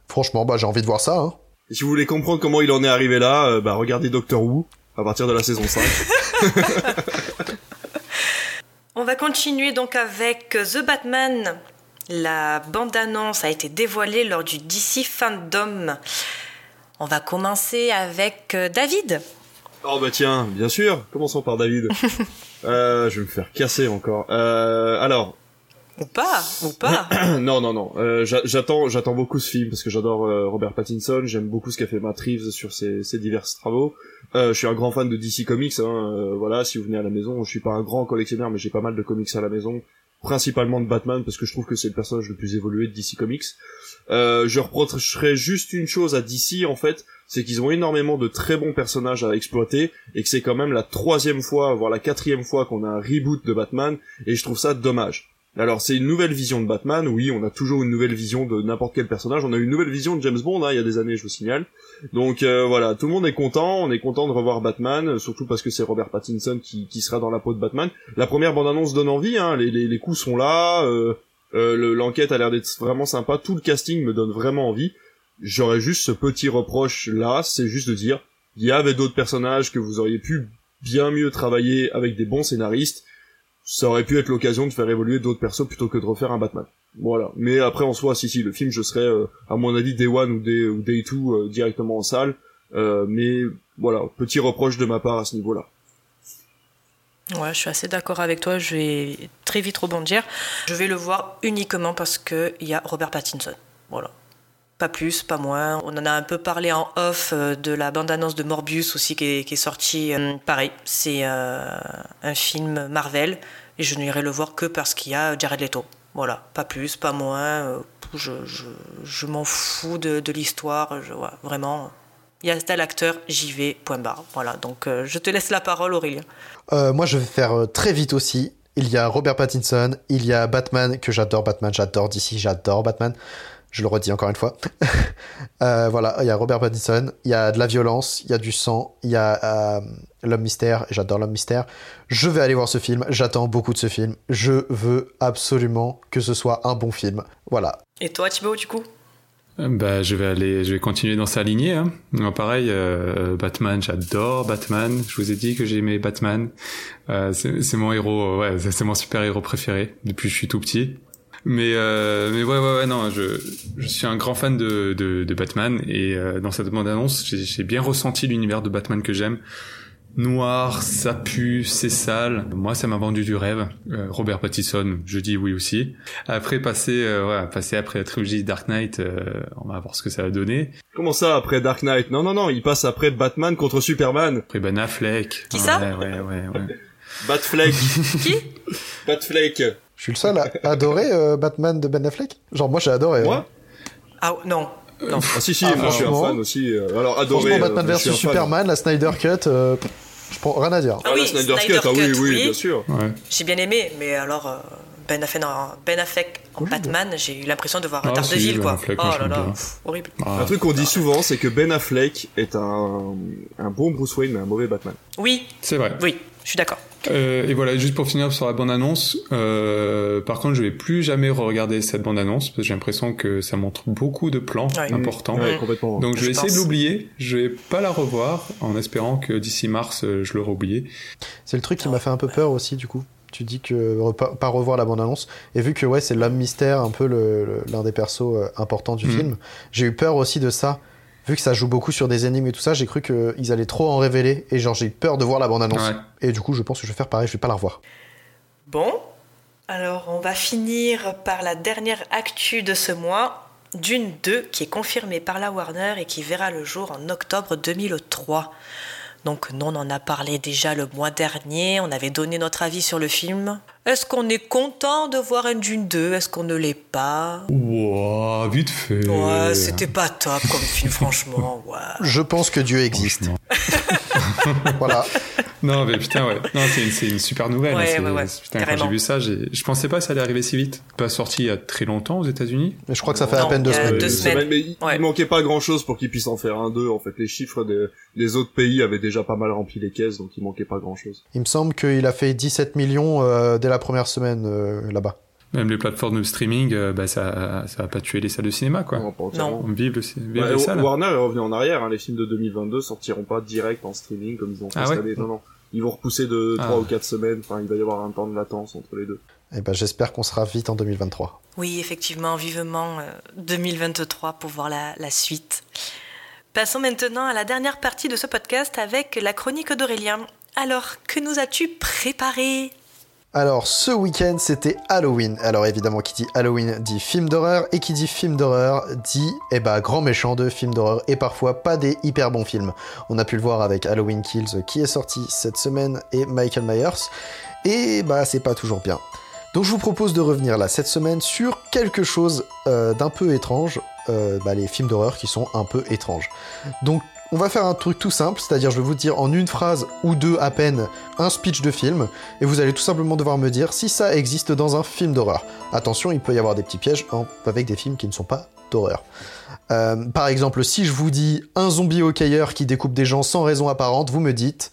Speaker 4: franchement, bah, j'ai envie de voir ça. Hein.
Speaker 3: Et si vous voulez comprendre comment il en est arrivé là, euh, bah regardez Doctor Who à partir de la saison 5. *laughs*
Speaker 1: On va continuer donc avec The Batman. La bande-annonce a été dévoilée lors du DC Fandom. On va commencer avec David.
Speaker 3: Oh bah tiens, bien sûr. Commençons par David. *laughs* euh, je vais me faire casser encore. Euh, alors,
Speaker 1: Ou pas, ou pas. *clears throat*
Speaker 3: non, non, non. Euh, j'a- j'attends, j'attends beaucoup ce film parce que j'adore euh, Robert Pattinson. J'aime beaucoup ce qu'a fait Matt Reeves sur ses, ses divers travaux. Euh, je suis un grand fan de DC Comics. Hein, euh, voilà, si vous venez à la maison, je suis pas un grand collectionneur, mais j'ai pas mal de comics à la maison, principalement de Batman parce que je trouve que c'est le personnage le plus évolué de DC Comics. Euh, je reprocherais juste une chose à DC en fait, c'est qu'ils ont énormément de très bons personnages à exploiter et que c'est quand même la troisième fois, voire la quatrième fois qu'on a un reboot de Batman et je trouve ça dommage. Alors c'est une nouvelle vision de Batman, oui, on a toujours une nouvelle vision de n'importe quel personnage, on a une nouvelle vision de James Bond hein, il y a des années, je vous signale. Donc euh, voilà, tout le monde est content, on est content de revoir Batman, surtout parce que c'est Robert Pattinson qui, sera dans la peau de Batman. La première bande-annonce donne envie, hein, les, coups sont là, euh, euh, le- l'enquête a l'air d'être vraiment sympa, tout le casting me donne vraiment envie. J'aurais juste ce petit reproche là, c'est juste de dire, il y avait d'autres personnages que vous auriez pu bien mieux travailler avec des bons scénaristes, ça aurait pu être l'occasion de faire évoluer d'autres persos plutôt que de refaire un Batman. Voilà. Mais après en soi, si si, le film, je serais euh, à mon avis Day One ou Day, ou Day Two euh, directement en salle. Euh, mais voilà, petit reproche de ma part à ce niveau-là.
Speaker 1: Ouais, je suis assez d'accord avec toi. Je vais très vite rebondir. Je vais le voir uniquement parce qu'il y a Robert Pattinson. Voilà. Pas plus, pas moins. On en a un peu parlé en off euh, de la bande-annonce de Morbius aussi qui est, qui sortie. Euh, pareil, c'est euh, un film Marvel et je n'irai le voir que parce qu'il y a Jared Leto. Voilà, pas plus, pas moins. Je, m'en fous de, l'histoire. Vraiment, il y a tel acteur, j'y vais, point barre. Voilà, donc je te laisse la parole, Aurélien.
Speaker 4: Moi, je vais faire très vite aussi. Il y a Robert Pattinson, il y a Batman, que j'adore Batman, j'adore DC, j'adore Batman. Je le redis encore une fois. *laughs* Euh, voilà, il y a Robert Pattinson, il y a de la violence, il y a du sang, il y a euh, l'homme mystère, j'adore l'homme mystère. Je vais aller voir ce film, j'attends beaucoup de ce film. Je veux absolument que ce soit un bon film. Voilà.
Speaker 1: Et toi, Thibaut, du coup?
Speaker 2: Euh, Bah, je vais aller, je vais continuer dans sa lignée. Hein. Pareil, euh, Batman, j'adore Batman. Je vous ai dit que j'aimais Batman. Euh, c'est mon héros, euh, ouais, c'est c'est mon super héros préféré depuis que je suis tout petit. Mais euh, mais ouais ouais ouais non, je je suis un grand fan de de, de Batman et euh, dans cette bande annonce, j'ai j'ai bien ressenti l'univers de Batman que j'aime. Noir, ça pue, c'est sale. Moi, ça m'a vendu du rêve. Euh, Robert Pattinson, je dis oui aussi. Après, passer, euh, voilà, passer après la trilogie Dark Knight, euh, on va voir ce que ça va donner.
Speaker 3: Comment ça après Dark Knight? Non non non, il passe après Batman contre Superman.
Speaker 2: Après Ben Affleck.
Speaker 1: Qui ça?
Speaker 2: Ouais, ouais, ouais, ouais.
Speaker 3: Batfleck. *laughs*
Speaker 1: Qui?
Speaker 3: Batfleck.
Speaker 4: Je suis le seul à adorer euh, Batman de Ben Affleck. Genre, moi, j'ai adoré.
Speaker 3: Moi
Speaker 1: Ah non, non.
Speaker 3: Ah si si,
Speaker 4: Ah,
Speaker 3: moi je suis un
Speaker 4: franchement.
Speaker 3: fan aussi. euh, Alors adoré.
Speaker 4: Franchement, Batman
Speaker 3: euh, un fan.
Speaker 4: Superman, la Snyder Cut, euh, je prends rien à dire.
Speaker 3: Ah,
Speaker 1: Ah
Speaker 3: la
Speaker 1: oui,
Speaker 3: Snyder,
Speaker 1: Snyder
Speaker 3: Cut, ah oui, oui,
Speaker 1: oui.
Speaker 3: bien sûr.
Speaker 2: ouais.
Speaker 1: J'ai bien aimé, mais alors euh, Ben Affleck en, ben Affleck en Batman, j'ai eu l'impression de voir
Speaker 2: Ah,
Speaker 1: Daredevil,
Speaker 2: si,
Speaker 1: quoi.
Speaker 2: Ben Affleck,
Speaker 1: oh là là, pff, horrible.
Speaker 2: Ah,
Speaker 3: Un truc qu'on dit souvent, c'est que Ben Affleck est un, un bon Bruce Wayne, mais un mauvais Batman.
Speaker 1: Oui,
Speaker 2: c'est vrai.
Speaker 1: oui, je suis d'accord.
Speaker 2: Euh, et voilà, juste pour finir sur la bande-annonce, euh, par contre, je vais plus jamais regarder cette bande-annonce parce que j'ai l'impression que ça montre beaucoup de plans
Speaker 1: Ouais.
Speaker 2: importants.
Speaker 3: Ouais,
Speaker 1: Ouais.
Speaker 3: complètement.
Speaker 2: Donc je vais essayer de l'oublier, je vais pas la revoir en espérant que d'ici mars euh, je l'aurai oublié.
Speaker 4: C'est le truc qui m'a fait un peu peur aussi, du coup. Tu dis que pas, pas revoir la bande-annonce. Et vu que ouais, c'est l'homme mystère, un peu l'un des persos importants du
Speaker 2: Mhm.
Speaker 4: film, j'ai eu peur aussi de ça. Vu que ça joue beaucoup sur des énigmes et tout ça, j'ai cru qu'ils allaient trop en révéler. Et genre, j'ai eu peur de voir la bande-annonce.
Speaker 2: Ouais.
Speaker 4: Et du coup, je pense que je vais faire pareil, je vais pas la revoir.
Speaker 1: Bon, alors on va finir par la dernière actu de ce mois, Dune 2, qui est confirmée par la Warner et qui verra le jour en octobre 2003. Donc nous, on en a parlé déjà le mois dernier, on avait donné notre avis sur le film. Est-ce qu'on est content de voir un Dune 2 Est-ce qu'on ne l'est pas?
Speaker 2: Ouah, vite fait.
Speaker 1: Ouais, c'était pas top comme film, franchement. *laughs* Ouais.
Speaker 4: Je pense que Dieu existe. *laughs* *laughs* Voilà.
Speaker 2: non, mais putain, ouais. Non, c'est une, super nouvelle.
Speaker 1: Ouais,
Speaker 2: c'est-
Speaker 1: ouais, ouais,
Speaker 2: Putain, quand j'ai vu ça, j'ai- je pensais pas que ça allait arriver si vite. Pas sorti il y a très longtemps aux États-Unis?
Speaker 4: Mais je crois que ça fait
Speaker 1: Non,
Speaker 4: à peine deux semaines.
Speaker 1: deux semaines.
Speaker 3: mais il,
Speaker 1: Ouais.
Speaker 3: il manquait pas grand chose pour qu'ils puissent en faire un deux. En fait, les chiffres des, des autres pays avaient déjà pas mal rempli les caisses, donc il manquait pas grand chose.
Speaker 4: Il me semble qu'il a fait 17 millions euh, dès la première semaine euh, là-bas.
Speaker 2: Même les plateformes de streaming, euh, bah, ça, ça va pas tuer les salles de cinéma, quoi.
Speaker 3: Non, pas entièrement.
Speaker 2: On vive, le, vive
Speaker 3: Ouais,
Speaker 2: les salles.
Speaker 3: Warner est revenu en arrière, hein, les films de 2022 sortiront pas direct en streaming comme ils ont fait
Speaker 2: Ah
Speaker 3: cette
Speaker 2: ouais
Speaker 3: année. Non, non. Ils vont repousser de
Speaker 2: Ah.
Speaker 3: 3 ou 4 semaines, enfin il va y avoir un temps de latence entre les deux.
Speaker 4: Et ben j'espère qu'on sera vite en 2023.
Speaker 1: Oui, effectivement, vivement euh, 2023 pour voir la, la suite. Passons maintenant à la dernière partie de ce podcast avec la chronique d'Aurélien. Alors, que nous as-tu préparé
Speaker 4: Alors, ce week-end, c'était Halloween. Alors, évidemment, qui dit Halloween dit film d'horreur, et qui dit film d'horreur dit, eh ben, grand méchant de film d'horreur, et parfois pas des hyper bons films. On a pu le voir avec Halloween Kills, qui est sorti cette semaine, et Michael Myers, et bah, c'est pas toujours bien. Donc, je vous propose de revenir là, cette semaine, sur quelque chose euh, d'un peu étrange, euh, bah, les films d'horreur qui sont un peu étranges. Donc, on va faire un truc tout simple, c'est-à-dire je vais vous dire en une phrase ou deux à peine un speech de film, et vous allez tout simplement devoir me dire si ça existe dans un film d'horreur. Attention, il peut y avoir des petits pièges en- avec des films qui ne sont pas d'horreur. Euh, par exemple, si je vous dis un zombie hockeyeur qui découpe des gens sans raison apparente, vous me dites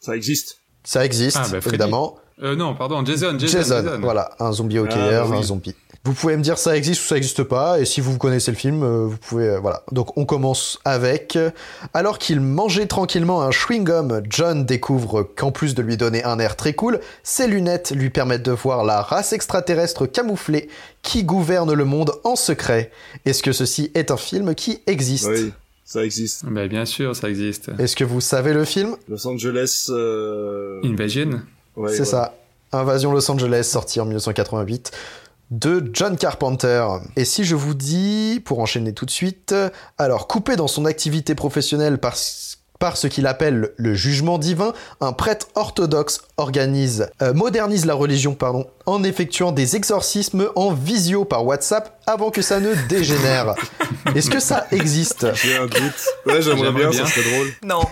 Speaker 3: Ça existe.
Speaker 4: ça existe,
Speaker 2: Ah, bah,
Speaker 4: évidemment.
Speaker 2: Euh, non, pardon, Jason, Jason,
Speaker 4: Jason,
Speaker 2: Jason.
Speaker 4: voilà, un zombie hockeyeur,
Speaker 3: Ah, oui.
Speaker 4: un zombie. Vous pouvez me dire ça existe ou ça existe pas, et si vous connaissez le film, euh, vous pouvez, euh, voilà. Donc on commence avec, euh, alors qu'il mangeait tranquillement un chewing-gum, John découvre qu'en plus de lui donner un air très cool, ses lunettes lui permettent de voir la race extraterrestre camouflée qui gouverne le monde en secret. Est-ce que ceci est un film qui existe?
Speaker 3: Oui, ça existe.
Speaker 2: Bah, bien sûr, ça existe.
Speaker 4: Est-ce que vous savez le film?
Speaker 3: Los Angeles. Euh...
Speaker 2: Invasion
Speaker 3: ouais,
Speaker 4: C'est
Speaker 3: ouais.
Speaker 4: ça. Invasion Los Angeles, sorti en 1988, de John Carpenter. Et si je vous dis, pour enchaîner tout de suite, alors coupé dans son activité professionnelle par, par ce qu'il appelle le jugement divin, un prêtre orthodoxe organise, euh, modernise la religion, pardon, en effectuant des exorcismes en visio par WhatsApp avant que ça ne dégénère. *laughs* Est-ce que ça existe?
Speaker 3: J'ai un doute. Ouais, j'aimerais bien,
Speaker 2: bien.
Speaker 3: ça serait drôle.
Speaker 1: Non. *laughs*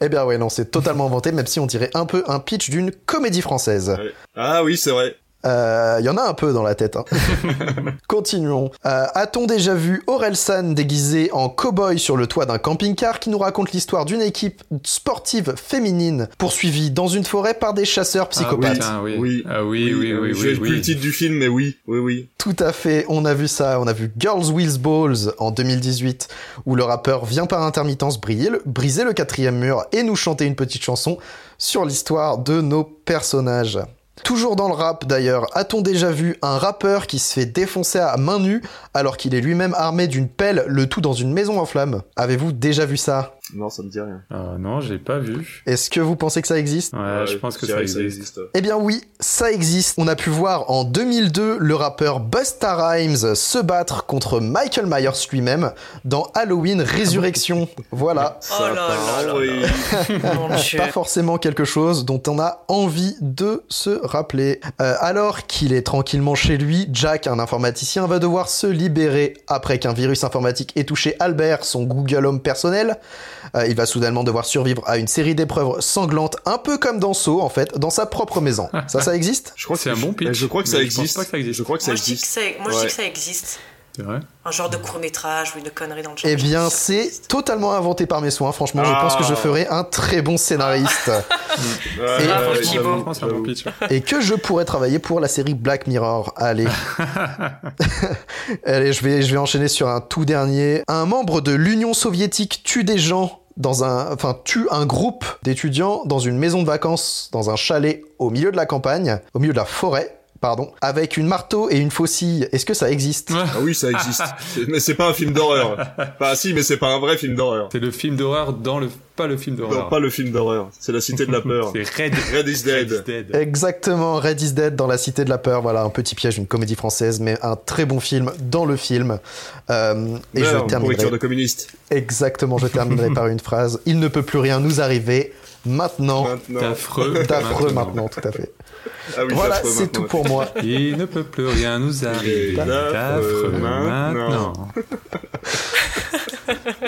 Speaker 4: Eh bien ouais, non, c'est totalement inventé, même si on dirait un peu un pitch d'une comédie française.
Speaker 3: Ouais. Ah oui, c'est vrai.
Speaker 4: Il y en a un peu dans la tête. hein. *laughs* Continuons. Euh, A-t-on déjà vu Orelsan déguisé en cow-boy sur le toit d'un camping-car qui nous raconte l'histoire d'une équipe sportive féminine poursuivie dans une forêt par des chasseurs psychopathes?
Speaker 2: Ah oui,
Speaker 3: Oui.
Speaker 2: Ah oui, oui,
Speaker 3: euh,
Speaker 2: oui, oui,
Speaker 3: plus le titre du film, mais oui, oui, oui.
Speaker 4: Tout à fait, on a vu ça, on a vu Girls With Balls en 2018, où le rappeur vient par intermittence briller le- briser le quatrième mur et nous chanter une petite chanson sur l'histoire de nos personnages. Toujours dans le rap d'ailleurs, a-t-on déjà vu un rappeur qui se fait défoncer à main nue alors qu'il est lui-même armé d'une pelle, le tout dans une maison en flammes? Avez-vous déjà vu ça?
Speaker 3: Non, ça me dit rien.
Speaker 2: Ah non, j'ai pas vu.
Speaker 4: Est-ce que vous pensez que ça existe?
Speaker 2: Ouais,
Speaker 3: Ouais,
Speaker 2: je pense que ça existe.
Speaker 4: Eh bien oui, ça existe. On a pu voir en 2002 le rappeur Busta Rhymes se battre contre Michael Myers lui-même dans Halloween Résurrection. Voilà. *laughs*
Speaker 1: Oh là là
Speaker 3: part,
Speaker 1: là
Speaker 3: oui. *laughs*
Speaker 1: Mon Dieu.
Speaker 4: Pas forcément quelque chose dont on a envie de se rappeler. Euh, alors qu'il est tranquillement chez lui, Jack, un informaticien, va devoir se libérer après qu'un virus informatique ait touché Albert, son Google Home personnel. Euh, il va soudainement devoir survivre à une série d'épreuves sanglantes, un peu comme dans Saw, en fait, dans sa propre maison. Ça, ça existe?
Speaker 3: Je crois que
Speaker 2: C'est un bon pitch,
Speaker 3: Je crois que ça existe. Je crois que ça
Speaker 1: Moi, je dis que,
Speaker 3: existe.
Speaker 1: moi, je dis que ça existe.
Speaker 2: C'est vrai
Speaker 1: Un genre de court-métrage ou une connerie dans le genre.
Speaker 4: Eh bien, c'est totalement inventé par mes soins. Franchement, je pense que je
Speaker 3: Ah.
Speaker 4: ferai un très bon scénariste *laughs* Et-
Speaker 2: pitch.
Speaker 4: et que je pourrais travailler pour la série Black Mirror. Allez. *laughs* Allez, je vais, je vais enchaîner sur un tout dernier. Un membre de l'Union soviétique tue des gens dans un, enfin, tue un groupe d'étudiants dans une maison de vacances, dans un chalet au milieu de la campagne, au milieu de la forêt, pardon, avec une marteau et une faucille. Est-ce que ça existe?
Speaker 3: Ah oui, ça existe. *laughs* Mais c'est pas un film d'horreur. Enfin, si, mais c'est pas un vrai film d'horreur.
Speaker 2: C'est le film d'horreur dans le... Pas le film
Speaker 3: Non,
Speaker 2: d'horreur.
Speaker 3: pas le film d'horreur. C'est la cité de la peur.
Speaker 2: C'est Red... *laughs*
Speaker 3: Red is Dead.
Speaker 2: Red is Dead.
Speaker 4: Exactement, Red is Dead dans la Cité de la Peur. Voilà, un petit piège, une comédie française, mais un très bon film dans le film. Euh, et je
Speaker 3: Merde,
Speaker 4: terminerai.
Speaker 3: pourriture de communiste.
Speaker 4: Exactement, je terminerai *laughs* par une phrase. Il ne peut plus rien nous arriver maintenant.
Speaker 3: Maintenant.
Speaker 2: D'affreux.
Speaker 4: D'affreux maintenant, tout à fait.
Speaker 3: Ah oui,
Speaker 4: voilà, c'est tout pour moi.
Speaker 2: Il ne peut plus rien nous arriver.
Speaker 3: D'affreux
Speaker 2: D'affreux
Speaker 3: maintenant.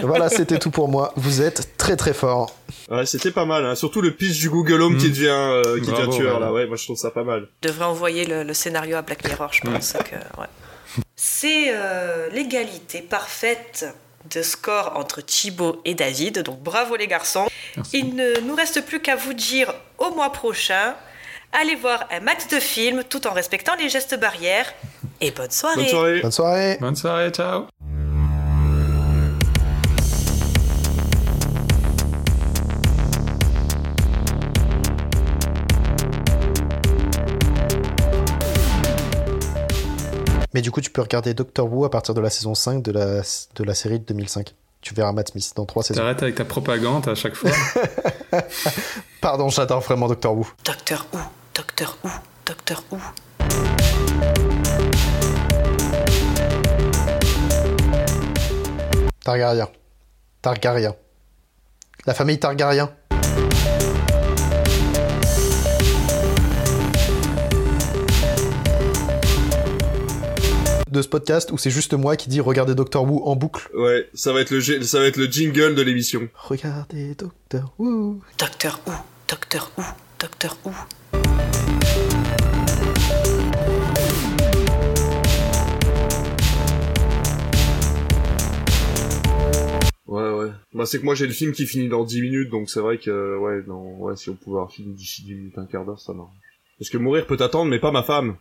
Speaker 4: voilà, c'était tout pour moi. Vous êtes très très fort.
Speaker 3: Ouais, c'était pas mal. Hein. Surtout le pitch du Google Home qui
Speaker 2: Mm.
Speaker 3: devient, euh, qui
Speaker 2: Bravo,
Speaker 3: devient tueur
Speaker 2: ouais.
Speaker 3: là. Ouais, moi je trouve ça pas mal.
Speaker 1: Je devrais envoyer le, le scénario à Black Mirror, je pense que. Ouais. C'est euh, l'égalité parfaite de score entre Thibaut et David. Donc bravo les garçons.
Speaker 2: Merci.
Speaker 1: Il ne nous reste plus qu'à vous dire au mois prochain. Allez voir un max de films tout en respectant les gestes barrières. Et bonne soirée.
Speaker 3: Bonne soirée.
Speaker 4: Bonne soirée.
Speaker 2: Bonne soirée, ciao.
Speaker 4: Mais du coup, tu peux regarder Doctor Who à partir de la saison 5 de la, de la série de 2005. Tu verras Matt Smith dans trois saisons.
Speaker 2: T'arrêtes avec ta propagande à chaque fois. *laughs*
Speaker 4: Pardon, j'adore vraiment Doctor Who.
Speaker 1: Docteur Who, Docteur Who, Docteur Who.
Speaker 4: Targaryen. Targaryen. La famille Targaryen. De ce podcast où c'est juste moi qui dis regardez Doctor Who en boucle.
Speaker 3: Ouais, ça va être le, ça va être le jingle de l'émission.
Speaker 4: Regardez Doctor Who.
Speaker 1: Docteur Who, Docteur Who, Docteur Who.
Speaker 3: Ouais, ouais. Bah, c'est que moi j'ai le film qui finit dans 10 minutes, donc c'est vrai que, ouais, non, ouais, si on pouvait avoir fini d'ici 10 minutes, un quart d'heure, ça marche. Parce que mourir peut attendre, mais pas ma femme.